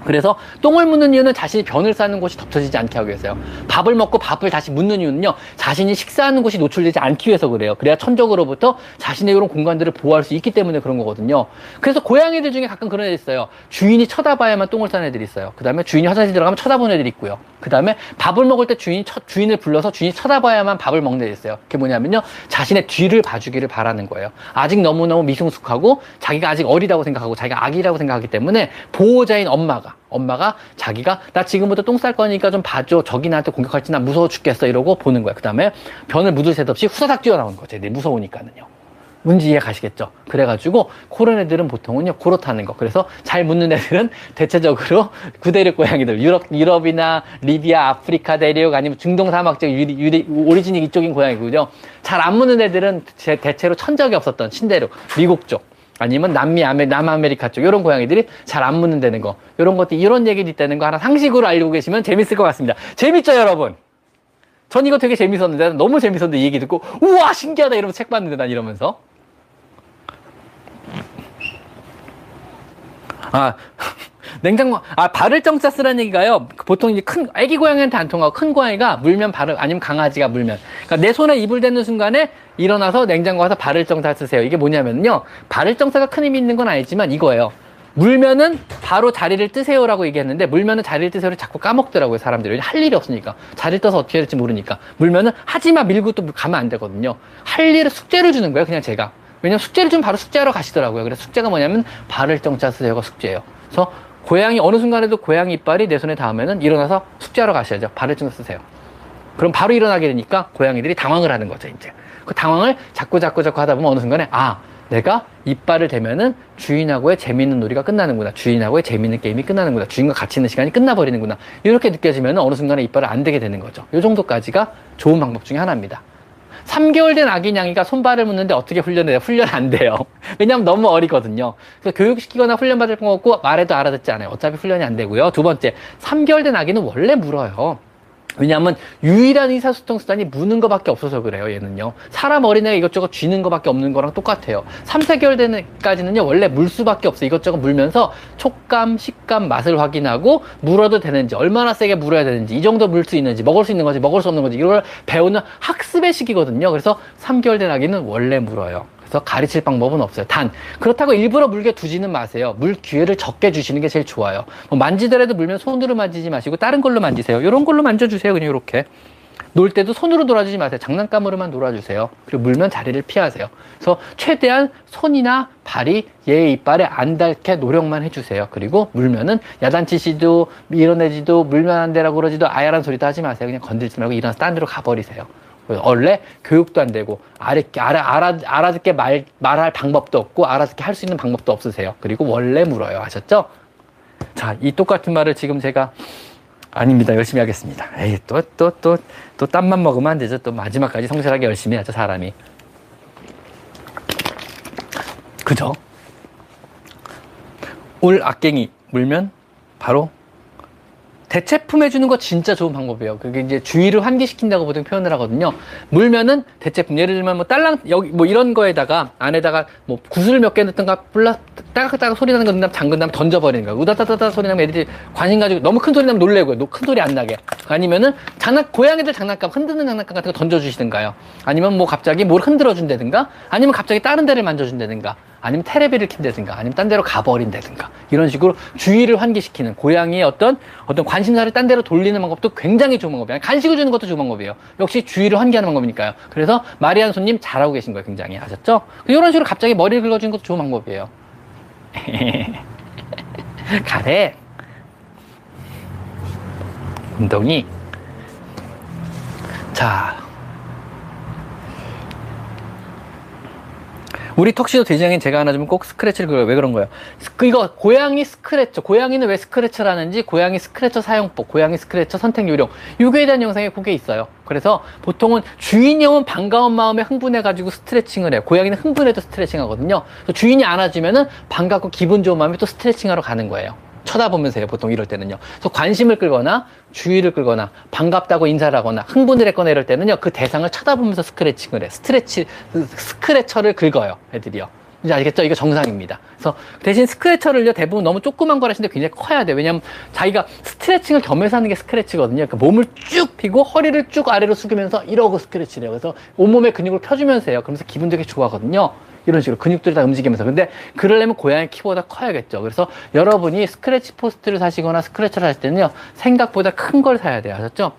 A: 그래서 똥을 묻는 이유는 자신이 변을 싸는 곳이 덮쳐지지 않게 하기 위해서요. 밥을 먹고 밥을 다시 묻는 이유는요. 자신이 식사하는 곳이 노출되지 않기 위해서 그래요. 그래야 천적으로부터 자신의 이런 공간들을 보호할 수 있기 때문에 그런 거거든요. 그래서 고양이들 중에 가끔 그런 애들 있어요. 주인이 쳐다봐야만 똥을 싸는 애들이 있어요. 그 다음에 주인이 화장실 들어가면 쳐다보는 애들이 있고요. 그 다음에 밥을 먹을 때 주인이 쳐, 주인을 불러서 주인이 쳐다봐야만 밥을 먹는 애들이 있어요. 그게 뭐냐면요. 자신의 뒤를 봐주기를 바라는 거예요. 아직 너무너무 미성숙하고 자기가 아직 어리다고 생각하고 자기가 아기라고 생각하기 때문에 보호자인 엄마가 엄마가 자기가 나 지금부터 똥 쌀 거니까 좀 봐줘. 저기 나한테 공격할지 나 무서워 죽겠어. 이러고 보는 거야. 그 다음에 변을 묻을 새 없이 후다닥 뛰어나오는 거죠. 내 무서우니까는요. 뭔지 이해 가시겠죠? 그래가지고 그런 애들은 보통은요 그렇다는 거. 그래서 잘 묻는 애들은 대체적으로 구대륙 고양이들 유럽 유럽이나 리비아, 아프리카 대륙 아니면 중동 사막 쪽 유리, 유리, 오리진이 이쪽인 고양이고요. 잘 안 묻는 애들은 제, 대체로 천적이 없었던 신대륙 미국 쪽. 아니면 남미, 아메, 남아메리카 쪽 이런 고양이들이 잘 안 묻는다는 거 이런 것들 이런 얘기도 있다는 거 하나 상식으로 알고 계시면 재밌을 것 같습니다. 재밌죠 여러분? 전 이거 되게 재밌었는데 너무 재밌었는데 이 얘기 듣고 우와 신기하다 이러면서 책 봤는데 난 이러면서 아 냉장고 아 발을 정자 쓰라는 얘기가요. 보통 이제 큰 애기 고양이한테 안 통하고 큰 고양이가 물면 발을 아니면 강아지가 물면. 그러니까 내 손에 이불 대는 순간에 일어나서 냉장고 가서 발을 정자 쓰세요. 이게 뭐냐면요. 발을 정자가 큰 힘이 있는 건 아니지만 이거예요. 물면은 바로 자리를 뜨세요라고 얘기했는데 물면은 자리를 뜨세요를 자꾸 까먹더라고요 사람들이. 할 일이 없으니까. 자리를 떠서 어떻게 해야 될지 모르니까. 물면은 하지마 밀고 또 가면 안 되거든요. 할 일을 숙제를 주는 거예요 그냥 제가. 왜냐면 숙제를 좀 바로 숙제하러 가시더라고요. 그래서 숙제가 뭐냐면 발을 정자 쓰세요가 숙제예요. 그래서 고양이 어느 순간에도 고양이 이빨이 내 손에 닿으면은 일어나서 숙제하러 가셔야죠 발을 정자 쓰세요 그럼 바로 일어나게 되니까 고양이들이 당황을 하는 거죠 이제 그 당황을 자꾸 자꾸 자꾸 하다 보면 어느 순간에 아 내가 이빨을 대면은 주인하고의 재미있는 놀이가 끝나는구나. 주인하고의 재미있는 게임이 끝나는구나. 주인과 같이 있는 시간이 끝나버리는구나. 이렇게 느껴지면 어느 순간에 이빨을 안 대게 되는 거죠. 이 정도까지가 좋은 방법 중에 하나입니다. 3개월 된 아기 냥이가 손발을 묻는데 어떻게 훈련해요? 훈련 안 돼요. 왜냐하면 너무 어리거든요. 그래서 교육시키거나 훈련받을 거 없고 말해도 알아듣지 않아요. 어차피 훈련이 안 되고요. 두 번째, 3개월 된 아기는 원래 물어요. 왜냐하면 유일한 의사소통 수단이 무는 것밖에 없어서 그래요 얘는요. 사람 어린애가 이것저것 쥐는 것밖에 없는 거랑 똑같아요. 3, 4개월 되는까지는요 원래 물 수밖에 없어 이것저것 물면서 촉감, 식감, 맛을 확인하고 물어도 되는지 얼마나 세게 물어야 되는지 이 정도 물 수 있는지 먹을 수 있는 건지 먹을 수 없는 건지 이걸 배우는 학습의 시기거든요. 그래서 3개월 된 아기는 원래 물어요 그래서 가르칠 방법은 없어요. 단 그렇다고 일부러 물게 두지는 마세요. 물 기회를 적게 주시는 게 제일 좋아요. 뭐 만지더라도 물면 손으로 만지지 마시고 다른 걸로 만지세요. 이런 걸로 만져주세요. 그냥 이렇게. 놀 때도 손으로 놀아주지 마세요. 장난감으로만 놀아주세요. 그리고 물면 자리를 피하세요. 그래서 최대한 손이나 발이 얘의 이빨에 안 닿게 노력만 해주세요. 그리고 물면은 야단치시도 밀어내지도 물면 안 되라고 그러지도 아야란 소리도 하지 마세요. 그냥 건들지 말고 일어나서 딴 데로 가버리세요. 원래 교육도 안 되고 알아, 알아, 알아, 알아듣게 말, 말할 방법도 없고 알아듣게 할 수 있는 방법도 없으세요. 그리고 원래 물어요. 아셨죠? 자, 이 똑같은 말을 지금 제가 아닙니다. 열심히 하겠습니다. 에이, 또, 또, 또, 또 땀만 먹으면 안 되죠. 또 마지막까지 성실하게 열심히 하죠, 사람이. 그죠? 올 악갱이 물면 바로 대체품 해주는 거 진짜 좋은 방법이에요. 그게 이제 주의를 환기시킨다고 보통 표현을 하거든요. 물면은 대체품. 예를 들면 뭐 딸랑, 여기 뭐 이런 거에다가 안에다가 뭐 구슬 몇 개 넣던가 불라, 따각따각 소리 나는 거 넣는다면 잠근 다음 던져버리는 거야. 우다다다다 소리 나면 애들이 관심 가지고 너무 큰 소리 나면 놀래고요. 큰 소리 안 나게. 아니면은 장난, 고양이들 장난감, 흔드는 장난감 같은 거 던져주시든가요. 아니면 뭐 갑자기 뭘 흔들어준다든가 아니면 갑자기 다른 데를 만져준다든가 아니면 테레비를 킨다든가 아니면 딴 데로 가버린다든가 이런 식으로 주의를 환기시키는 고양이의 어떤 어떤 관심사를 딴 데로 돌리는 방법도 굉장히 좋은 방법이에요. 간식을 주는 것도 좋은 방법이에요. 역시 주의를 환기하는 방법이니까요. 그래서 마리안 손님 잘하고 계신 거예요. 굉장히 아셨죠? 이런 식으로 갑자기 머리를 긁어주는 것도 좋은 방법이에요. 가래 운동이 자 우리 턱시도 대장인 제가 하나 주면 꼭 스크래치를 긁어요. 왜 그런 거예요? 그 이거 고양이 scratcher. 고양이는 왜 scratcher를 하는지 고양이 scratcher 사용법, 고양이 scratcher 선택 요령. 요거에 대한 영상이 그게 있어요. 그래서 보통은 오면 반가운 마음에 흥분해가지고 scratching을 해요. 고양이는 흥분해도 scratching 하거든요. 주인이 안아주면은 반갑고 기분 좋은 마음에 또 scratching 하러 가는 거예요. 쳐다보면서 해요. 보통 이럴 때는요. 그래서 관심을 끌거나 주의를 끌거나 반갑다고 인사를 하거나 흥분을 했거나 이럴 때는요. 그 대상을 쳐다보면서 scratching을 해. 스트레치, scratcher를 긁어요. 애들이요. 이제 알겠죠? 이거 정상입니다. 그래서 대신 scratcher를요, 대부분 너무 조그만 걸 하시는데 굉장히 커야 돼요. 왜냐면 자기가 스트레칭을 겸해서 하는 게 스크래치거든요. 그러니까 몸을 쭉 펴고 허리를 쭉 아래로 숙이면서 이러고 스크래치를 해요. 그래서 온몸의 근육을 펴주면서 해요. 그러면서 기분 되게 좋아하거든요. 이런 식으로 근육들이 다 움직이면서. 근데 그러려면 고양이 키보다 커야겠죠. 그래서 여러분이 scratch post를 사시거나 scratcher를 하실 때는요, 생각보다 큰 걸 사야 돼요. 아셨죠?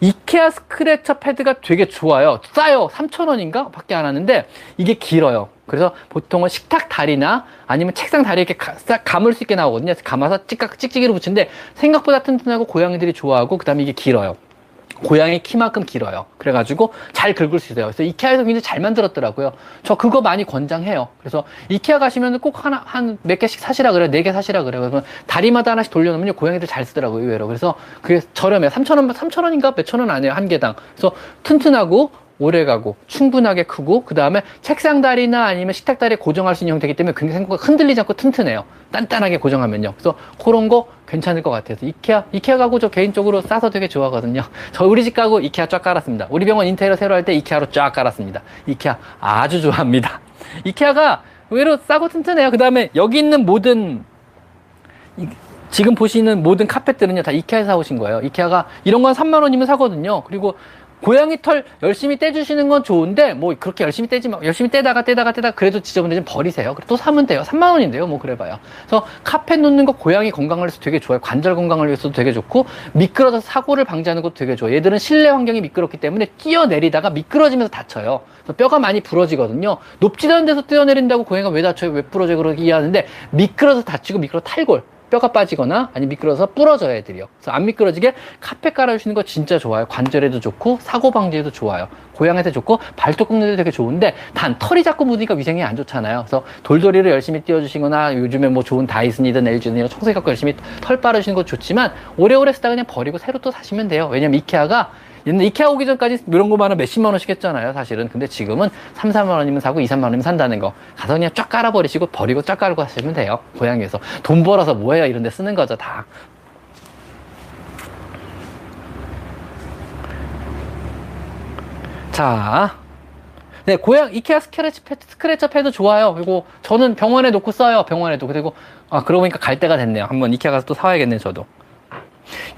A: 이케아 scratcher 패드가 되게 좋아요. 싸요. 3,000원인가? 밖에 안 하는데 이게 길어요. 그래서 보통은 식탁 다리나 아니면 책상 다리 이렇게 가, 감을 수 있게 나오거든요. 감아서 찍각, 찍찍이로 붙이는데 생각보다 튼튼하고 고양이들이 좋아하고 그 다음에 이게 길어요. 고양이 키만큼 길어요. 그래가지고 잘 긁을 수 있어요. 그래서 이케아에서 굉장히 잘 만들었더라고요. 저 그거 많이 권장해요. 그래서 이케아 가시면 꼭 하나, 한 몇 개씩 사시라 그래요. 네 개 사시라 그래요. 그래서 다리마다 하나씩 돌려놓으면 고양이들 잘 쓰더라고요. 의외로. 그래서 그게 저렴해요. 3,000원, 3,000원인가? 몇천 원 아니에요. 한 개당. 그래서 튼튼하고 오래 가고 충분하게 크고 그 다음에 책상 다리나 아니면 식탁 다리 고정할 수 있는 형태이기 때문에 굉장히 생각보다 흔들리지 않고 튼튼해요. 단단하게 고정하면요. 그래서 그런 거 괜찮을 것 같아요. 이케아 이케아 가구 저 개인적으로 싸서 되게 좋아하거든요. 저 우리 집 가구 이케아 쫙 깔았습니다. 우리 병원 인테리어 새로 할 때 이케아로 쫙 깔았습니다. 이케아 아주 좋아합니다. 이케아가 의외로 싸고 튼튼해요. 그 다음에 여기 있는 모든 이, 지금 보시는 모든 카펫들은요 다 이케아에서 사오신 거예요. 이케아가 이런 건 3만 원이면 사거든요. 그리고 고양이 털 열심히 떼주시는 건 좋은데 뭐 그렇게 열심히 떼지 마 열심히 떼다가 떼다가 떼다가 그래도 지저분해 좀 버리세요. 또 사면 돼요. 3만 원인데요. 뭐 그래봐요. 그래서 카펫 놓는 거 고양이 건강을 위해서 되게 좋아요. 관절 건강을 위해서도 되게 좋고 미끄러져서 사고를 방지하는 것도 되게 좋아요. 얘들은 실내 환경이 미끄럽기 때문에 뛰어내리다가 미끄러지면서 다쳐요. 뼈가 많이 부러지거든요. 높지도 않은 데서 뛰어내린다고 고양이가 왜 다쳐요? 왜 부러져요? 그러기 이해하는데 미끄러서 다치고 미끄러 탈골 뼈가 빠지거나 아니면 미끄러서 부러져요 애들이요 그래서 안 미끄러지게 카펫 깔아주시는 거 진짜 좋아요. 관절에도 좋고 사고 방지에도 좋아요. 고양이한테 좋고 발톱 깎는 데 되게 좋은데 단 털이 자꾸 묻으니까 위생이 안 좋잖아요. 그래서 돌돌이를 열심히 띄워주시거나 요즘에 뭐 좋은 다이슨이든 LG든 청소기 갖고 열심히 털 빨아주시는 거 좋지만 오래오래 쓰다 그냥 버리고 새로 또 사시면 돼요. 왜냐면 이케아가 옛날 이케아 오기 전까지 이런 거만 은 몇십만 원씩 했잖아요, 사실은. 근데 지금은 3, 4만 원이면 사고 2, 3만 원이면 산다는 거. 가서 그냥 쫙 깔아버리시고 버리고 쫙 깔고 하시면 돼요. 고양에서. 돈 벌어서 뭐해요? 이런 데 쓰는 거죠, 다. 자. 네, 고양, 이케아 스크래치 패드, scratcher 패드 좋아요. 그리고 저는 병원에 놓고 써요, 병원에도. 그리고, 아, 그러고 보니까 갈 때가 됐네요. 한번 이케아 가서 또 사와야겠네, 저도.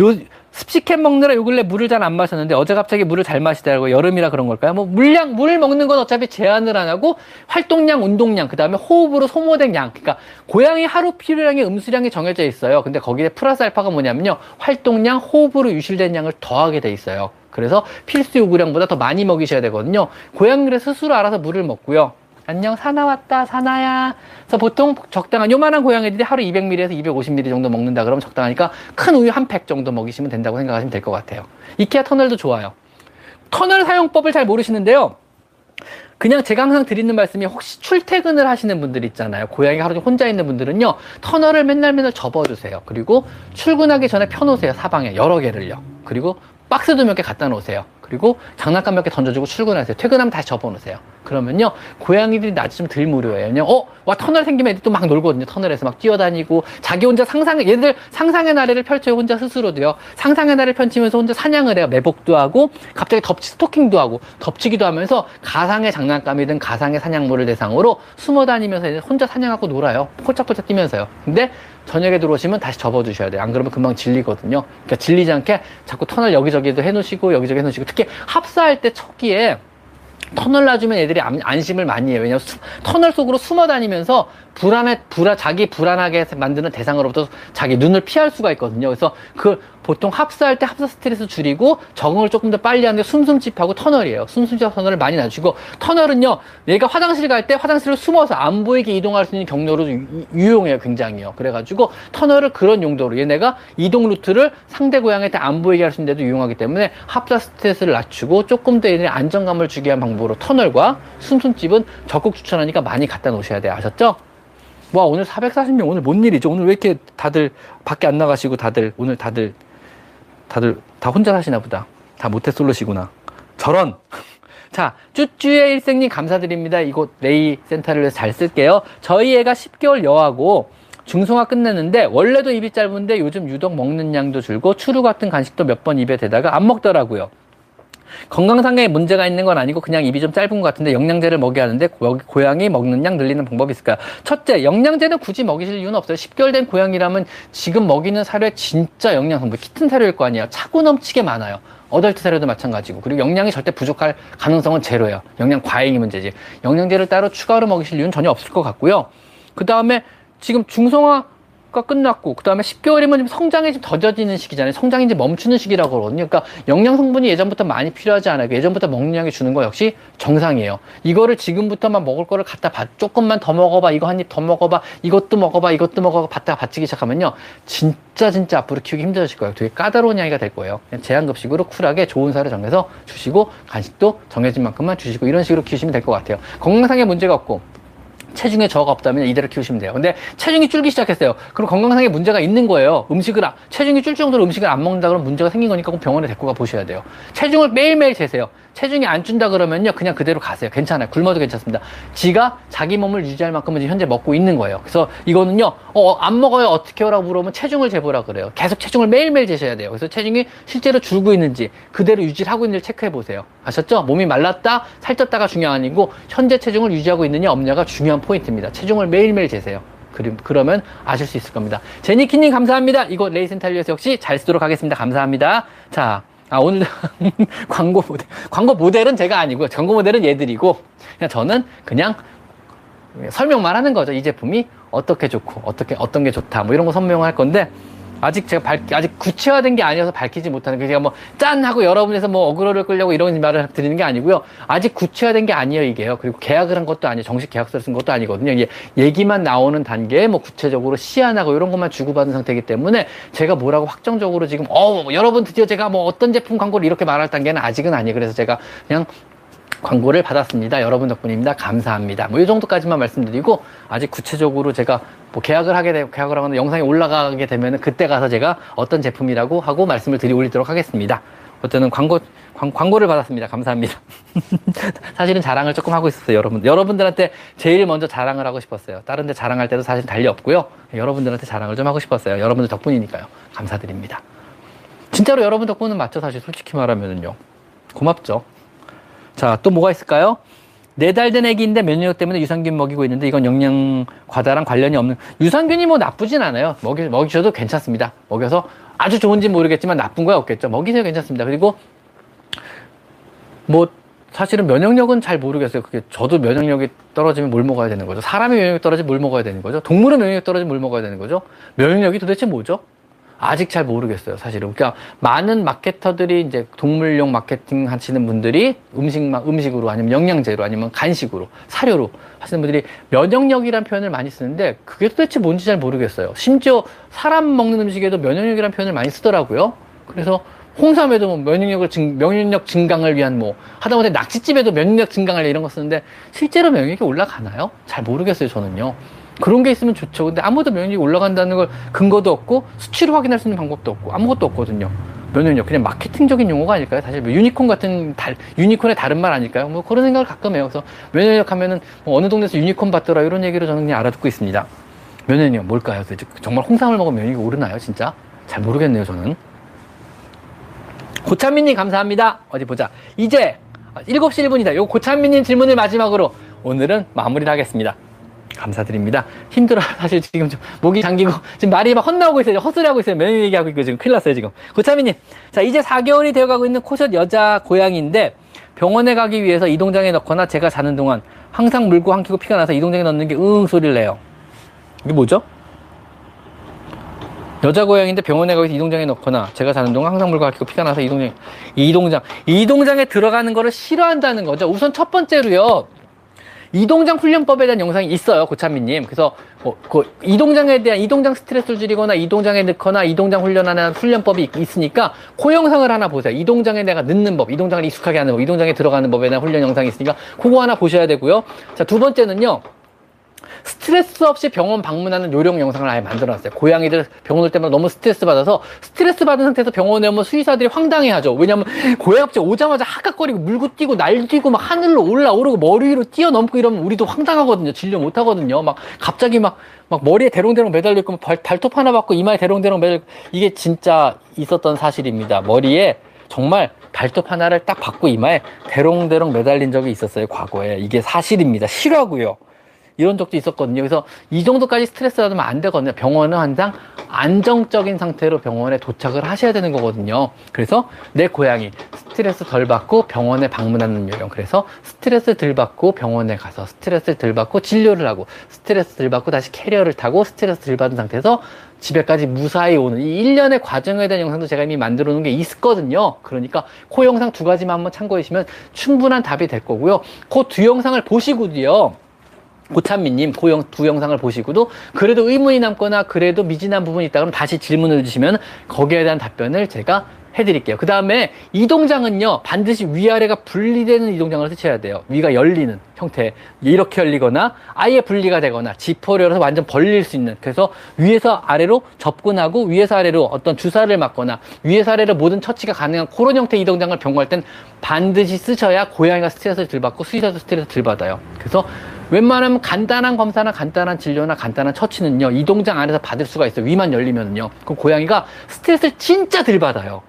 A: 요, 습식캔 먹느라 요 근래 물을 잘 안 마셨는데 어제 갑자기 물을 잘 마시더라고요. 여름이라 그런 걸까요? 뭐 물량, 물 먹는 건 어차피 제한을 안 하고 활동량, 운동량, 그 다음에 호흡으로 소모된 양. 그러니까 고양이 하루 필요량의 음수량이 정해져 있어요. 근데 거기에 플러스 알파가 뭐냐면요. 활동량, 호흡으로 유실된 양을 더하게 돼 있어요. 그래서 필수 요구량보다 더 많이 먹이셔야 되거든요. 고양이를 스스로 알아서 물을 먹고요. 안녕 사나 왔다 사나야. 그래서 보통 적당한 요만한 고양이들이 하루 200ml에서 250ml 정도 먹는다 그러면 적당하니까 큰 우유 한 팩 정도 먹이시면 된다고 생각하시면 될 것 같아요. 이케아 터널도 좋아요. 터널 사용법을 잘 모르시는데요. 그냥 제가 항상 드리는 말씀이 혹시 출퇴근을 하시는 분들 있잖아요. 고양이 하루 종일 혼자 있는 분들은요 터널을 맨날 맨날 접어주세요. 그리고 출근하기 전에 펴놓으세요 사방에 여러 개를요. 그리고 박스도 몇 개 갖다 놓으세요 그리고 장난감 몇 개 던져주고 출근하세요. 퇴근하면 다시 접어놓으세요. 그러면요, 고양이들이 낮에 좀 덜 무료해요. 어, 와, 터널 생기면 애들이 또 막 놀거든요. 터널에서 막 뛰어다니고, 자기 혼자 상상의, 얘들 상상의 나래를 펼쳐요. 혼자 스스로도요. 상상의 나래를 펼치면서 혼자 사냥을 해요. 매복도 하고, 갑자기 덮치, 스토킹도 하고, 덮치기도 하면서 가상의 장난감이든 가상의 사냥물을 대상으로 숨어 다니면서 혼자 사냥하고 놀아요. 폴짝폴짝 뛰면서요. 근데 저녁에 들어오시면 다시 접어두셔야 돼요. 안 그러면 금방 질리거든요. 그러니까 질리지 않게 자꾸 터널 여기저기도 해놓으시고 여기저기 해놓으시고 특히 합사할 때 초기에 터널 놔주면 애들이 안, 심을 많이 해요. 왜냐면 수, 터널 속으로 숨어 다니면서 불안해, 불안, 자기 불안하게 만드는 대상으로부터 자기 눈을 피할 수가 있거든요. 그래서 그 보통 합사할 때 합사 스트레스 줄이고 적응을 조금 더 빨리 하는 게 숨숨집하고 터널이에요. 숨숨집 터널을 많이 낮추고 터널은요, 내가 화장실 갈 때 화장실을 숨어서 안 보이게 이동할 수 있는 경로로 유용해요. 굉장히요. 그래가지고 터널을 그런 용도로 얘네가 이동 루트를 상대 고양이한테 안 보이게 할 수 있는 데도 유용하기 때문에 합사 스트레스를 낮추고 조금 더 얘네 안정감을 주기 위한 방법으로 터널과 숨숨집은 적극 추천하니까 많이 갖다 놓으셔야 돼요. 아셨죠? 와 오늘 440명 오늘 뭔 일이죠? 오늘 왜 이렇게 다들 밖에 안 나가시고 다들 오늘 다들 다들 다 혼자 사시나 보다. 다 모태솔로시구나. 저런. 자, 쭈쭈의 일생님 감사드립니다. 이곳 레이 센터를 위해서 잘 쓸게요. 저희 애가 10개월 여하고 중성화 끝냈는데 원래도 입이 짧은데 요즘 유독 먹는 양도 줄고 추루 같은 간식도 몇 번 입에 대다가 안 먹더라고요. 건강 상에 문제가 있는 건 아니고 그냥 입이 좀 짧은 것 같은데 영양제를 먹여야 하는데 고 양이 먹는 양 늘리는 방법이 있을까요? 첫째, 영양제는 굳이 먹이실 이유는 없어요. 10개월 된 고양이라면 지금 먹이는 사료에 진짜 영양 성분, 키튼 사료일 거 아니에요. 차고 넘치게 많아요. 어덜트 사료도 마찬가지고 그리고 영양이 절대 부족할 가능성은 제로예요. 영양 과잉이 문제지. 영양제를 따로 추가로 먹이실 이유는 전혀 없을 것 같고요. 그 다음에 지금 중성화 가 끝났고 그 다음에 10개월이면 성장이 좀 더뎌지는 시기잖아요. 성장이 이제 멈추는 시기라고 그러거든요. 그러니까 영양 성분이 예전부터 많이 필요하지 않아요. 예전부터 먹는 양이 주는 거 역시 정상이에요. 이거를 지금부터만 먹을 거를 갖다 봐, 조금만 더 먹어봐, 이거 한 입 더 먹어봐, 이것도 먹어봐, 이것도 먹어봐, 받다가 받치기 시작하면요, 진짜 진짜 앞으로 키우기 힘들어질 거예요. 되게 까다로운 양이가 될 거예요. 제한급식으로 쿨하게 좋은 사료 정해서 주시고 간식도 정해진 만큼만 주시고 이런 식으로 키우시면 될 것 같아요. 건강상의 문제가 없고 체중에 저하가 없다면 이대로 키우시면 돼요. 근데 체중이 줄기 시작했어요. 그럼 건강상의 문제가 있는 거예요. 음식을, 아, 체중이 줄 정도로 음식을 안 먹는다 그러면 문제가 생긴 거니까 꼭 병원에 데리고 가 보셔야 돼요. 체중을 매일매일 재세요. 체중이 안 준다 그러면요. 그냥 그대로 가세요. 괜찮아요. 굶어도 괜찮습니다. 지가 자기 몸을 유지할 만큼은 현재 먹고 있는 거예요. 그래서 이거는요. 어, 안 먹어요. 어떻게 하라고 물어보면 체중을 재보라 그래요. 계속 체중을 매일매일 재셔야 돼요. 그래서 체중이 실제로 줄고 있는지 그대로 유지를 하고 있는지 체크해 보세요. 아셨죠? 몸이 말랐다, 살쪘다가 중요한 아니고 현재 체중을 유지하고 있느냐 없냐가 중요한 포인트입니다. 체중을 매일매일 재세요. 그러면 아실 수 있을 겁니다. 제니키님 감사합니다. 이거 레이센탈리에서 역시 잘 쓰도록 하겠습니다. 감사합니다. 자, 아, 오늘 광고 모델. 광고 모델은 제가 아니고요. 광고 모델은 얘들이고, 그냥 저는 그냥 설명만 하는 거죠. 이 제품이 어떻게 좋고, 어떻게, 어떤 게 좋다. 뭐 이런 거 설명할 건데, 아직 제가 밝, 아직 구체화된 게 아니어서 밝히지 못하는, 게 제가 뭐, 짠! 하고 여러분에서 뭐, 어그로를 끌려고 이런 말을 드리는 게 아니고요. 아직 구체화된 게 아니에요, 이게요. 그리고 계약을 한 것도 아니에요. 정식 계약서를 쓴 것도 아니거든요. 이게 얘기만 나오는 단계에 뭐, 구체적으로 시안하고 이런 것만 주고받은 상태이기 때문에 제가 뭐라고 확정적으로 지금, 어, 뭐 여러분 드디어 제가 뭐 어떤 제품 광고를 이렇게 말할 단계는 아직은 아니에요. 그래서 제가 그냥 광고를 받았습니다. 여러분 덕분입니다. 감사합니다. 뭐 이 정도까지만 말씀드리고 아직 구체적으로 제가 뭐 계약을 하게 되 계약을 하거나 영상이 올라가게 되면은 그때 가서 제가 어떤 제품이라고 하고 말씀을 드리 올리도록 하겠습니다. 어쨌든 광고 광, 고를 받았습니다. 감사합니다. 사실은 자랑을 조금 하고 있었어요, 여러분. 여러분들한테 제일 먼저 자랑을 하고 싶었어요. 다른 데 자랑할 때도 사실 달리 없고요. 여러분들한테 자랑을 좀 하고 싶었어요. 여러분들 덕분이니까요. 감사드립니다. 진짜로 여러분 덕분은 맞죠, 사실 솔직히 말하면은요. 고맙죠. 자, 또 뭐가 있을까요? 네 달 된 애기인데 면역력 때문에 유산균 먹이고 있는데 이건 영양 과다랑 관련이 없는 유산균이 뭐 나쁘진 않아요. 먹이 먹이셔도 괜찮습니다. 먹여서 아주 좋은지 모르겠지만 나쁜 거야 없겠죠. 먹이세요 괜찮습니다. 그리고 뭐 사실은 면역력은 잘 모르겠어요. 그게 저도 면역력이 떨어지면 뭘 먹어야 되는 거죠? 사람의 면역력이 떨어지면 뭘 먹어야 되는 거죠? 동물의 면역력이 떨어지면 뭘 먹어야 되는 거죠? 면역력이 도대체 뭐죠? 아직 잘 모르겠어요, 사실은. 그러니까 많은 마케터들이 이제 동물용 마케팅 하시는 분들이 음식 음식으로 아니면 영양제로 아니면 간식으로 사료로 하시는 분들이 면역력이란 표현을 많이 쓰는데 그게 도대체 뭔지 잘 모르겠어요. 심지어 사람 먹는 음식에도 면역력이란 표현을 많이 쓰더라고요. 그래서 홍삼에도 뭐 면역력을 증, 면역력 증강을 위한 뭐 하다못해 낙지집에도 면역력 증강을 이런 거 쓰는데 실제로 면역력이 올라가나요? 잘 모르겠어요, 저는요. 그런 게 있으면 좋죠. 근데 아무도 면역력이 올라간다는 걸 근거도 없고 수치로 확인할 수 있는 방법도 없고 아무것도 없거든요. 면역력 그냥 마케팅적인 용어가 아닐까요? 사실 뭐 유니콘 같은 달, 유니콘의 다른 말 아닐까요? 뭐 그런 생각을 가끔 해요. 그래서 면역력 하면은 뭐 어느 동네에서 유니콘 봤더라 이런 얘기를 저는 그냥 알아듣고 있습니다. 면역력 뭘까요? 정말 홍삼을 먹으면 면역력이 오르나요? 진짜 잘 모르겠네요. 저는 고찬민님 감사합니다. 어디 보자. 이제 7시 1분이다. 요 고찬민님 질문을 마지막으로 오늘은 마무리를 하겠습니다. 감사드립니다. 힘들어. 사실 지금 좀 목이 잠기고 지금 말이 막 헛나오고 있어요. 헛소리하고 있어요. 면 얘기하고 있고 지금 큰일 났어요 지금. 고차미님. 자 이제 4개월이 되어가고 있는 코숏 여자 고양이인데 병원에 가기 위해서 이동장에 넣거나 제가 자는 동안 항상 물고 한키고 피가 나서 이동장에 넣는 게응 소리를 내요. 이게 뭐죠? 여자 고양이인데 병원에 가서 이동장에 넣거나 제가 자는 동안 항상 물고 한키고 피가 나서 이동장 이동장 이동장에 들어가는 거를 싫어한다는 거죠. 우선 첫 번째로요. 이동장 훈련법에 대한 영상이 있어요, 고찬미님. 그래서 뭐, 그 이동장에 대한 이동장 스트레스를 줄이거나 이동장에 넣거나 이동장 훈련하는 훈련법이 있으니까 그 영상을 하나 보세요. 이동장에 내가 넣는 법, 이동장을 익숙하게 하는 법, 이동장에 들어가는 법에 대한 훈련 영상이 있으니까 그거 하나 보셔야 되고요. 자, 두 번째는요. 스트레스 없이 병원 방문하는 요령 영상을 아예 만들어놨어요. 고양이들 병원 올 때마다 너무 스트레스 받아서 스트레스 받은 상태에서 병원에 오면 수의사들이 황당해하죠. 왜냐면 고양이 갑자기 오자마자 하악거리고 물고 뛰고 날뛰고 막 하늘로 올라오르고 머리 위로 뛰어넘고 이러면 우리도 황당하거든요. 진료 못 하거든요. 막 갑자기 막, 막 머리에 대롱대롱 매달려 있고 발, 발톱 하나 받고 이마에 대롱대롱 매달려 이게 진짜 있었던 사실입니다. 머리에 정말 발톱 하나를 딱 받고 이마에 대롱대롱 매달린 적이 있었어요. 과거에. 이게 사실입니다. 실화고요. 이런 적도 있었거든요. 그래서 이 정도까지 스트레스 받으면 안 되거든요. 병원은 항상 안정적인 상태로 병원에 도착을 하셔야 되는 거거든요. 그래서 내 고양이 스트레스 덜 받고 병원에 방문하는 요령. 그래서 스트레스 덜 받고 병원에 가서 스트레스 덜 받고 진료를 하고 스트레스 덜 받고 다시 캐리어를 타고 스트레스 덜 받은 상태에서 집에까지 무사히 오는 이 일련의 과정에 대한 영상도 제가 이미 만들어 놓은 게 있거든요. 그러니까 그 영상 두 가지만 한번 참고해 주시면 충분한 답이 될 거고요. 그두 영상을 보시고도요. 고찬미님 그두 영상을 보시고도 그래도 의문이 남거나 그래도 미진한 부분이 있다 그러면 다시 질문을 주시면 거기에 대한 답변을 제가 해드릴게요. 그 다음에 이동장은요 반드시 위아래가 분리되는 이동장을 쓰셔야 돼요. 위가 열리는 형태 이렇게 열리거나 아예 분리가 되거나 지퍼를 열어서 완전 벌릴 수 있는 그래서 위에서 아래로 접근하고 위에서 아래로 어떤 주사를 맞거나 위에서 아래로 모든 처치가 가능한 그런 형태의 이동장을 병고할 땐 반드시 쓰셔야 고양이가 스트레스를 덜 받고 수의사도 스트레스 덜 받아요. 그래서 웬만하면 간단한 검사나 간단한 진료나 간단한 처치는요 이동장 안에서 받을 수가 있어요. 위만 열리면요. 그럼 고양이가 스트레스를 진짜 덜 받아요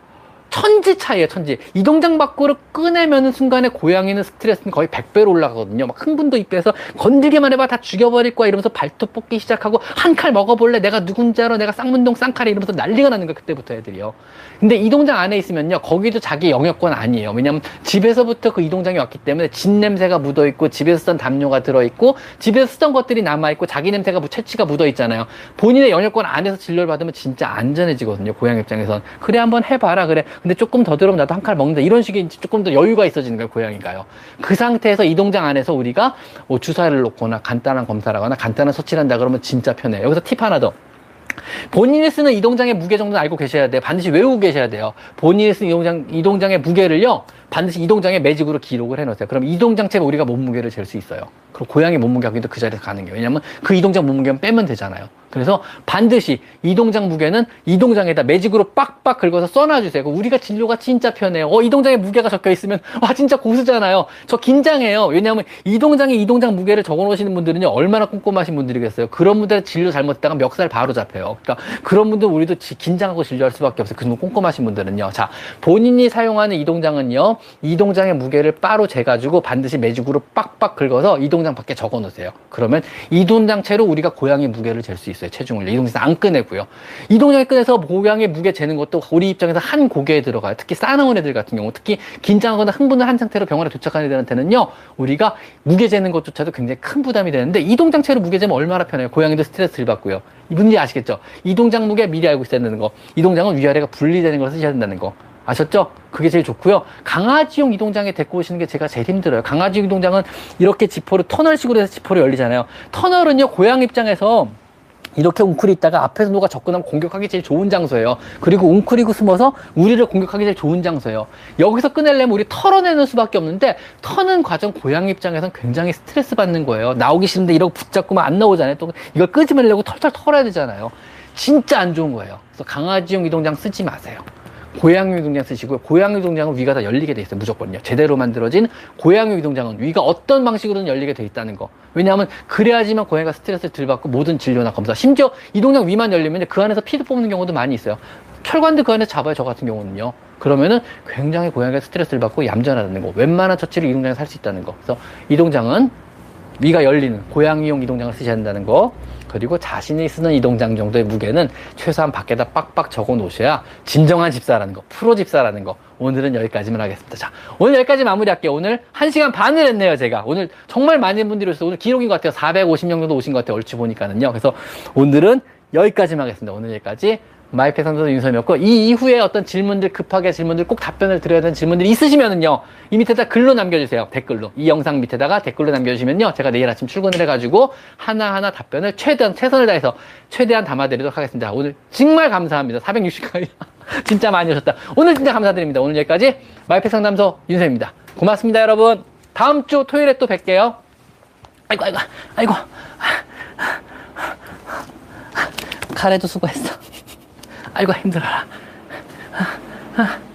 A: 천지 차이에요, 천지. 이동장 밖으로 꺼내면은 순간에 고양이는 스트레스는 거의 100배로 올라가거든요. 막 흥분도 입에서 건들기만 해봐 다 죽여버릴 거야 이러면서 발톱 뽑기 시작하고 한 칼 먹어볼래? 내가 누군지 알아? 내가 쌍문동 쌍칼이 이러면서 난리가 나는 거야, 그때부터 애들이요. 근데 이동장 안에 있으면요, 거기도 자기 영역권 아니에요. 왜냐면 집에서부터 그 이동장이 왔기 때문에 집 냄새가 묻어 있고 집에서 쓰던 담요가 들어 있고 집에서 쓰던 것들이 남아 있고 자기 냄새가 채취가 묻어 있잖아요. 본인의 영역권 안에서 진료를 받으면 진짜 안전해지거든요. 고양 입장에선 그래 한번 해봐라 그래. 근데 조금 더 들으면 나도 한 칼 먹는다. 이런 식의 조금 더 여유가 있어지는 거예요. 고양이가요. 그 상태에서 이 동장 안에서 우리가 뭐 주사를 놓거나 간단한 검사를 하거나 간단한 소치를 한다 그러면 진짜 편해요. 여기서 팁 하나 더. 본인이 쓰는 이동장의 무게 정도는 알고 계셔야 돼요. 반드시 외우고 계셔야 돼요. 본인이 쓰는 이동장, 이동장의 무게를요, 반드시 이동장의 매직으로 기록을 해놓으세요. 그럼 이동장체가 우리가 몸무게를 잴 수 있어요. 그럼 고양이 몸무게 하기도 그 자리에서 가능해요. 왜냐면 그 이동장 몸무게만 빼면 되잖아요. 그래서 반드시 이동장 무게는 이동장에다 매직으로 빡빡 긁어서 써놔주세요. 우리가 진료가 진짜 편해요. 어, 이동장에 무게가 적혀 있으면, 와, 진짜 고수잖아요. 저 긴장해요. 왜냐하면 이동장에 이동장 무게를 적어 놓으시는 분들은요, 얼마나 꼼꼼하신 분들이겠어요. 그런 분들 진료 잘못했다가 멱살 바로 잡혀요. 그러니까 그런 분들 우리도 긴장하고 진료할 수밖에 없어요. 그 꼼꼼하신 분들은요. 자, 본인이 사용하는 이동장은요, 이 동장의 무게를 바로 재가지고 반드시 매직으로 빡빡 긁어서 이 동장 밖에 적어 놓으세요. 그러면 이 동장체로 우리가 고양이 무게를 잴 수 있어요. 체중을. 이 동장에서 안 꺼내고요. 이 동장에 꺼내서 고양이 무게 재는 것도 우리 입장에서 한 고개에 들어가요. 특히 싸나운 애들 같은 경우, 특히 긴장하거나 흥분을 한 상태로 병원에 도착한 애들한테는요, 우리가 무게 재는 것조차도 굉장히 큰 부담이 되는데 이 동장체로 무게 재면 얼마나 편해요. 고양이도 스트레스를 받고요. 이분이 아시겠죠? 이 동장 무게 미리 알고 있어야 되는 거. 이 동장은 위아래가 분리되는 걸 쓰셔야 된다는 거. 아셨죠? 그게 제일 좋고요. 강아지용 이동장에 데리고 오시는 게 제가 제일 힘들어요. 강아지 이동장은 이렇게 지퍼를 터널식으로 해서 지퍼를 열리잖아요. 터널은요, 고양 입장에서 이렇게 웅크리 있다가 앞에서 누가 접근하면 공격하기 제일 좋은 장소예요. 그리고 웅크리고 숨어서 우리를 공격하기 제일 좋은 장소예요. 여기서 끊으려면 우리 털어내는 수밖에 없는데 터는 과정 고양이 입장에서는 굉장히 스트레스 받는 거예요. 나오기 싫은데 이러고 붙잡고만 안 나오잖아요. 또 이걸 끄집어내려고 털털 털어야 되잖아요. 진짜 안 좋은 거예요. 그래서 강아지용 이동장 쓰지 마세요. 고양이 동장 쓰시고요. 고양이 동장은 위가 다 열리게 돼 있어요. 무조건요. 제대로 만들어진 고양이 동장은 위가 어떤 방식으로든 열리게 돼 있다는 거. 왜냐하면 그래야지만 고양이가 스트레스를 덜 받고 모든 진료나 검사. 심지어 이 동장 위만 열리면 그 안에서 피도 뽑는 경우도 많이 있어요. 혈관도 그 안에 잡아요. 저 같은 경우는요. 그러면은 굉장히 고양이가 스트레스를 받고 얌전하다는 거. 웬만한 처치를 이 동장에 살수 있다는 거. 그래서 이 동장은 위가 열리는 고양이용 이동장을 쓰셔야 한다는 거. 그리고 자신이 쓰는 이동장 정도의 무게는 최소한 밖에다 빡빡 적어 놓으셔야 진정한 집사라는 거, 프로 집사라는 거. 오늘은 여기까지만 하겠습니다. 자, 오늘 여기까지 마무리할게요. 오늘 1시간 반을 했네요, 제가. 오늘 정말 많은 분들이 오셔서 오늘 기록인 것 같아요. 450명 정도 오신 것 같아요. 얼추 보니까는요. 그래서 오늘은 여기까지만 하겠습니다. 오늘 여기까지. 마이크 상도도 윤섬이었고 이 이후에 어떤 질문들 급하게 질문들 꼭 답변을 드려야 되는 질문들이 있으시면은요 이 밑에다 글로 남겨주세요. 댓글로. 이 영상 밑에다가 댓글로 남겨주시면요 제가 내일 아침 출근을 해가지고 하나하나 답변을 최대한 최선을 다해서 최대한 담아드리도록 하겠습니다. 오늘 정말 감사합니다. 460까지. 진짜 많이 오셨다. 오늘 진짜 감사드립니다. 오늘 여기까지 마이크 상담소 윤섬입니다. 고맙습니다 여러분. 다음 주 토요일에 또 뵐게요. 아이고 아이고. 아이고. 카레도 수고했어 아이고 힘들어라. 아, 아.